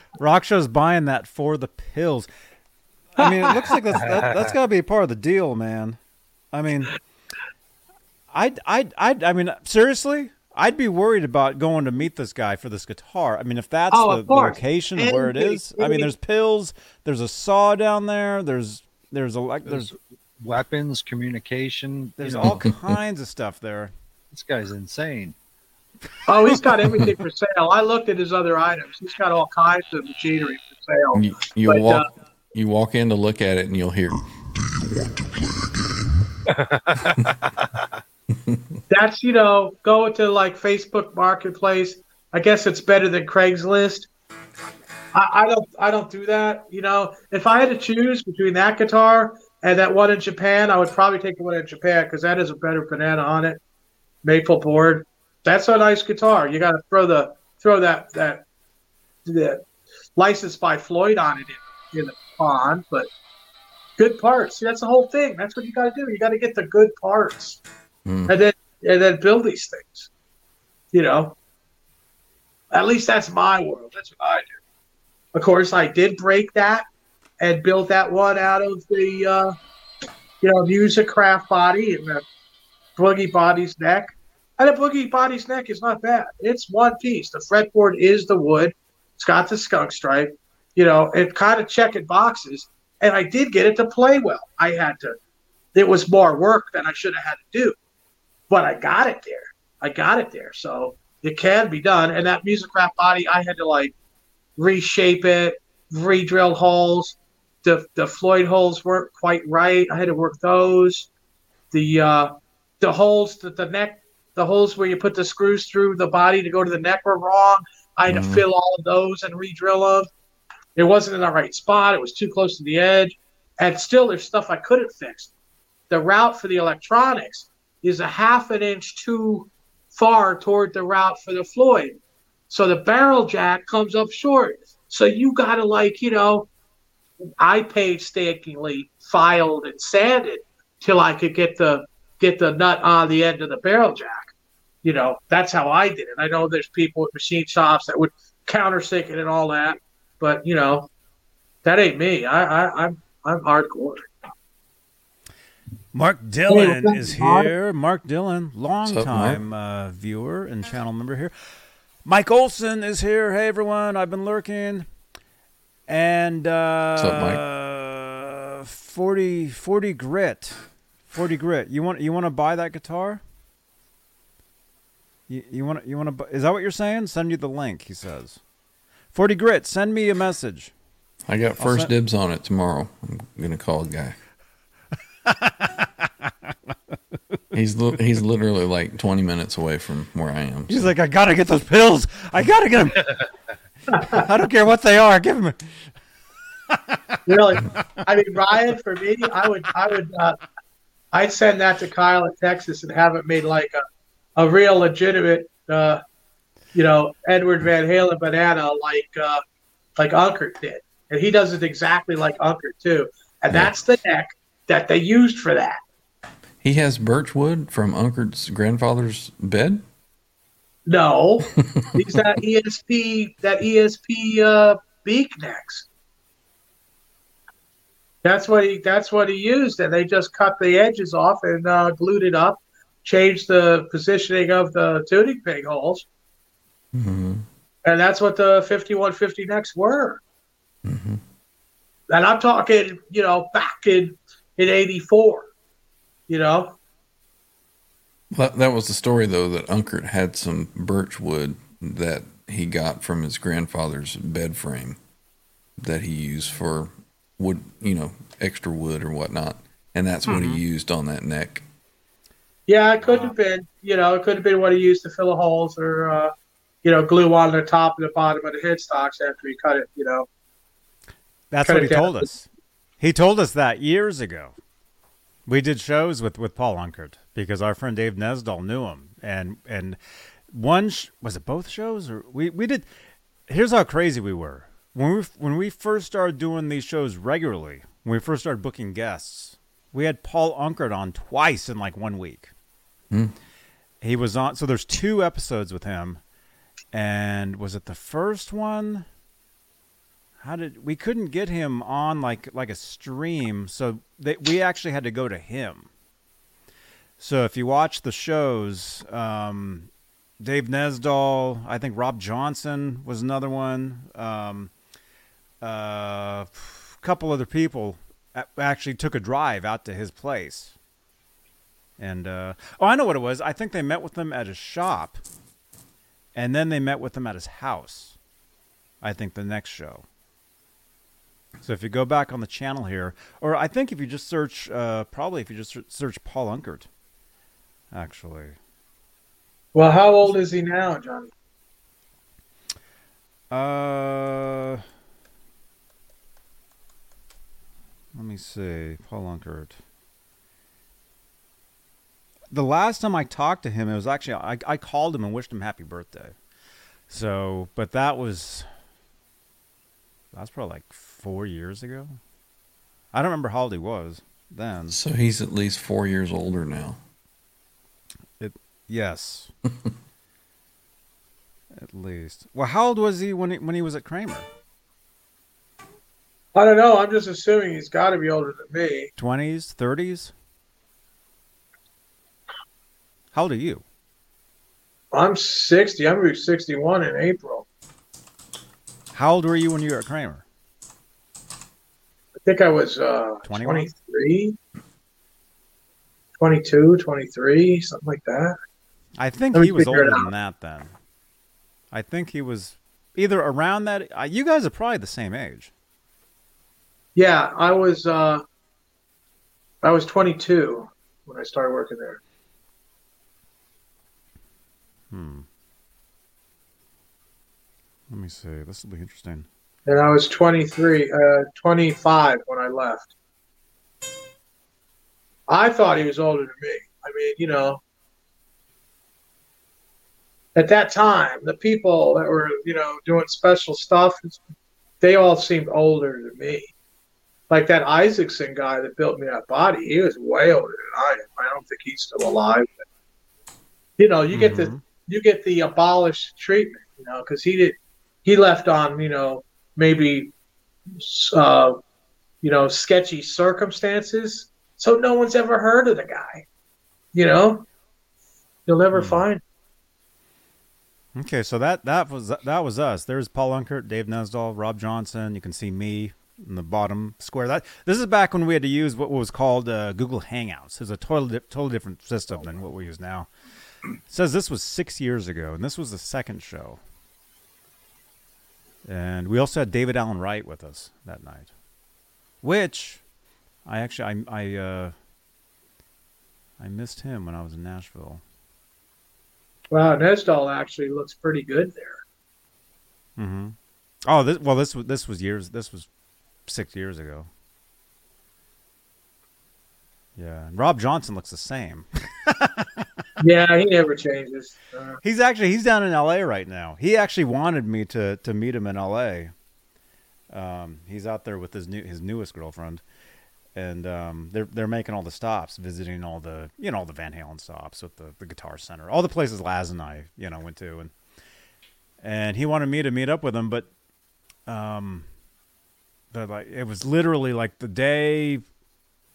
Rock Show's buying that for the pills. I mean, it looks like that's, that, that's got to be part of the deal, man. I mean, I'd, I'd, I'd, I mean, seriously, I'd be worried about going to meet this guy for this guitar. I mean, if that's Oh, the, the location of where it is, Anything. I mean, there's pills, there's a saw down there, there's, there's a, like, there's, Weapons, communication. there's you know, all kinds of stuff there. This guy's insane. Oh, he's got everything for sale. I looked at his other items. He's got all kinds of machinery for sale. You, you But, walk uh, you walk in to look at it and you'll hear That's you know, go to like Facebook Marketplace. I guess it's better than Craigslist. I, I don't I don't do that. You know, if I had to choose between that guitar and that one in Japan, I would probably take the one in Japan because that is a better banana on it, maple board. That's a nice guitar. You got to throw the throw that that the license by Floyd on it in, in the pond, but good parts. See, that's the whole thing. That's what you got to do. You got to get the good parts, Hmm. and then and then build these things. You know, at least that's my world. That's what I do. Of course, I did break that and built that one out of the uh, you know Musikraft body and the Boogie Bodies neck. And the Boogie Bodies neck is not bad. It's one piece. The fretboard is the wood. It's got the skunk stripe. You know, it kind of checking boxes. And I did get it to play well. I had to. It was more work than I should have had to do, but I got it there. I got it there. So it can be done. And that Musikraft body, I had to like reshape it, re-drill holes. The the Floyd holes weren't quite right. I had to work those. The uh, the holes that the neck, the holes where you put the screws through the body to go to the neck were wrong. I had to Mhm. fill all of those and re-drill them. It wasn't in the right spot. It was too close to the edge. And still, there's stuff I couldn't fix. The route for the electronics is a half an inch too far toward the route for the Floyd. So the barrel jack comes up short. So you got to, like, you know, I painstakingly filed and sanded till I could get the get the nut on the end of the barrel jack. You know, that's how I did it. I know there's people at machine shops that would countersink it and all that, but you know, that ain't me. I, I I'm I'm hardcore. Mark Dillon what's up, is here. Mark Dillon, long up, time uh, viewer and channel member here. Mike Olson is here. Hey everyone, I've been lurking. And uh, up, Mike? 40, 40 grit, forty grit. You want you want to buy that guitar? You, you want you want to? Is that what you're saying? Send you the link. He says. Forty grit. Send me a message. I got first send- dibs on it tomorrow. I'm gonna call a guy. He's li- he's literally like 20 minutes away from where I am. He's like, I gotta get those pills. I gotta get them. I don't care what they are. Give them. Really, I mean, Ryan, for me, I would I would uh, I'd send that to Kyle in Texas and have it made like a a real legitimate, uh, you know, Edward Van Halen banana like uh, like Unkert did, and he does it exactly like Unkert too, and Yeah. that's the neck that they used for that. He has birch wood from Unkert's grandfather's bed. No, he's that ESP that ESP uh, beak next. That's what he that's what he used, and they just cut the edges off and uh, glued it up, changed the positioning of the tuning pig holes, Mm-hmm. and that's what the fifty one fifty necks were. Mm-hmm. And I'm talking, you know, back in in '84. You know, That, that was the story, though, that Unkert had some birch wood that he got from his grandfather's bed frame that he used for wood, you know, extra wood or whatnot. And that's what he used on that neck. Yeah, it could have been. You know, it could have been what he used to fill the holes or, uh, you know, glue on the top and the bottom of the headstocks after he cut it. You know. That's Cut what he down. told us. He told us that years ago. We did shows with, with Paul Unkert because our friend Dave Nesdall knew him, and and one sh- was it both shows or we we did. Here's how crazy we were when we when we first started doing these shows regularly. When we first started booking guests, we had Paul Unkert on twice in like one week. Hmm. He was on. So there's two episodes with him, and was it the first one? How did we couldn't get him on like like a stream so they, we actually had to go to him. So if you watch the shows um, dave nesdall i think rob johnson was another one. Um, uh, a couple other people actually took a drive out to his place. And uh, oh i know what it was. I think they met with him at his shop. And then they met with him at his house i think the next show so if you go back on the channel here, or I think if you just search, uh, probably if you just search Paul Unkert, actually. Well, how old is he now, Johnny? Uh, let me see, Paul Unkert. The last time I talked to him, it was actually I, I called him and wished him happy birthday. So, but that was that was probably like four years ago. I don't remember how old he was then. So he's at least four years older now. It Yes. At least. Well, how old was he when he, when he was at Kramer? I don't know. I'm just assuming he's got to be older than me. Twenties, thirties. How old are you? I'm 60. I'm going to be 61 in April. How old were you when you were at Kramer? I think I was uh, 21? 23, 22, 23, something like that. I think he was older than that then. I think he was either around that. Uh, you guys are probably the same age. Yeah, I was uh, I was 22 when I started working there. Hmm. Let me see. This will be interesting. And I was 23, uh, 25 when I left. I thought he was older than me. I mean, you know, at that time, the people that were, you know, doing special stuff, they all seemed older than me. Like that Isaacson guy that built me that body, he was way older than I am. I don't think he's still alive. But, you know, you get the you get the abolished treatment, you know, because he did he left on, you know, maybe uh, you know, sketchy circumstances. So no one's ever heard of the guy. You know? You'll never find Okay, so that that was that was us. There's Paul Unkert, Dave Nesdall, Rob Johnson. You can see me in the bottom square. That this is back when we had to use what was called uh, Google Hangouts. It's a totally totally different system than what we use now. It says this was six years ago, and this was the second show. And we also had David Allen Wright with us that night, which I actually I I uh, I missed him when I was in Nashville. Wow, Nesdall actually looks pretty good there. Mm-hmm. Oh, this well, this was this was years. This was six years ago. Yeah, and Rob Johnson looks the same. Yeah, he never changes. Uh, He's actually he's down in L.A. right now. He actually wanted me to to meet him in L.A. Um, he's out there with his new his newest girlfriend, and um, they're they're making all the stops, visiting all the you know all the Van Halen stops with the the Guitar Center, all the places Laz and I you know went to, and and he wanted me to meet up with him, but um, the like it was literally like the day.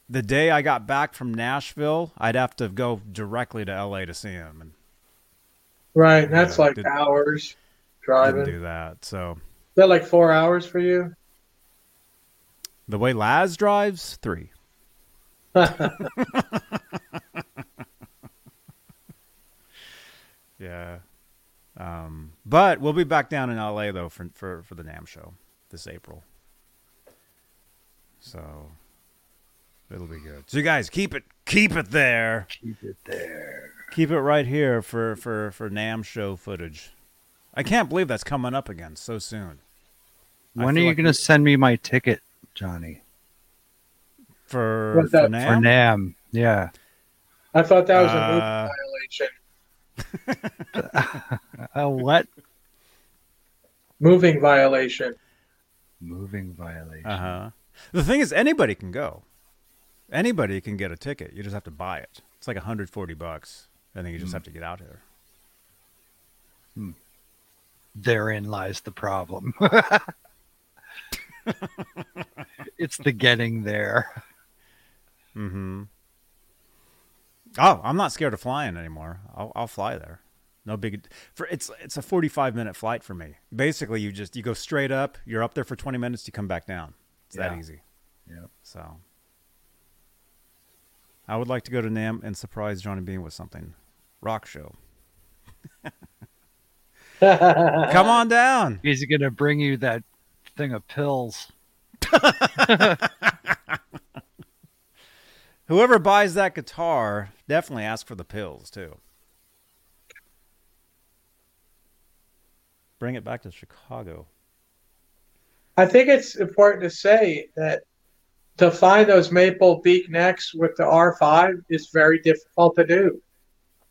The day I got back from Nashville, I'd have to go directly to LA to see him, and Right. That's Yeah, like did- hours driving. do that. So Is that like four hours for you? the way Laz drives, three. Yeah. Um, but we'll be back down in LA though for for for the NAMM show this April. So it'll be good. So you guys keep it keep it there. Keep it there. Keep it right here for for for NAMM show footage. I can't believe that's coming up again so soon. When are you like going to send me my ticket, Johnny? For for? NAMM? For NAMM. Yeah. I thought that was a Uh, moving violation. a what? Moving violation. Moving violation. Uh huh. The thing is, anybody can go. Anybody can get a ticket. You just have to buy it. It's like 140 bucks, and then you just have to get out here. Therein lies the problem. it's the getting there. Mm-hmm. Oh, I'm not scared of flying anymore. I'll, I'll fly there. No big for it's it's a 45 minute flight for me. Basically, you just you go straight up. You're up there for 20 minutes. You come back down. It's that easy. Yeah. So, I would like to go to NAMM and surprise Johnny Bean with something. Rock show. Come on down. He's going to bring you that thing of pills. Whoever buys that guitar, definitely ask for the pills too. Bring it back to Chicago. I think it's important to say that to find those maple beak necks with the R5 is very difficult to do.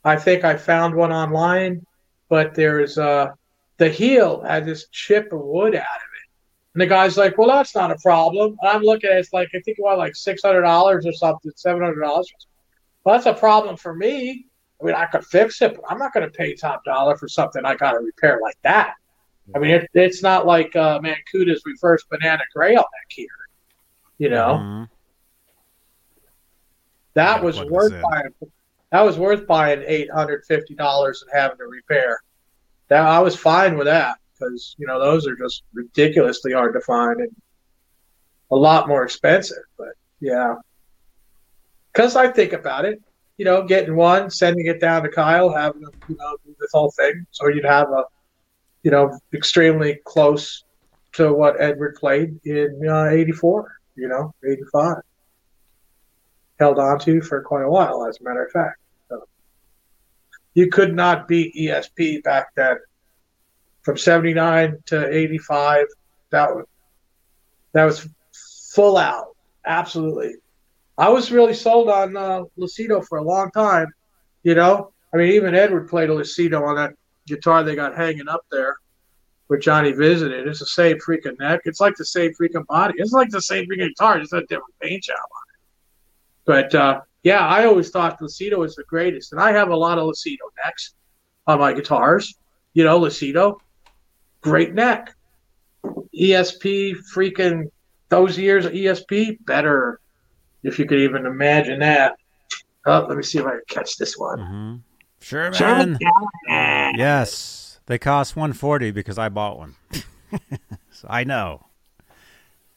I think I found one online, but there's uh, the heel had this chip of wood out of it. And the guy's like, well, that's not a problem. And I'm looking at it, it's like, I think it was like $600 or something, $700. Well, that's a problem for me. I mean, I could fix it, but I'm not going to pay top dollar for something I got to repair like that. I mean, it, it's not like uh, Mancuda's reverse banana grail neck here. You know, Mhm. that Gotta was worth buying. That was worth buying eight hundred fifty dollars and having to repair. That I was fine with that because you know those are just ridiculously hard to find and a lot more expensive. But yeah, because I think about it, you know, getting one, sending it down to Kyle, having him, you know, do this whole thing, so you'd have a, you know, extremely close to what Edward played in uh, '84. You know, '85 held on to for quite a while, as a matter of fact. So, you could not beat ESP back then. From 79 to 85, that was, that was full out. Absolutely. I was really sold on uh, Lucido for a long time. You know, I mean, even Edward played a Lucido on that guitar they got hanging up there where Johnny visited. It's the same freaking neck. It's like the same freaking body. It's like the same freaking guitar, just a different paint job on it. But uh, yeah, I always thought Lucido was the greatest, and I have a lot of Lucido necks on my guitars. You know, Lucido, great neck. ESP, freaking those years of ESP, better. If you could even imagine that. Oh, let me see if I can catch this one. Mhm. Sure, Sherman man. Yes, they cost 140 because I bought one. So I know.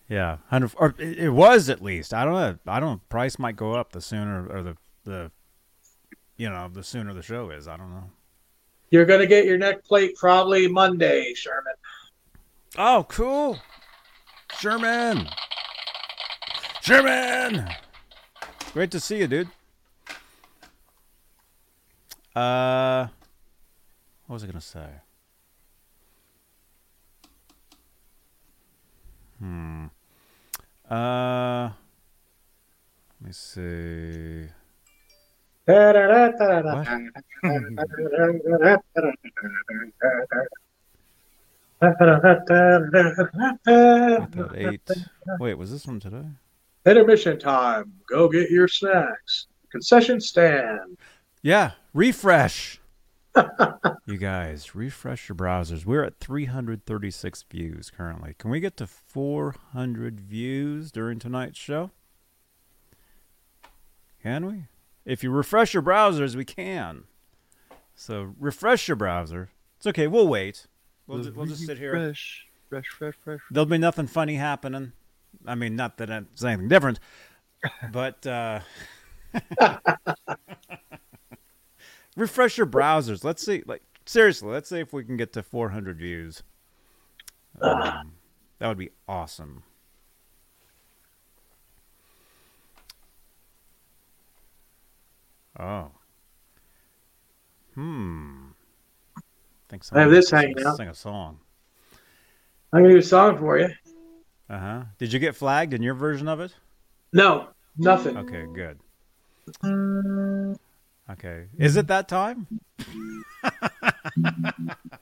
Yeah, hundred or it was at least. I don't know. I don't. Price might go up the sooner or the the, you know, the sooner the show is. I don't know. You're gonna get your neck plate probably Monday, Sherman. Oh, cool. Sherman. Sherman. Great to see you, dude. Uh, what was I gonna say? Hmm. Uh, let me see. Eight. Wait, was this one today? Intermission time. Go get your snacks. Concession stand. Yeah, refresh. You guys, refresh your browsers. We're at 336 views currently. Can we get to 400 views during tonight's show? Can we? If you refresh your browsers, we can. So refresh your browser. It's okay. We'll wait. We'll, ju- we'll just sit here. Fresh, fresh, fresh, fresh. There'll be nothing funny happening. I mean, not that it's anything different, but uh, refresh your browsers. Let's see. Like seriously, let's see if we can get to 400 views. Um, that would be awesome. Oh. Hmm. think I have this hanging sing- out. Sing a song. I'm gonna do a song for you. Uh huh. Did you get flagged in your version of it? No, nothing. Okay, good. Okay. Is it that time?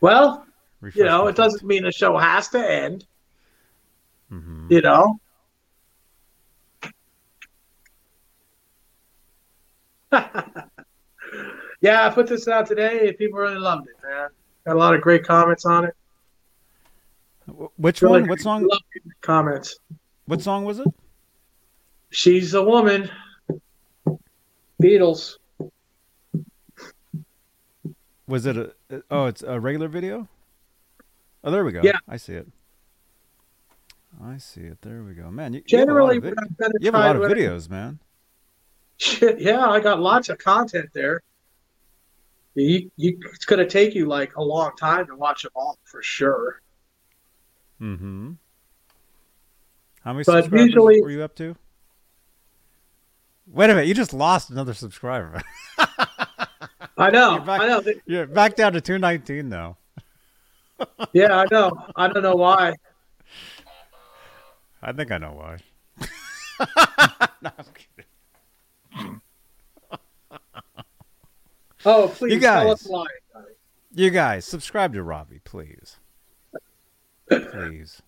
Well, Refresh you know, it doesn't mean the show has to end. Mhm. You know. yeah, I put this out today, and people really loved it, man. Got a lot of great comments on it. Which Really one? What song? Comments. What song was it? She's a woman. Beatles. Was it a? Oh, it's a regular video. Oh, there we go. Yeah. I see it. I see it. There we go, man. You, Generally, you have a lot of, vid- you have a lot of videos, man. Shit, yeah, I got lots of content there. You, you, it's going to take you like a long time to watch them all for sure. Mm-hmm. How many But subscribers usually- were you up to? Wait a minute! You just lost another subscriber. I know, You're back- I know. You're back down to two nineteen now. Yeah, I know. I don't know why. I think I know why. No. Oh, please You tell guys. us why. You guys, subscribe to Robbie, please. Please.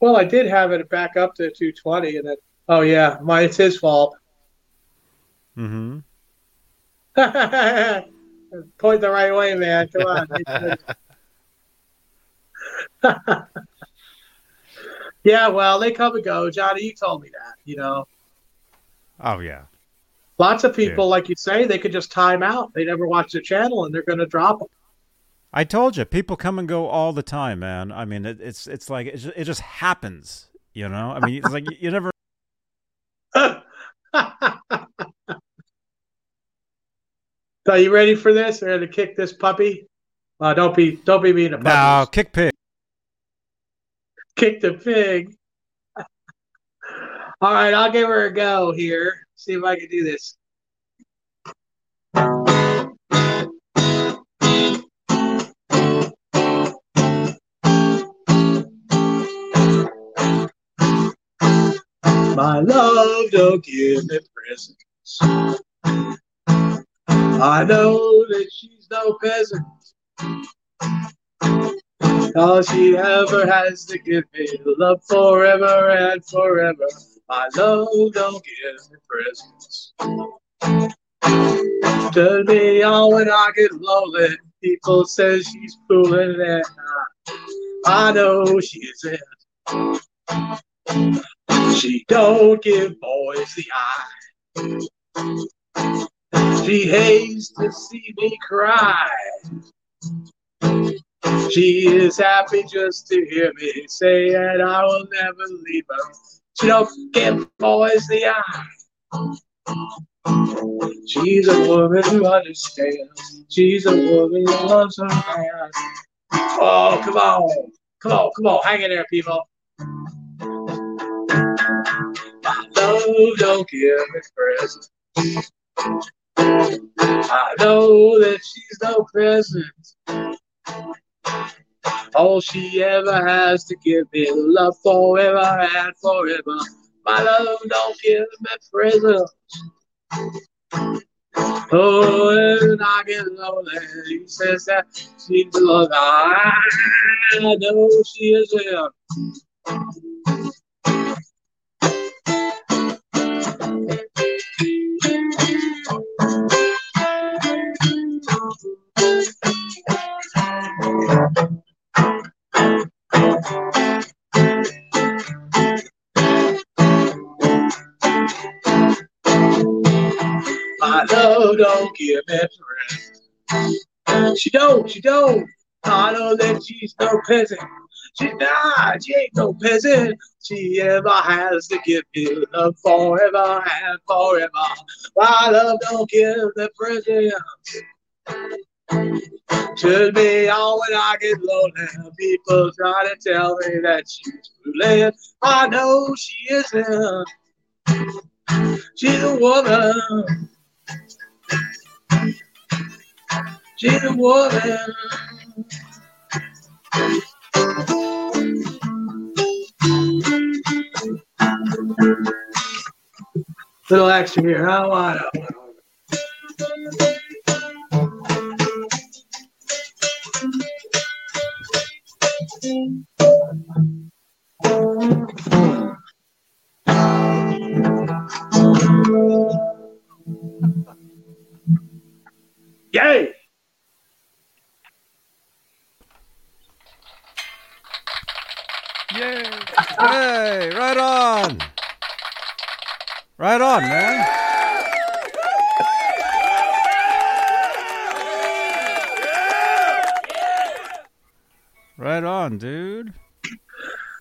Well, I did have it back up to 220, and then, oh yeah, my it's his fault. Mm-hmm. Point the right way, man. Come on. yeah, well, they come and go. Johnny, you told me that. You know, Oh yeah. lots of people, like you say, they could just time out. They never watch the channel, and they're going to drop them. I told you, people come and go all the time, man. I mean, it, it's it's like it just, it just happens, you know. I mean, it's like you, you never. So you ready for this? We're gonna kick this puppy. Uh, don't be don't be mean to No, kick pig. Kick the pig. All right, I'll give her a go here. See if I can do this. My love, don't give me presents. I know that she's no peasant. All she ever has to give me love forever and forever. My love, don't give me presents. Turn me on when I get lonely. People say she's fooling and I, I know she isn't. She don't give boys the eye. She hates to see me cry. She is happy just to hear me say that I will never leave her. She don't give boys the eye. She's a woman who understands. She's a woman who loves her man. Oh, come on. Come on, come on. Hang in there, people. My love don't give me presents. I know that she's no present. All she ever has to give me love forever and forever. My love don't give me presents. Oh, when I get lonely, he says that she's the love. I know she is. My love don't give me rest. She don't, she don't. I know that she's no peasant. She's not, she ain't no peasant. She ever has to give me love forever and forever. My love don't give me presents. Should be on when I get lonely. People try to tell me that she's fooling. I know she isn't. She's a woman. She's a woman. Little extra here? Why not? Yay! Yay! hey, right on. Right on, man. Right on, dude.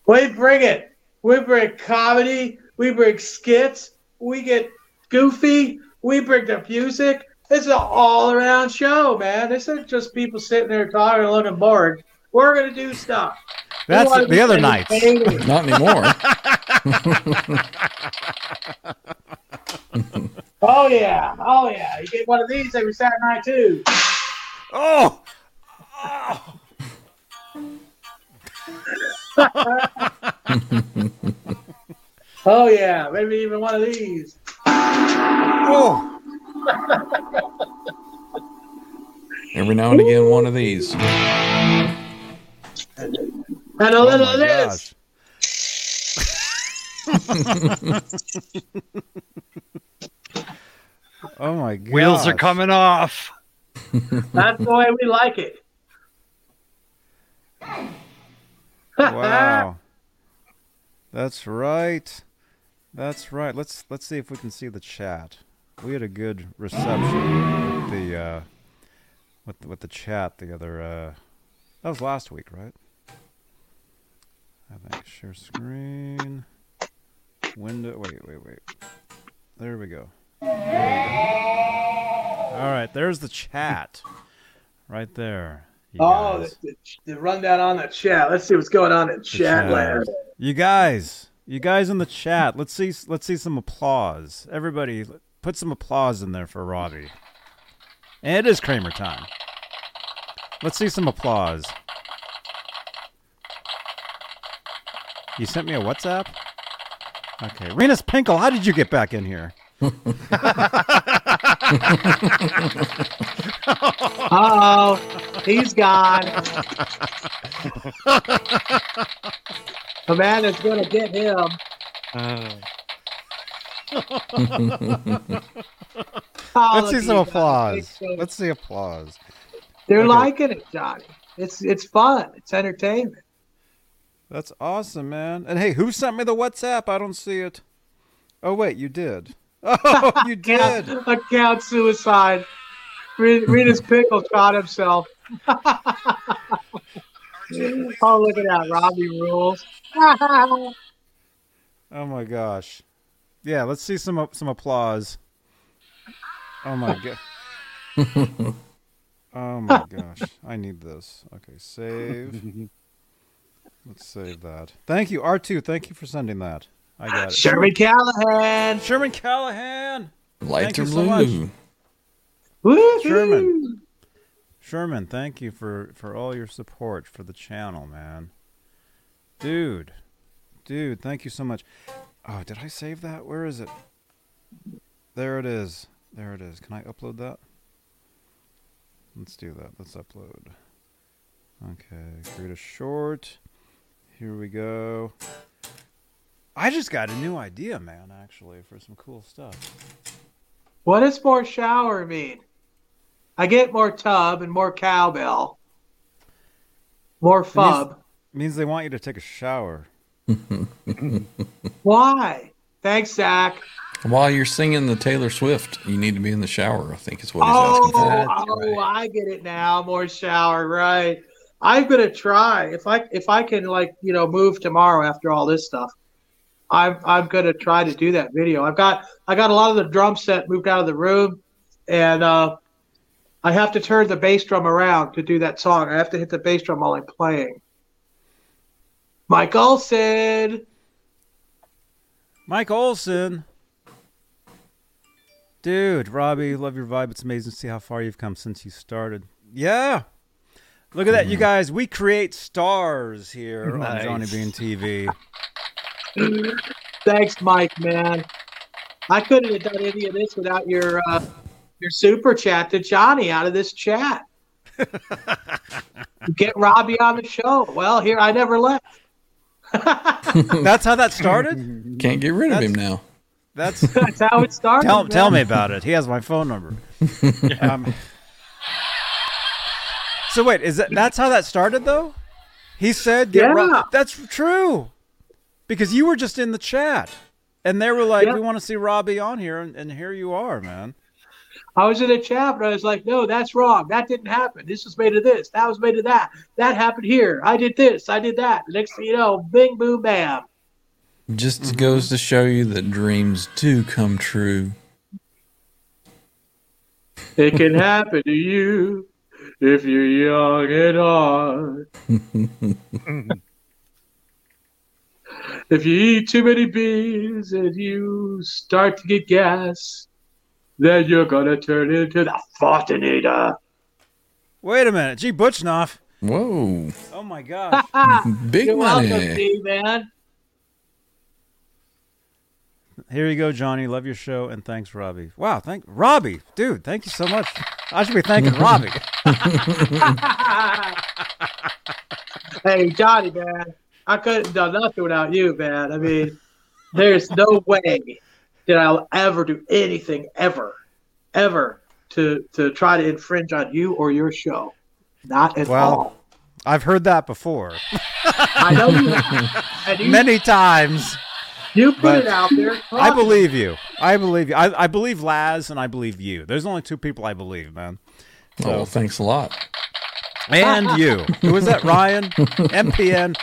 We bring it. We bring comedy. We bring skits. We get goofy. We bring the music. It's an all around show, man. This isn't just people sitting there talking and looking bored. We're going to do stuff. That's wanna the other nights. entertaining. Not anymore. Oh, yeah. Oh, yeah. You get one of these every Saturday night, too. Oh! Oh, Oh, yeah. Maybe even one of these. Oh! Every now and again, one of these. And a Oh little my of this. Oh my god. Wheels are coming off. That's the way we like it. Wow. That's right. That's right. Let's let's see if we can see the chat. We had a good reception with the uh with the, with the chat the other uh that was last week, right? I think share screen window wait, wait, wait. There we go. There we go. All right, there's the chat. Right there. You Oh, guys. the, the, the rundown on the chat. Let's see what's going on in The chat chat. land. You guys, you guys in the chat, let's see let's see some applause. Everybody put some applause in there for Robbie. And it is Kramer time. Let's see some applause. You sent me a WhatsApp? Okay. Renus Pinkle, how did you get back in here? Oh, he's gone. Amanda's gonna get him. Oh, Let's see some applause. Let's see applause. They're Okay. liking it, Johnny. It's it's fun. It's entertainment. That's awesome, man. And hey, who sent me the WhatsApp? I don't see it. Oh wait, you did. Oh, you did. Account, account suicide. Rita's pickle shot himself. Oh, look at that. Robbie rules. Oh my gosh. Yeah, let's see some some applause. Oh my god. Oh my gosh. I need this. Okay, save. Let's save that. Thank you, R2. Thank you for sending that. I got it. Sherman Callahan. Sherman Callahan. Lights Thank you so much. blue. Woo-hoo. Sherman. Sherman, thank you for for all your support for the channel, man. Dude. Dude, thank you so much. Oh, did I save that? Where is it? There it is. There it is. Can I upload that? Let's do that. Let's upload. Okay, create a short. Here we go. I just got a new idea, man, actually, for some cool stuff. What does more shower mean? I get more tub and more cowbell. More fub. means they want you to take a shower. Why? Thanks, Zach. While you're singing the Taylor Swift, you need to be in the shower. I think is what he's asking Oh, for. Oh, right. I get it now. More shower, right? I'm gonna try if I if I can like you know move tomorrow after all this stuff. I'm I'm gonna try to do that video. I've got I got a lot of the drum set moved out of the room, and uh, I have to turn the bass drum around to do that song. I have to hit the bass drum while I'm playing. Mike Olson. Mike Olson. Dude, Robbie, love your vibe. It's amazing to see how far you've come since you started. Yeah. Look at that, you guys. We create stars here on Johnny Bean TV. Thanks, Mike, man. I couldn't have done any of this without your uh, your super chat to Johnny out of this chat. Get Robbie on the show. Well, here I never left. That's how that started? Can't get rid of him now. That's That's how it started. tell tell me about it. He has my phone number. um, so wait, is that that's how that started though? He said, get Ro- Yeah. "That's true," because you were just in the chat, and they were like, Yeah. "We want to see Robbie on here," and, and here you are, man. I was in a chat, but I was like, "No, that's wrong. That didn't happen. This was made of this. That was made of that. That happened here. I did this. I did that." Next thing you know, bing, boom, bam. Just mm-hmm. goes to show you that dreams do come true. It can happen to you if you're young at heart. if you eat too many beans and you start to get gas, then you're gonna turn into the Fortinator. Uh. Wait a minute, G. Butchnoff. Whoa, Oh my gosh. big You're welcome. D man. Here you go, Johnny. Love your show, and thanks, Robbie. Wow, thank Robbie, dude. Thank you so much. I should be thanking Robbie. hey, Johnny, man, I couldn't have done nothing without you, man. I mean, there's no way that I'll ever do anything ever, ever to to try to infringe on you or your show. Not at Well, all. I've heard that before, I know you, and you, many times. you put but it out there. I believe you. I believe you. I, I believe Laz, and I believe you. There's only two people I believe, man. Oh, well, thanks a lot. And you. Who was that? Ryan? MPN.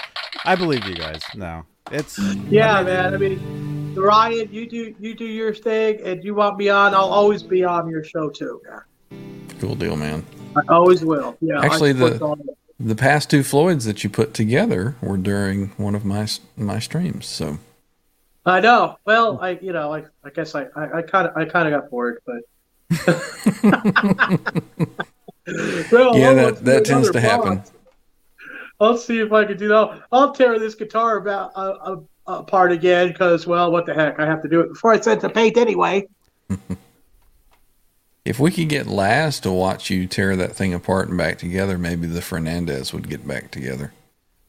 I believe you guys. No, it's Yeah, man. I mean, Ryan, you do you do your thing, and you want me on. I'll always be on your show too. Cool deal, man. I always will. Yeah. Actually, the- all of it. The past two Floyds that you put together were during one of my my streams. So I know. Well, I you know, I, I guess I I kind of I kind of got bored, but. Well, Yeah, that- that tends to happen. I'll see if I can do that. I'll tear this guitar about uh, uh, apart again because, well, what the heck? I have to do it before I send it to paint anyway. if we could get Laz to watch you tear that thing apart and back together, maybe the Fernandes would get back together.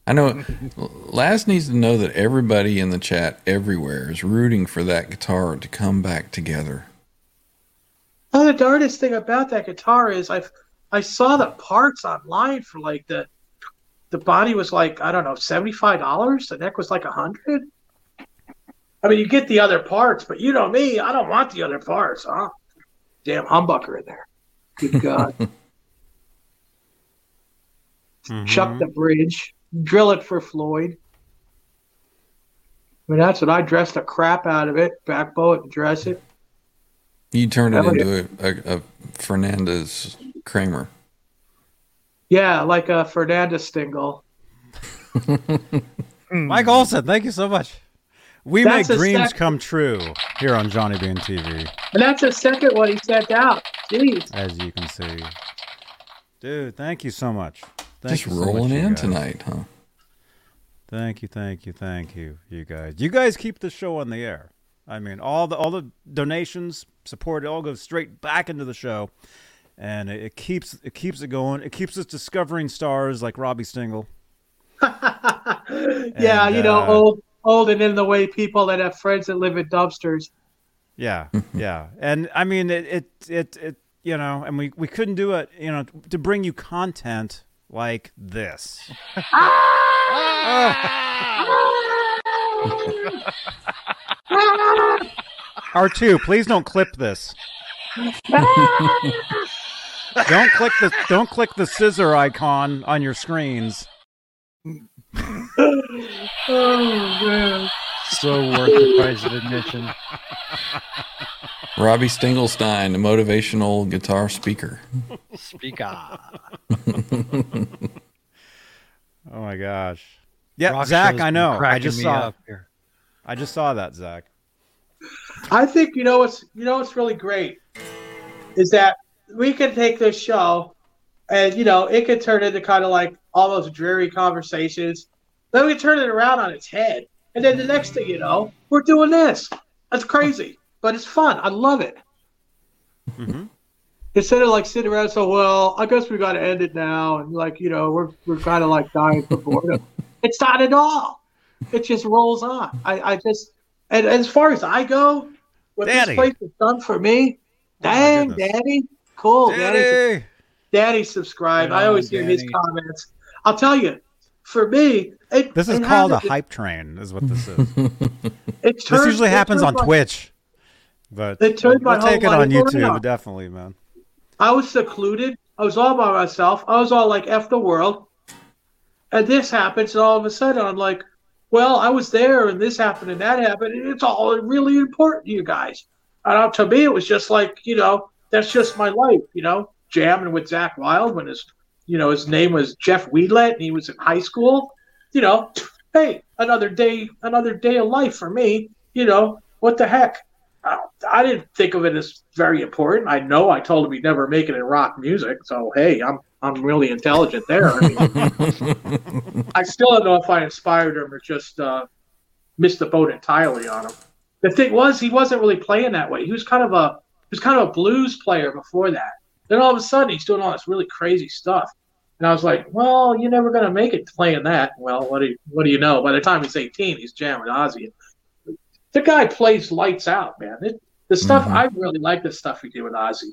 I know Laz needs to know that everybody in the chat everywhere is rooting for that guitar to come back together. Oh, the darndest thing about that guitar is I've I saw the parts online for like the the body was like I don't know seventy five dollars. The neck was like a hundred. I mean, you get the other parts, but you know me, I don't want the other parts, huh? Damn humbucker in there. Good God. Mm-hmm. Chuck the bridge, drill it for Floyd. I mean, that's what I dressed the crap out of it, backbow it and dress it. You turned it into a, a, a Fernandes Kramer. Yeah, like a Fernandes Stingle. Mike Olson. Thank you so much. We That's make dreams sec- come true here on Johnny Bean TV, And that's the second one he sent out. Jeez. as you can see. Dude, thank you so much. Thank Just you so much, rolling you in tonight, huh? Thank you, thank you, thank you, you guys. You guys keep the show on the air. I mean, all the all the donations, support, it all goes straight back into the show, and it, it keeps it keeps it going. It keeps us discovering stars like Robbie Stingle. yeah, And, you know, uh, old old and in the way people that have friends that live in dumpsters. Yeah, yeah, and I mean it, it, it, it, you know, and we we couldn't do it, you know, to bring you content like this. R2, please don't clip this. Don't click the don't click the scissor icon on your screens. Oh man. So worth the price of admission. Robbie Stingelstein, a motivational guitar speaker. Speaker. Oh my gosh. Yeah, Rock Zach, I know. I just saw up here. I just saw that, Zach. I think you know what's you know what's really great is that we can take this show and you know it could turn into kind of like almost dreary conversations. Then we turn it around on its head, and then the next thing you know, we're doing this. That's crazy, but it's fun. I love it. Mhm. Instead of like sitting around, so well, I guess we got to end it now, and like you know, we're we're kind of like dying for boredom. it's not at all. It just rolls on. I, I just and as far as I go, what Daddy. this place has done for me, Oh, dang. Daddy, cool, Daddy, Daddy! Daddy, subscribe. Right I always on, hear his comments. I'll tell you, for me, it, This is it called a hype train, is what this is. It this usually it happens on my- Twitch. But It turned my we'll take it on YouTube, around. definitely, man. I was secluded. I was all by myself. I was all like "f the world," and this happens, and all of a sudden I'm like, "Well, I was there, and this happened, and that happened, and it's all really important to you guys." And uh, to me, it was just like, you know, that's just my life, you know, jamming with Zakk Wylde when his, you know, his name was Jeff Wielandt, and he was in high school. You know, hey, another day, another day of life for me. You know, what the heck? I, I didn't think of it as very important. I know I told him he'd never make it in rock music, so hey, I'm I'm really intelligent there. I, mean, I still don't know if I inspired him or just uh, missed the boat entirely on him. The thing was, he wasn't really playing that way. He was kind of a he was kind of a blues player before that. Then all of a sudden, he's doing all this really crazy stuff, and I was like, "Well, you're never gonna make it playing that." Well, what do you, what do you know? By the time he's 18, he's jamming Ozzy. The guy plays lights out, man. It, the stuff Mhm. I really like the stuff we do with Ozzy.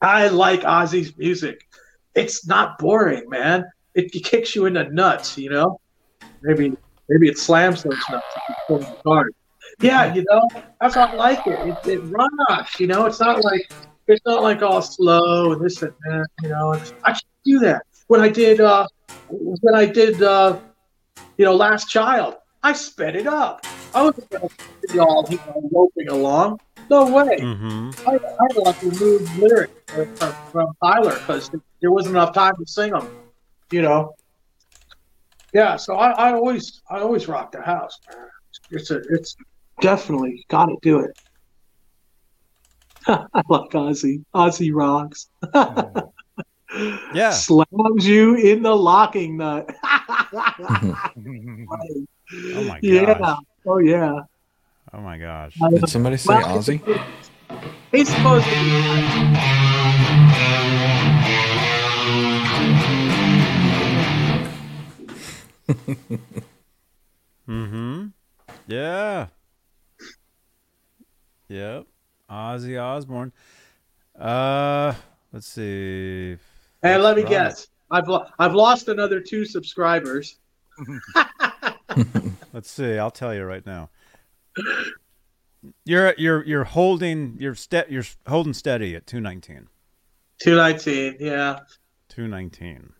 I like Ozzy's music. It's not boring, man. It kicks you in the nuts, you know. Maybe maybe it slams those nuts if you pull them hard. Yeah, you know, that's I like it. It, it runs, you know. It's not like it's not like all slow and this and that, you know. I should do that. When I did, uh, when I did, uh, you know, Last Child, I sped it up. I wasn't gonna be all you know, loping along. No way. Mm-hmm. I, I had to like remove lyrics from, from, from Tyler because there wasn't enough time to sing them. You know. Yeah, so I, I always I always rock the house. man. It's a it's definitely got to do it. I like Ozzy. Ozzy rocks. Yeah. Slams you in the locking nut. Oh my yeah. gosh. Oh yeah. Oh my gosh. Did somebody say Well, Ozzy? He's supposed to be. Mm-hmm. Yeah. Yep. Ozzy Osbourne. Uh, let's see. And let me Right. guess. I've lo- I've lost another two subscribers. Let's see. I'll tell you right now. You're you're you're holding you're ste- you're holding steady at 219. Two nineteen. Yeah. 219.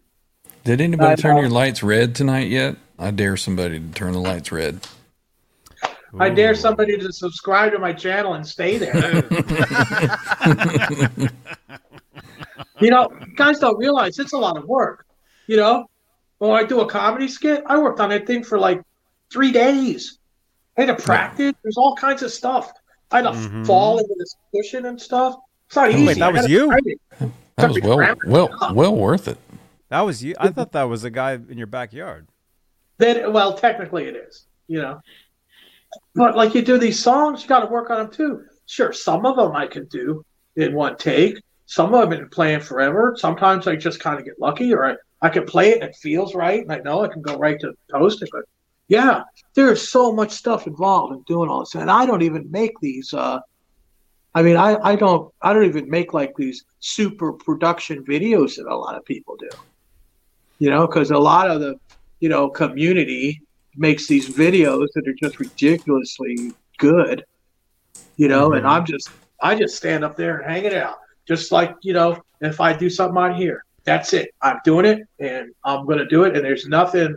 Did anybody turn your lights red tonight yet? I dare somebody to turn the lights red. I dare somebody to subscribe to my channel and stay there. you know, guys don't realize it's a lot of work. You know, when I do a comedy skit, I worked on that thing for like three days. I had to practice. There's all kinds of stuff. I had to Mhm. fall into this cushion and stuff. It's not Oh, easy. wait, that was you? That was well, well, well worth it. That was you. I thought that was a guy in your backyard. Then, well, technically it is, you know. But like you do these songs, you got to work on them too. Sure, some of them I can do in one take. Some of them I've been playing forever. Sometimes I just kind of get lucky, or I, I can play it and it feels right, and I know I can go right to post it. But yeah, there's so much stuff involved in doing all this, and I don't even make these. Uh, I mean, I, I don't I don't even make like these super production videos that a lot of people do. You know, because a lot of the you know community makes these videos that are just ridiculously good. you know, and I'm just I just stand up there and hang it out, just like you know, if I do something on here, that's it. I'm doing it, and I'm going to do it, and there's nothing,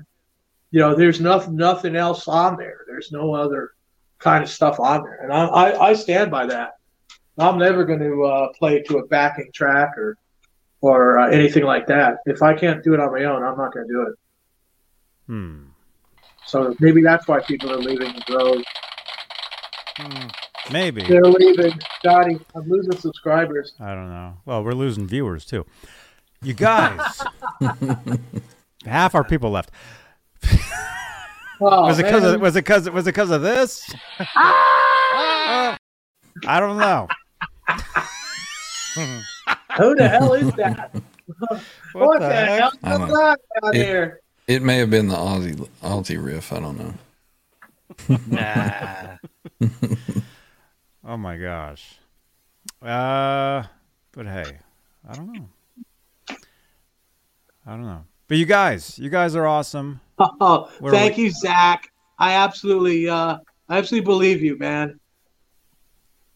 you know, there's nothing nothing else on there. There's no other kind of stuff on there, and I I, I stand by that. I'm never going to uh, play to a backing track or or uh, anything like that. If I can't do it on my own, I'm not going to do it. Hmm. So maybe that's why people are leaving the droves. Hmm, maybe. They're leaving. Johnny, I'm losing subscribers. I don't know. Well, we're losing viewers too. You guys, half our people left. Oh, was it because of was it because was it because of this? Ah! I don't know. Who the hell is that? what, the the, heck? hell is that down It- here? It may have been the Aussie Aussie riff. I don't know. Nah. Oh my gosh. Uh, but hey, I don't know. I don't know. But you guys, you guys are awesome. Oh, Where thank we- you, Zach. I absolutely, uh, I absolutely believe you, man.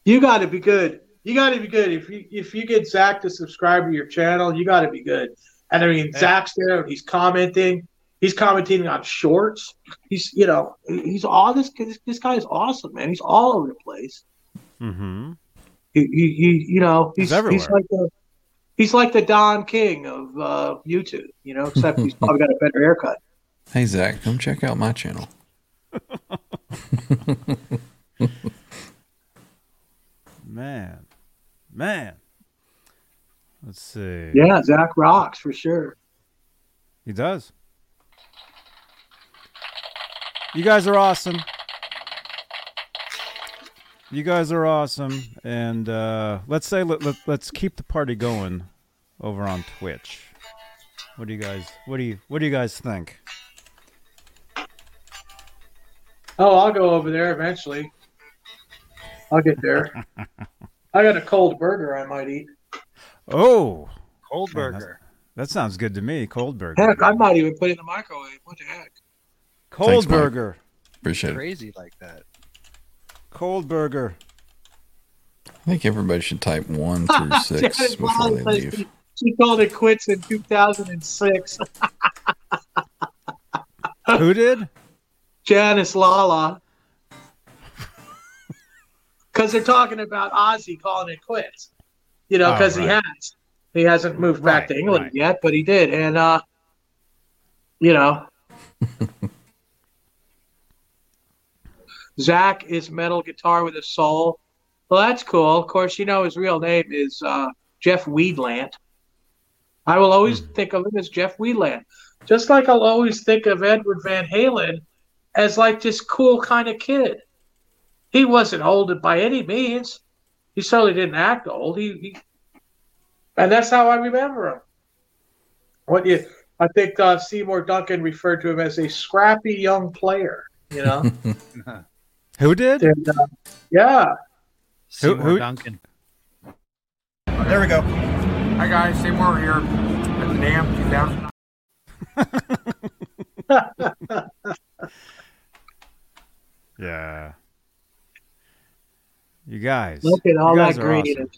You got to be good. You got to be good. If you if you get Zach to subscribe to your channel, you got to be good. And I mean, Zach's there. He's commenting. He's commenting on shorts. He's you know he's all this. This, this guy is awesome, man. He's all over the place. Mm-hmm. He, he, he you know He's he's everywhere. he's like the he's like the Don King of uh, YouTube. You know, except he's probably got a better haircut. Hey Zach, come check out my channel. Man, man. Let's see. Yeah, Zach rocks for sure. He does. You guys are awesome. You guys are awesome, and uh, let's say let, let, let's keep the party going over on Twitch. What do you guys? What do you? What do you guys think? Oh, I'll go over there eventually. I'll get there. I got a cold burger I might eat. Oh, Cold Man, burger. that sounds good to me. Cold burger. Heck, I might even put it in the microwave. What the heck? Cold Thanks, Mike. burger. Appreciate it. Crazy like that. Cold burger. I think everybody should type one through six before they leave. She, she called it quits in 2006. Who did? Janice Lala. Because they're talking about Ozzy calling it quits. You know, Oh, because he has. He hasn't moved back to England right. yet, but he did. And, uh, you know, Zach is metal guitar with a soul. Well, that's cool. Of course, you know his real name is uh, Jeff Wielandt. I will always think of him as Jeff Wielandt. Just like I'll always think of Edward Van Halen as like this cool kind of kid. He wasn't old by any means. He certainly didn't act old. He, he and that's how I remember him. What you? I think uh, Seymour Duncan referred to him as a scrappy young player. You know, Who did? and, uh, yeah. Who- Seymour who- Duncan. There we go. Hi guys, Seymour here at the NAMM 2000. Yeah. You guys. Look at all that green. awesome.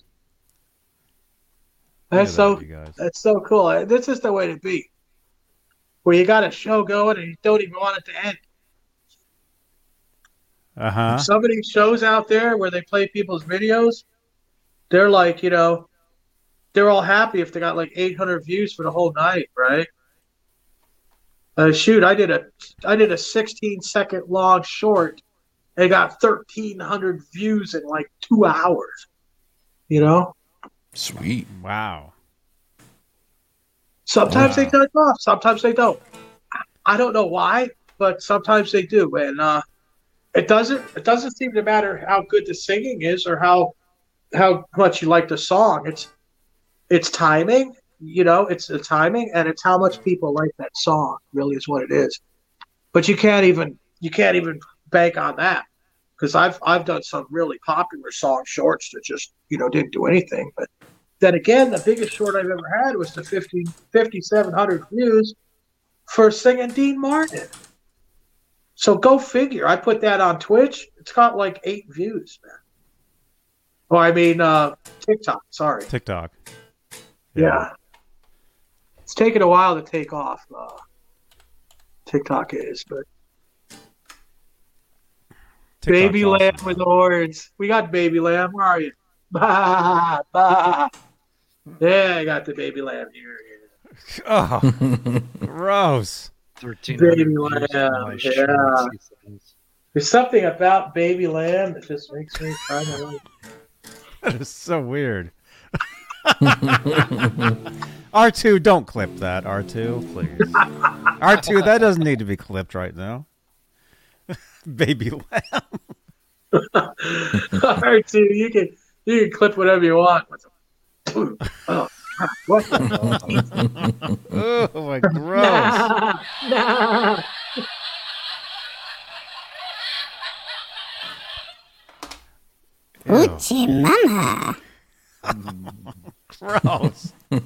That's so that, guys. that's so cool. This is the way to be. Where you got a show going and you don't even want it to end. Uh huh. Some of these shows out there where they play people's videos, they're like, you know, they're all happy if they got like 800 views for the whole night, right? Uh, shoot, I did a I did a 16 second long short. It got 1,300 views in like two hours. You know, Sweet. Wow. sometimes they Wow. turn off, sometimes they don't. I don't know why, but sometimes they do, and uh, it doesn't it doesn't seem to matter how good the singing is or how how much you like the song. It's it's timing, you know, it's the timing and it's how much people like that song. Really, is what it is. But you can't even you can't even bank on that because I've I've done some really popular song shorts that just you know didn't do anything. But then again, the biggest short I've ever had was the 50 5,700 views for singing Dean Martin. So go figure. I put that on Twitch. It's got like eight views, man. Oh, I mean uh, TikTok. Sorry. TikTok. Yeah. It's taken a while to take off. Uh, TikTok is, but TikTok's baby awesome. lamb with horns. We got baby lamb. Where are you? Bah, bah. Yeah, I got the baby lamb here. Oh, gross. Thirteen. Baby lamb. Yeah. There's something about baby lamb that just makes me kind of like. That is so weird. R2, don't clip that, R2, please. R2, that doesn't need to be clipped right now. Baby lamb. All right, dude, you can you can clip whatever you want. Oh, God, what Oh, my gross. Nah, nah. Uchi mama. Gross. oh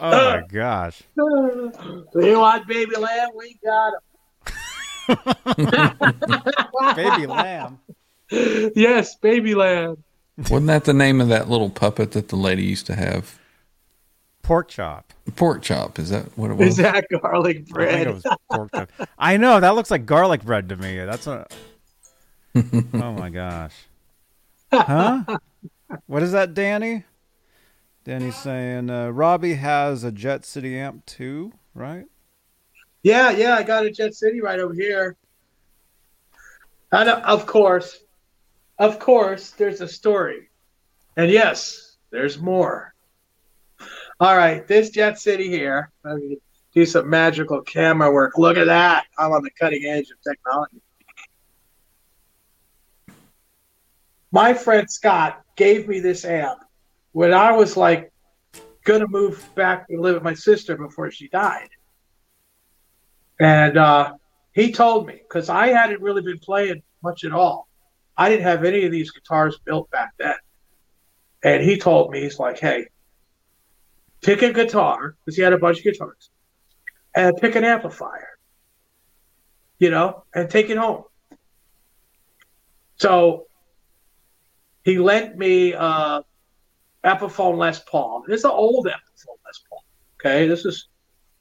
my gosh. You want baby lamb? We got him. Baby lamb. yes, baby lamb. Wasn't that the name of that little puppet that the lady used to have? Pork chop. Pork chop. Is that what it was? Is that garlic I think bread? it was pork chop. I know that looks like garlic bread to me. That's a. oh my gosh. Huh? What is that, Danny? Danny's saying uh, Robbie has a Jet City amp too, right? Yeah, yeah, I got a Jet City right over here. And of course, of course, there's a story. And yes, there's more. All right, this Jet City here. Let me do some magical camera work. Look at that. I'm on the cutting edge of technology. My friend Scott gave me this amp when I was like gonna move back and live with my sister before she died. And uh, he told me because I hadn't really been playing much at all. I didn't have any of these guitars built back then. And he told me, he's like, hey, pick a guitar, because he had a bunch of guitars, and pick an amplifier, you know, and take it home. So he lent me uh, Epiphone Les Paul. It's an old Epiphone Les Paul. Okay, this is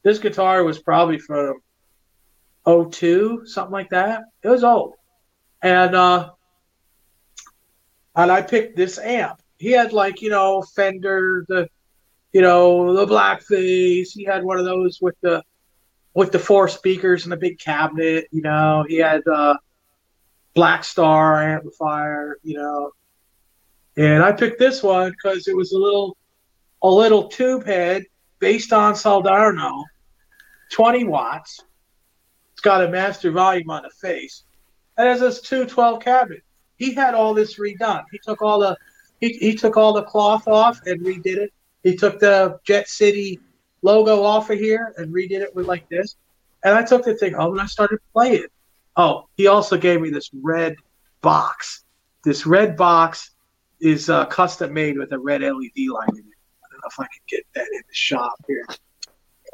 this guitar was probably from 02, something like that. It was old. And uh and I picked this amp. He had like, you know, Fender, the you know, the blackface. He had one of those with the with the four speakers and the big cabinet, you know. He had uh Blackstar amplifier, you know. And I picked this one because it was a little a little tube head based on Soldano, 20 watts. It's got a master volume on the face. And it has this 212 cabinet. He had all this redone. He took all the he, he took all the cloth off and redid it. He took the Jet City logo off of here and redid it with like this. And I took the thing home and I started playing. Oh, he also gave me this red box. This red box is uh, custom made with a red LED light in it. I don't know if I can get that in the shop here.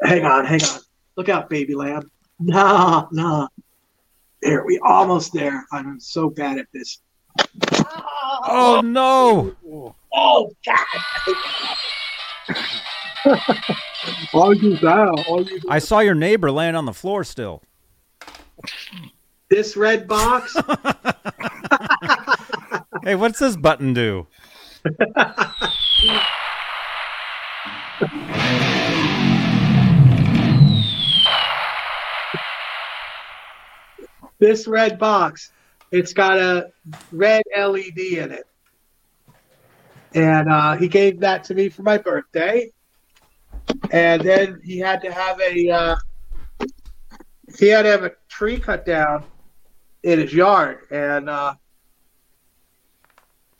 Hang on, hang on. Look out, baby lamb. Nah, nah. There, we almost there. I'm so bad at this. Oh no! Oh God! All you now, all you I saw your neighbor laying on the floor still. this red box. Hey, what's this button do? this red box. It's got a red LED in it. And uh, he gave that to me for my birthday. And then he had to have a uh, he had to have a tree cut down in his yard. And uh,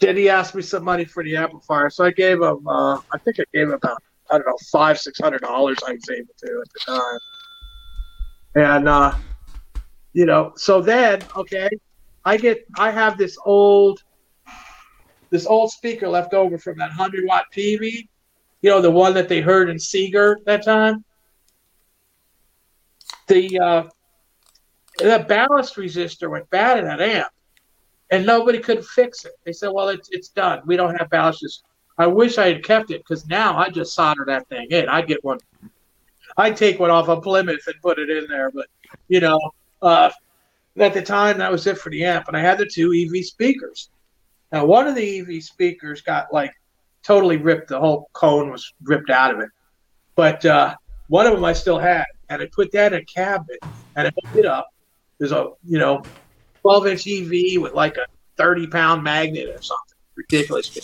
then he asked me some money for the amplifier. So I gave him uh, I think I gave him about I don't know, five, six hundred dollars I was able to at the time. And uh you know so then okay i get i have this old this old speaker left over from that 100 watt pv you know the one that they heard in seeger that time the uh the ballast resistor went bad in that amp and nobody could fix it. They said, "Well, it's it's done. We don't have ballasts." I wish I had kept it because now I just solder that thing in. I'd get one. I'd take one off a Plymouth and put it in there, but you know, uh, at the time that was it for the amp, and I had the two EV speakers. Now, one of the EV speakers got like totally ripped. The whole cone was ripped out of it, but uh, one of them I still had, and I put that in a cabinet and I hooked it up. There's a you know, 12 inch EV with like a 30 pound magnet or something ridiculous.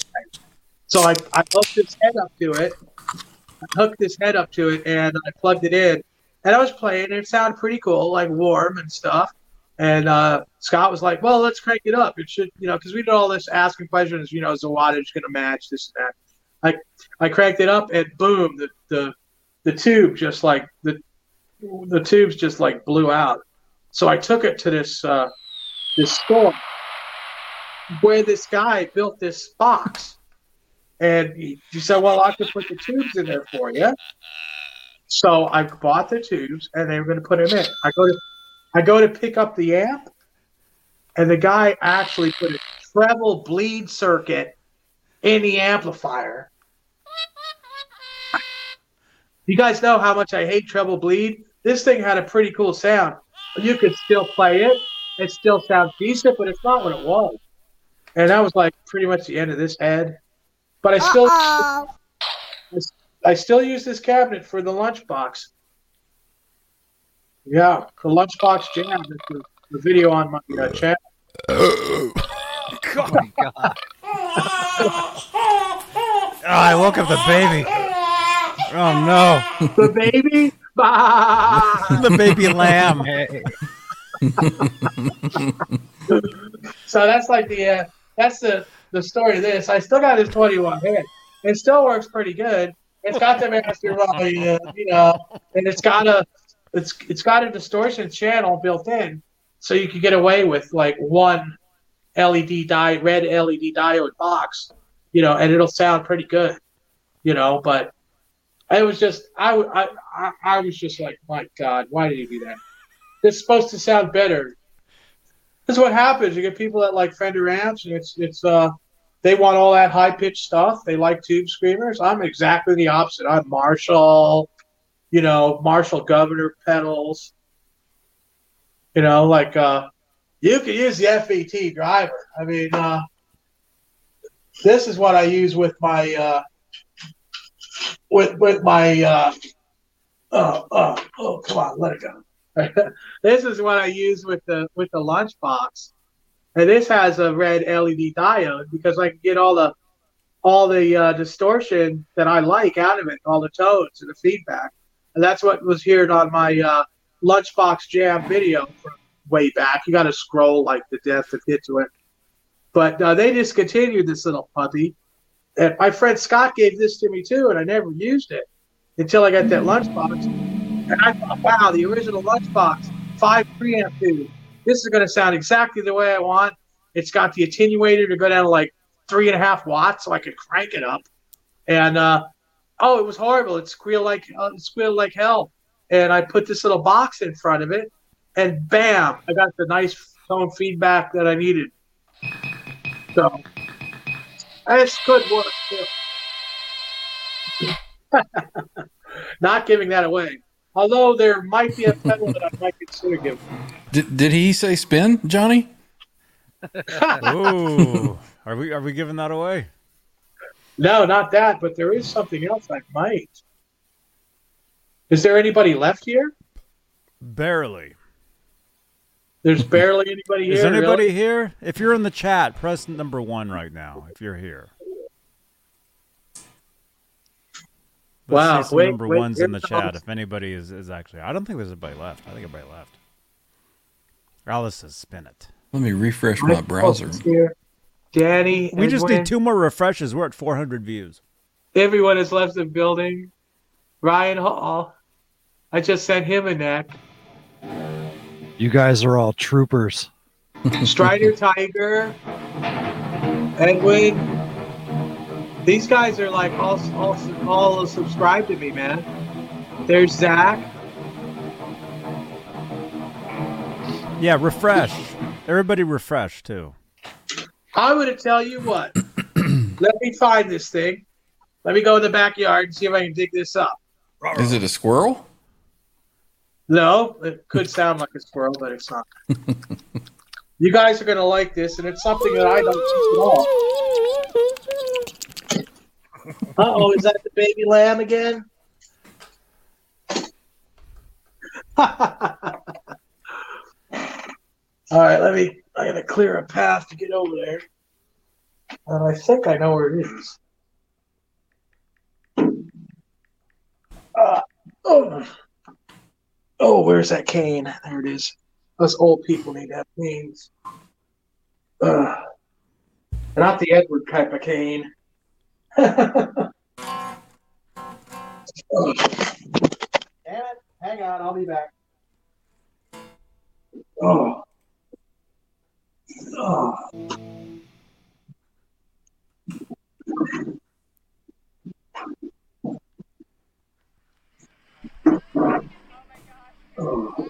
So I, I hooked this head up to it. I hooked this head up to it and I plugged it in. And I was playing and it sounded pretty cool, like warm and stuff. And uh, Scott was like, well, let's crank it up. It should, you know, because we did all this asking questions, you know, is the wattage going to match this and that? I, I cranked it up and boom, the, the, the tube just like, the, the tubes just like blew out. So I took it to this, uh, this store where this guy built this box and he, he said, "Well, I could put the tubes in there for you." So I bought the tubes, and they were going to put them in. I go to, I go to pick up the amp, and the guy actually put a treble bleed circuit in the amplifier. You guys know how much I hate treble bleed. This thing had a pretty cool sound. You could still play it. It still sounds decent, but it's not what it was. And that was like pretty much the end of this head. But I still, I still use this cabinet for the lunchbox. Yeah, the lunchbox jam. The, the video on my uh, my God. oh, I woke up the baby. Oh no, the baby, the baby lamb. so that's like the uh, that's the the story of this. I still got this 21 head. It still works pretty good. It's got the master volume, you know, and it's got a it's it's got a distortion channel built in, so you can get away with like one LED die red LED diode box, you know, and it'll sound pretty good, you know. But it was just I I I, I was just like, my God, why did you do that? It's supposed to sound better. That's what happens. You get people that like Fender amps, and it's it's uh they want all that high pitched stuff. They like tube screamers. I'm exactly the opposite. I'm Marshall, you know, Marshall Guv'nor pedals. You know, like uh you can use the FET driver. I mean, uh this is what I use with my uh with with my uh uh oh come on, let it go. this is what I use with the with the lunchbox, and this has a red LED diode because I can get all the all the uh, distortion that I like out of it, all the tones and the feedback, and that's what was heard on my uh, lunchbox jam video from way back. You got to scroll like the death to get to it, but uh, they discontinued this little puppy. And my friend Scott gave this to me too, and I never used it until I got that lunchbox. And I thought, wow, the original lunchbox, five preamp tube. This is going to sound exactly the way I want. It's got the attenuator to go down to like three and a half watts, so I could crank it up. And uh, oh, it was horrible. It squealed like uh, it squealed like hell. And I put this little box in front of it, and bam, I got the nice tone feedback that I needed. So this could work. Too. Not giving that away. Although there might be a pedal that I might consider giving. Did, did he say spin, Johnny? Ooh, are we are we giving that away? No, not that. But there is something else I might. Is there anybody left here? Barely. There's barely anybody here. Is anybody really? here? If you're in the chat, press number one right now. If you're here. Let's Wow, see some wait, number wait, ones in the chat. comes- If anybody is, is actually, I don't think there's anybody left. I think everybody left. Alice says spin it. Let me refresh my browser. Here. Danny. We just Edwin, need two more refreshes. We're at 400 views. Everyone has left the building. Ryan Hall. I just sent him a neck. You guys are all troopers. Strider Tiger. Edwin. These guys are like all, all, all subscribed to me, man. There's Zach. Yeah, refresh. Everybody refresh too. I'm going to tell you what. Let me find this thing. Let me go in the backyard and see if I can dig this up. Is it a squirrel? No, it could sound like a squirrel, but it's not. you guys are going to like this, and it's something that I don't see at all. Uh oh, is that the baby lamb again? All right, let me. I gotta clear a path to get over there, and I think I know where it is. Uh, oh, oh, where's that cane? There it is. Us old people need to have canes. Uh, not the Edward type of cane. oh. Damn it! Hang on, I'll be back. Oh. Oh. Oh.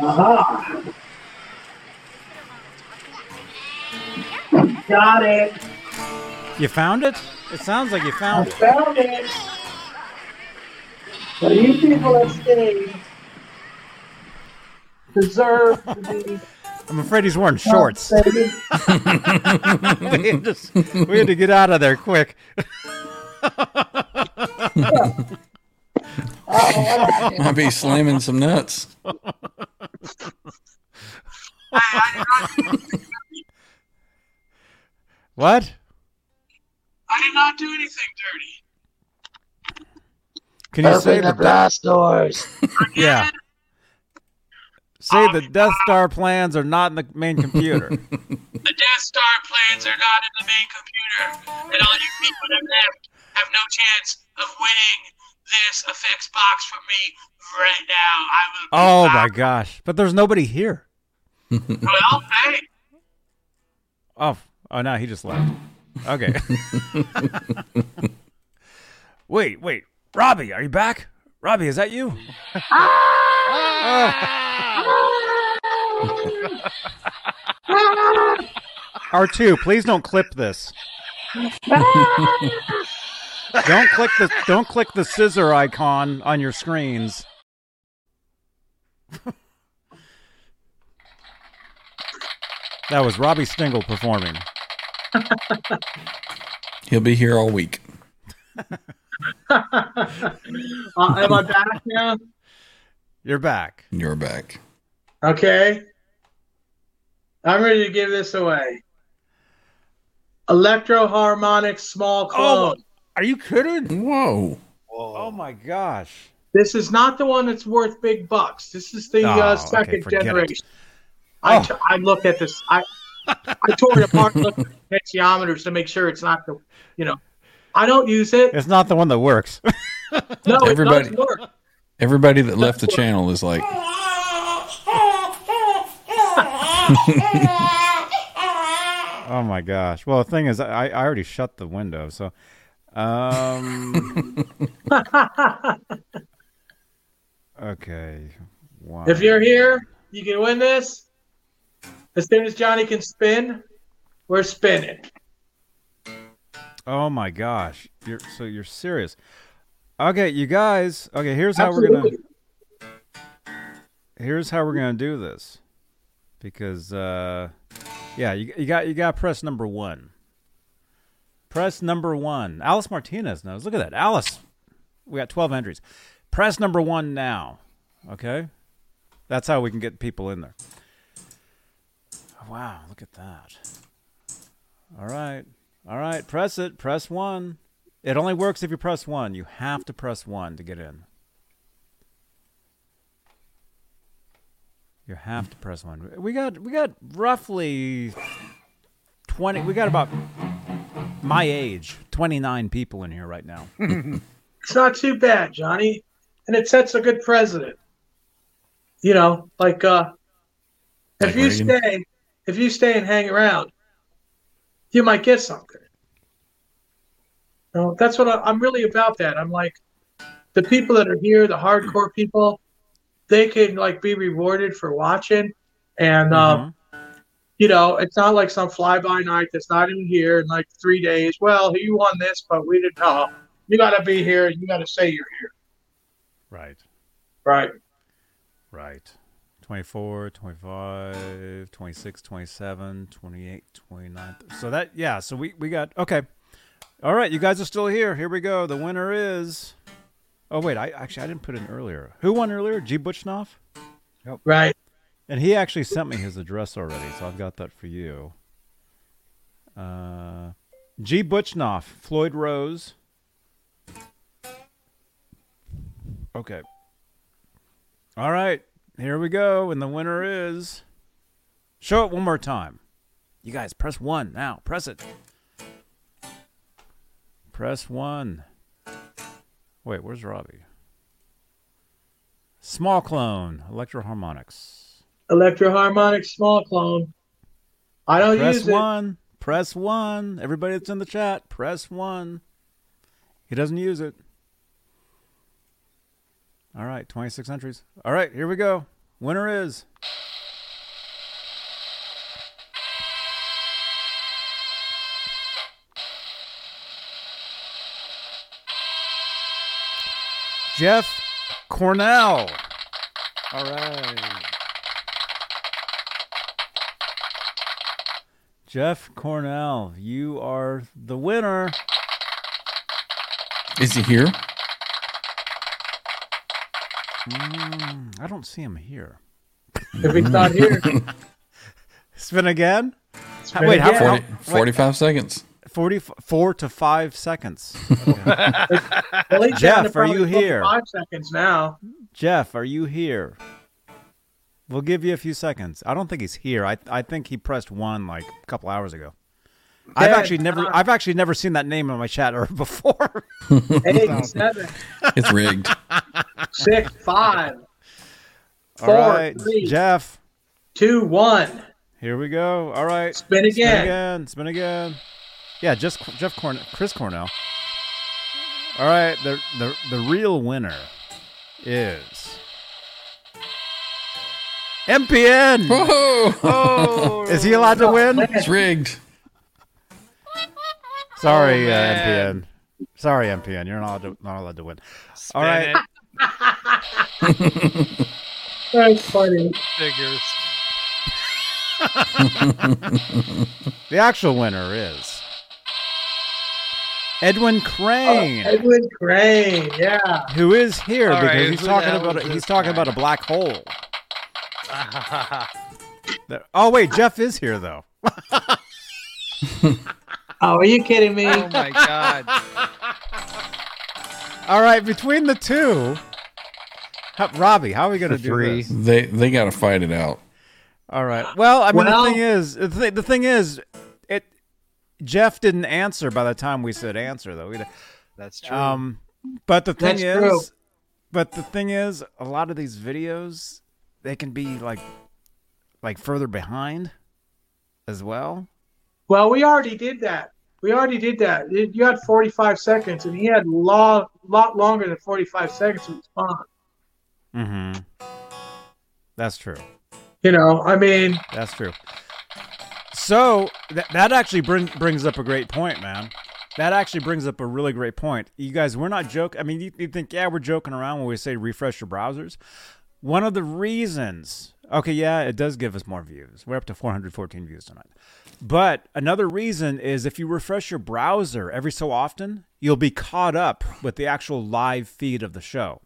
Aha. Got it. You found it? It sounds like you I it. found it. But you people that stayed deserve to be I'm afraid he's wearing shorts. compensated. we, had to, we had to get out of there quick. Might be slamming some nuts. What? I did not do anything dirty. Can you say the the blast doors. Yeah. Say the Death Star plans are not in the main computer. The Death Star plans are not in the main computer, and all you people that left have no chance of winning this effects box from me right now. I will. oh my gosh! But there's nobody here. Well, hey, Oh, oh no, he just left. Okay. wait, wait, Robbie, are you back? Robbie, is that you? R two, please don't clip this. don't click the don't click the scissor icon on your screens. that was Robbie Stingle performing. He'll be here all week. uh, am I back now? You're back. You're back. Okay. I'm ready to give this away. Electroharmonic small clone. Are you kidding? Whoa. Oh my gosh. This is not the one that's worth big bucks. This is the Oh, uh, second forget it. generation. I, Oh. t- I looked at this. I I tore it apart, looked at the potentiometers to make sure it's not the, you know, I don't use it. It's not the one that works. No, Everybody- it does work. Everybody that left the channel is like, oh my gosh. Well, the thing is, I, I already shut the window, so. Um. okay. Wow. If you're here, you can win this. As soon as Johnny can spin, we're spinning. Oh my gosh. You're so you're serious. Okay, you guys. Okay, here's how we're gonna. Here's how we're gonna do this, because uh, yeah, you you got you got press number one. Press number one. Alice Martinez knows. Look at that, Alice. We got twelve entries. Press number one now. Okay, that's how we can get people in there. Wow, look at that. All right. All right, press it. Press one. It only works if you press one. You have to press one to get in. You have to press one. We got we got roughly twenty. We got about my age, twenty nine people in here right now. It's not too bad, Johnny, and it sets a good precedent. You know, like uh, if Like you Reagan? stay, if you stay and hang around, you might get something. You know, that's what I, I'm really about. That I'm like, the people that are here, the hardcore people, they can like be rewarded for watching, and um, you know, it's not like some fly by night that's not even here in like three days. Well, you won this, but we didn't know. You got to be here. You got to say you're here. Right. Right. Right. 24, 25, 26, 27, 28, 29. So that, yeah, so we, we got, okay. All right, you guys are still here. Here we go. The winner is, oh, wait, I actually, I didn't put in earlier. Who won earlier? G. Butchnoff? Right. And he actually sent me his address already, so I've got that for you. Uh, G. Butchnoff, Floyd Rose. Okay. All right, here we go, and the winner is. Show it one more time. You guys, press one now. Press it. Press one. Wait, where's Robbie? Small clone, Electro-Harmonix. Electroharmonic small clone. I don't press use it. one. Press one. Everybody that's in the chat, press one. He doesn't use it. All right, 26 entries. All right, here we go. Winner is. Jeff Cornell. All right. Jeff Cornell, you are the winner. Is he here? Mm, I don't see him here. If he's not here, Spin again? Spin wait, how again. how- 40, wait, 45 seconds. 44 to 5 seconds. well, Jeff, are you here? Five seconds now. Jeff, are you here? We'll give you a few seconds. I don't think he's here. I I think he pressed 1 like a couple hours ago. I've actually never I've actually never seen that name in my chat or before. Eight, seven, It's rigged. six, five, All Four, three. Jeff. two, one. Here we go. All right. Spin Spin again. again. Spin again. Yeah, just Jeff Corn Chris Cornell. All right, the the the real winner is MPN. Whoa! Oh, is he allowed to oh, win? It's rigged. Sorry, Oh, uh. MPN. Sorry, MPN. You're not allowed to, not allowed to win. Spin All right. it. That's funny. Figures. The actual winner is Edwin Crane. Oh, Edwin Crane, yeah. who is here All because right, he's talking about a, he's this talking about a black hole. Oh wait, Jeff is here though. Oh, are you kidding me? oh my god. All right, between the two, how, Robbie, how are we going to do three. this? They they got to fight it out. All right. Well, I mean, Well- the thing is, the, th- the thing is, it Jeff didn't answer by the time we said answer though. Either. That's true. Um, but the thing That's is, true. but the thing is, a lot of these videos they can be like, like further behind, as well. Well, we already did that. We already did that. You had 45 seconds, and he had a lot, lot longer than 45 seconds to respond. Mm-hmm. That's true. You know, I mean, That's true. So that that actually bring, brings up a great point, man. That actually brings up a really great point. You guys, we're not joking. I mean, you, you think, yeah, we're joking around when we say refresh your browsers. One of the reasons, okay, yeah, it does give us more views. We're up to 414 views tonight. But another reason is if you refresh your browser every so often, you'll be caught up with the actual live feed of the show.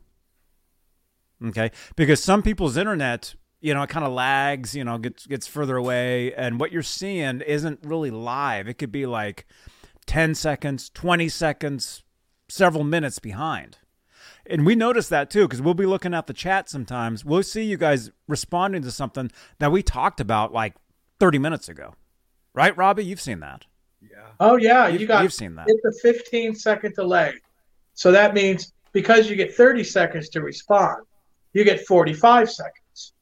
Okay, because some people's internet, you know, it kind of lags, you know, gets gets further away, and what you're seeing isn't really live. It could be like 10 seconds, 20 seconds, several minutes behind. And we notice that too, because we'll be looking at the chat sometimes. We'll see you guys responding to something that we talked about like 30 minutes ago. Right, Robbie? You've seen that. Yeah. oh yeah, You've, you got you've seen that. it's a 15 second delay. So that means because you get 30 seconds to respond, you get 45 seconds.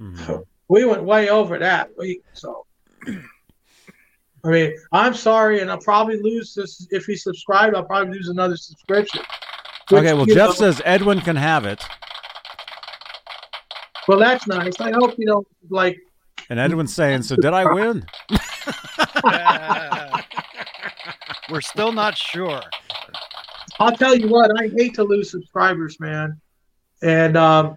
Mhm. We went way over that. We so. I mean, I'm sorry, and I'll probably lose this if he subscribed. I'll probably lose another subscription. Which, Okay, well, Jeff know- says Edwin can have it, Well, that's nice. I hope you don't like. and Edwin's saying, "So did I win?" We're still not sure. I'll tell you what. I hate to lose subscribers, man. And um,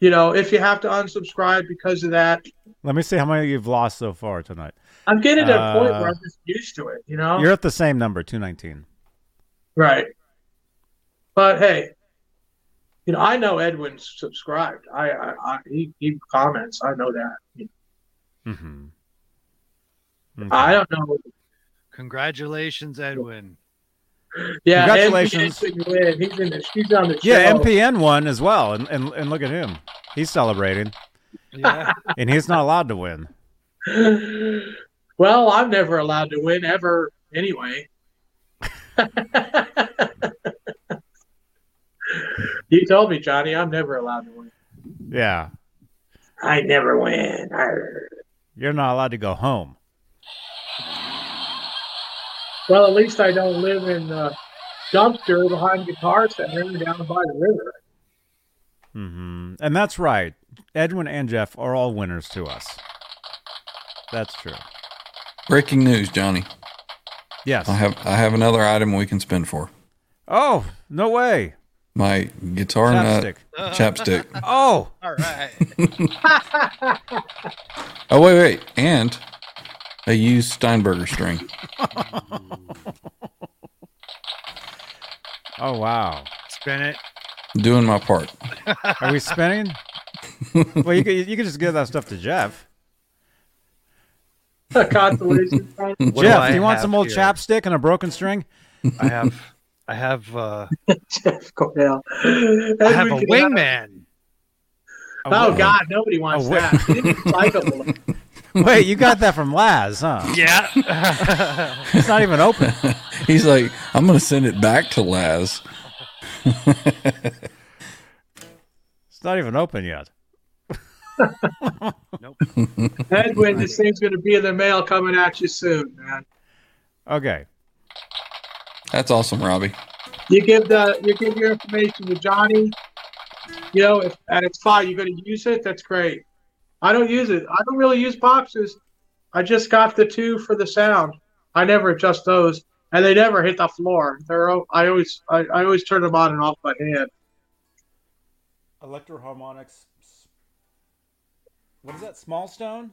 you know, if you have to unsubscribe because of that, Let me see how many you've lost so far tonight. I'm getting to a point Uh, where I'm just used to it. You know, You're at the same number, two nineteen. right? But hey, you know, I know Edwin's subscribed. I, I, I he, he comments. I know that. Mm-hmm. I don't know. Congratulations, Edwin. Yeah, Congratulations. MPN win. He's in the, he's on the show. Yeah, MPN won as well, and, and and look at him, he's celebrating, Yeah. and he's not allowed to win. well, I'm never allowed to win ever anyway. you told me, Johnny, I'm never allowed to win. Yeah, I never win. Arr. you're not allowed to go home. Well, at least I don't live in the dumpster behind Guitar Center down by the river. Mm-hmm. And that's right. Edwin and Jeff are all winners to us. That's true. Breaking news, Johnny. Yes. I have I have another item we can spend for. Oh no way. My guitar Chapstick. nut chapstick. Oh, All right. Oh wait, wait, and a used Steinberger string. oh wow. Spin it. Doing my part. Are we spinning? well, you could you could just give that stuff to Jeff. A Consolation prize. Do Jeff, do you want some old here? chapstick and a broken string? I have. I have. uh Jeff Cornell. I have a wingman. Oh God, nobody wants A wi- that. It's recyclable. Wait, you got that from Laz, huh? Yeah. It's not even open. He's like, I'm gonna send it back to Laz. It's not even open yet. Nope. Edwin, this thing's going to be in the mail coming at you soon, man. Okay. That's awesome, Robbie. You give the you give your information to Johnny. You know, if and it's fine, you're going to use it. That's great. I don't use it. I don't really use boxes. I just got the two for the sound. I never adjust those, and they never hit the floor. They're o- I always I, I always turn them on and off by hand. Electro-Harmonix. What is that? Small stone?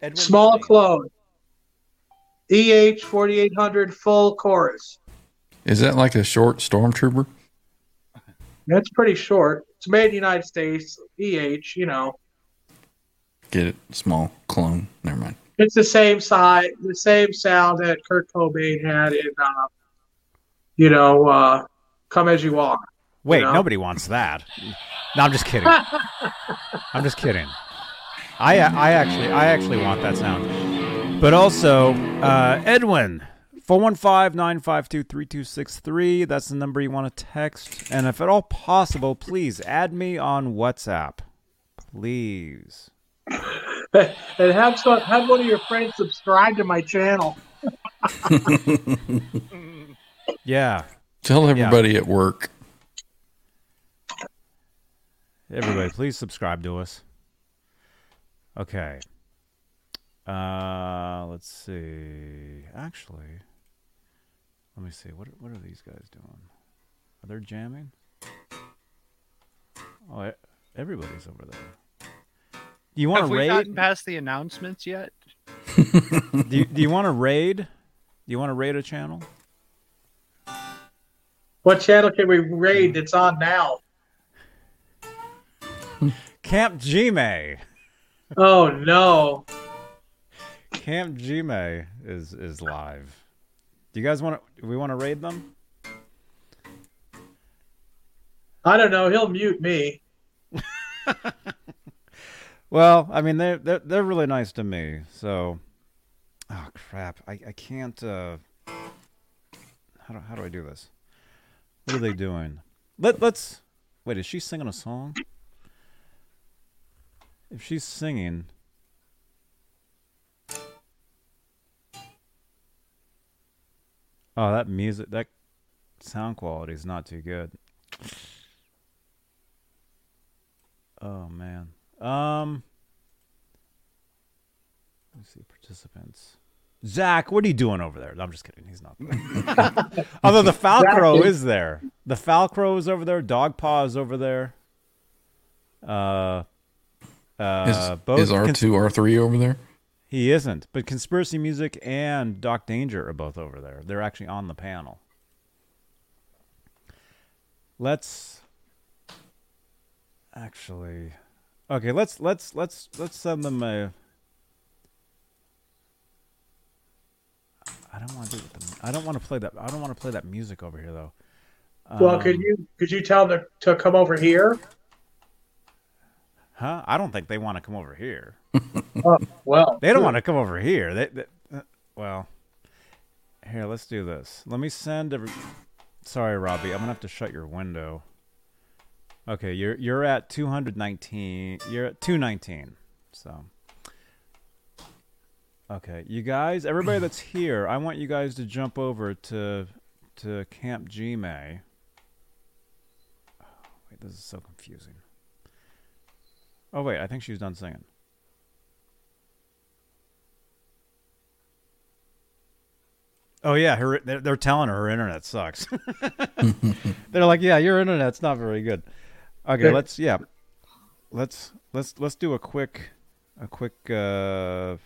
Edwin Small Blaine. clone. EH forty eight hundred full chorus. Is that like a short stormtrooper? That's pretty short. It's made in the United States. EH, you know. Get it? Small clone. Never mind. It's the same size, the same sound that Kurt Cobain had in, uh, you know, uh, "Come as You Are." Wait, you know? nobody wants that. No, I'm just kidding. I'm just kidding. I I actually I actually want that sound. But also, uh, Edwin, 415-952-3263. That's the number you want to text. And if at all possible, please add me on WhatsApp. Please. and have some, have one of your friends subscribe to my channel. Yeah. Tell everybody at work. Everybody, please subscribe to us. Okay. Uh, let's see. Actually, let me see. What what are these guys doing? Are they jamming? Oh, everybody's over there. Do you want Have to we raid? gotten past the announcements yet? do you, do you want to raid? Do you want to raid a channel? What channel can we raid that's on now? Camp Gmail. Oh no! Camp Gmail is is live. Do you guys want to? Do we want to raid them? I don't know. He'll mute me. Well, I mean they're they're, they're really nice to me. So, oh crap, I, I can't. Uh, how do how do I do this? What are they doing? Let let's wait. Is she singing a song? If she's singing, oh that music that sound quality is not too good. Oh man. Um. Let's see participants. Zach, what are you doing over there? I'm just kidding. He's not there. Although the Falcro Zach is there. The Falcro is over there. Dog Paw is over there. Uh, uh, Is, both is R cons- two R three over there? he isn't. But Conspiracy Music and Doc Danger are both over there. They're actually on the panel. Let's actually Okay, let's let's let's let's send them a I don't want to do it with the, I don't want to play that I don't want to play that music over here though. Well, could Um, you could you tell them to come over here? Huh? I don't think they want to come over here. Oh, well, They don't want to come over here. They, they uh, well, here, let's do this. Let me send every. Sorry, Robbie. I'm gonna have to shut your window. Okay, you're you're at 219. You're at 219. So. Okay, you guys, everybody that's here, I want you guys to jump over to to Camp G May. Oh, wait, this is so confusing. Oh wait, I think she's done singing. Oh yeah, her they're, they're telling her her internet sucks. they're like, yeah, your internet's not very good. Okay, let's yeah, let's let's let's do a quick a quick. uh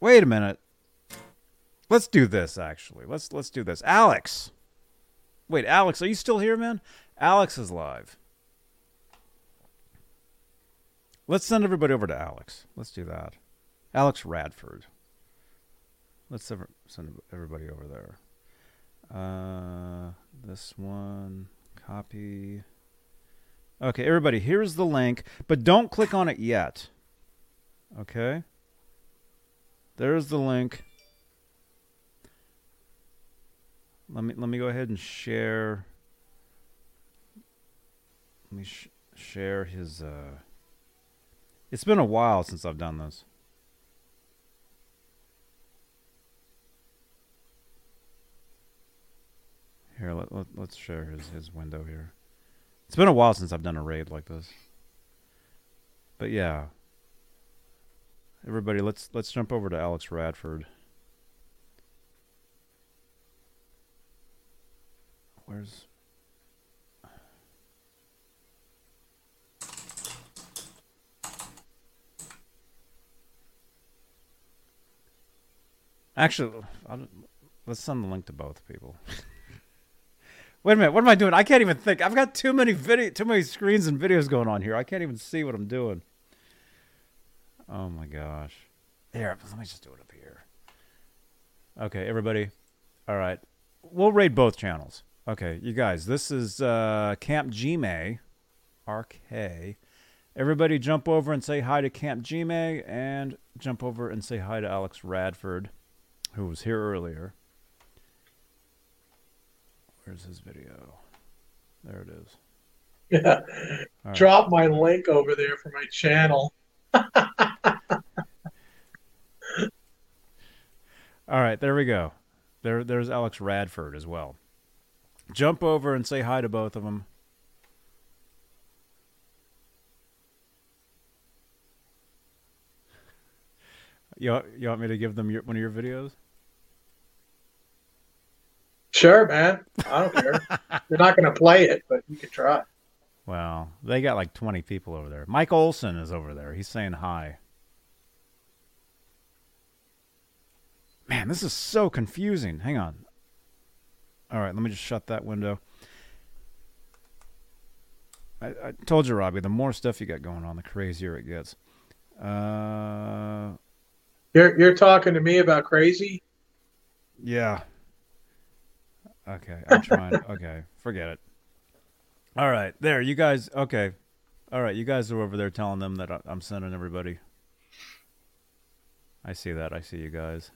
Wait a minute. Let's do this actually. Let's let's do this. Alex. Wait, Alex, are you still here, man? Alex is live. Let's send everybody over to Alex. Let's do that. Alex Radford. Let's send everybody over there. Uh, this one, copy. Okay, everybody, here's the link, but don't click on it yet. Okay? There's the link. Let me let me go ahead and share. Let me sh- share his. Uh, it's been a while since I've done this. Here, let, let, let's share his, his window here. It's been a while since I've done a raid like this. But yeah. Everybody, let's let's jump over to Alex Radford. Where's Actually, let's send the link to both people. Wait a minute, what am I doing? I can't even think. I've got too many video, too many screens and videos going on here. I can't even see what I'm doing. Oh my gosh. Here, let me just do it up here. Okay, everybody. All right. We'll raid both channels. Okay, you guys, this is uh, Camp Gmay, RK. Everybody jump over and say hi to Camp Gmay and jump over and say hi to Alex Radford, who was here earlier. Where's his video? There it is. Yeah. Drop my link over there for my channel. All right, there we go. There, there's Alex Radford as well. Jump over and say hi to both of them. You, want- you want me to give them your, one of your videos? Sure, man. I don't care. You're not going to play it, but you can try. Well, they got like 20 people over there. Mike Olson is over there. He's saying hi. Man, this is so confusing. Hang on. All right, let me just shut that window. I, I told you, Robbie, the more stuff you got going on, the crazier it gets. Uh, You're you're talking to me about crazy. yeah. Okay, I'm trying. okay, forget it. All right, there, you guys. Okay, all right, you guys are over there telling them that I- I'm sending everybody. I see that. I see you guys.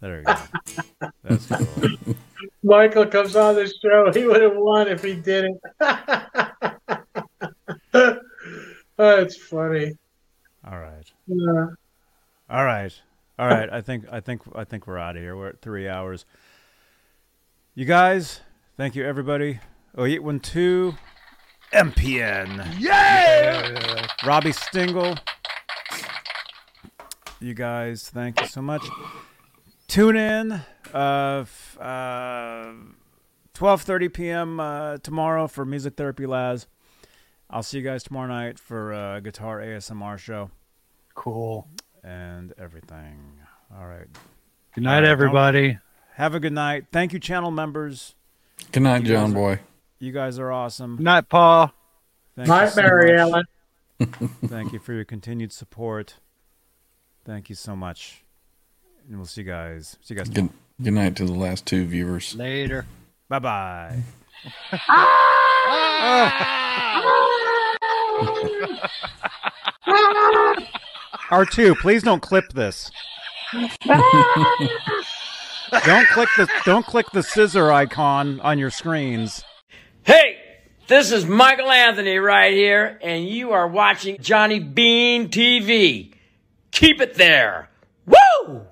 There you go. That's cool. Michael comes on the show. He would have won if he didn't. oh, it's funny. All right. Yeah. All right. All right, I think I think I think we're out of here. We're at three hours. You guys, thank you everybody. Oh eight one two MPN. Yeah! Robbie Stingle. You guys, thank you so much. Tune in uh, f- uh 12:30 p.m. Uh, tomorrow for Music Therapy Laz. I'll see you guys tomorrow night for uh, guitar ASMR show Cool. And everything. All right. Good night, All right, everybody. Have a good night. Thank you, channel members. Good night, You guys John are- Boy. You guys are awesome. Good night, Paul. Thank Night, you so Mary. Ellen. Thank you for your continued support. Thank you so much. And we'll see you guys. See you guys. Good, good night to the last two viewers. Later. Bye bye. R2, please don't clip this. don't click the don't click the scissor icon on your screens. Hey, this is Michael Anthony right here, and you are watching Johnny Bean TV. Keep it there. Woo!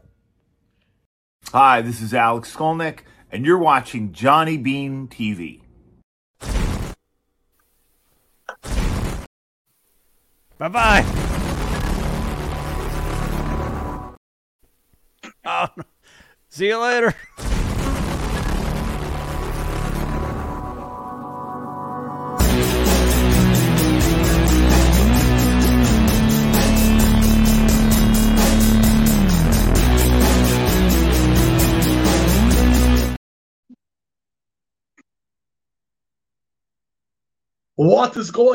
Hi, this is Alex Skolnick, and you're watching Johnny Bean TV. Bye bye. Oh, see you later. What is going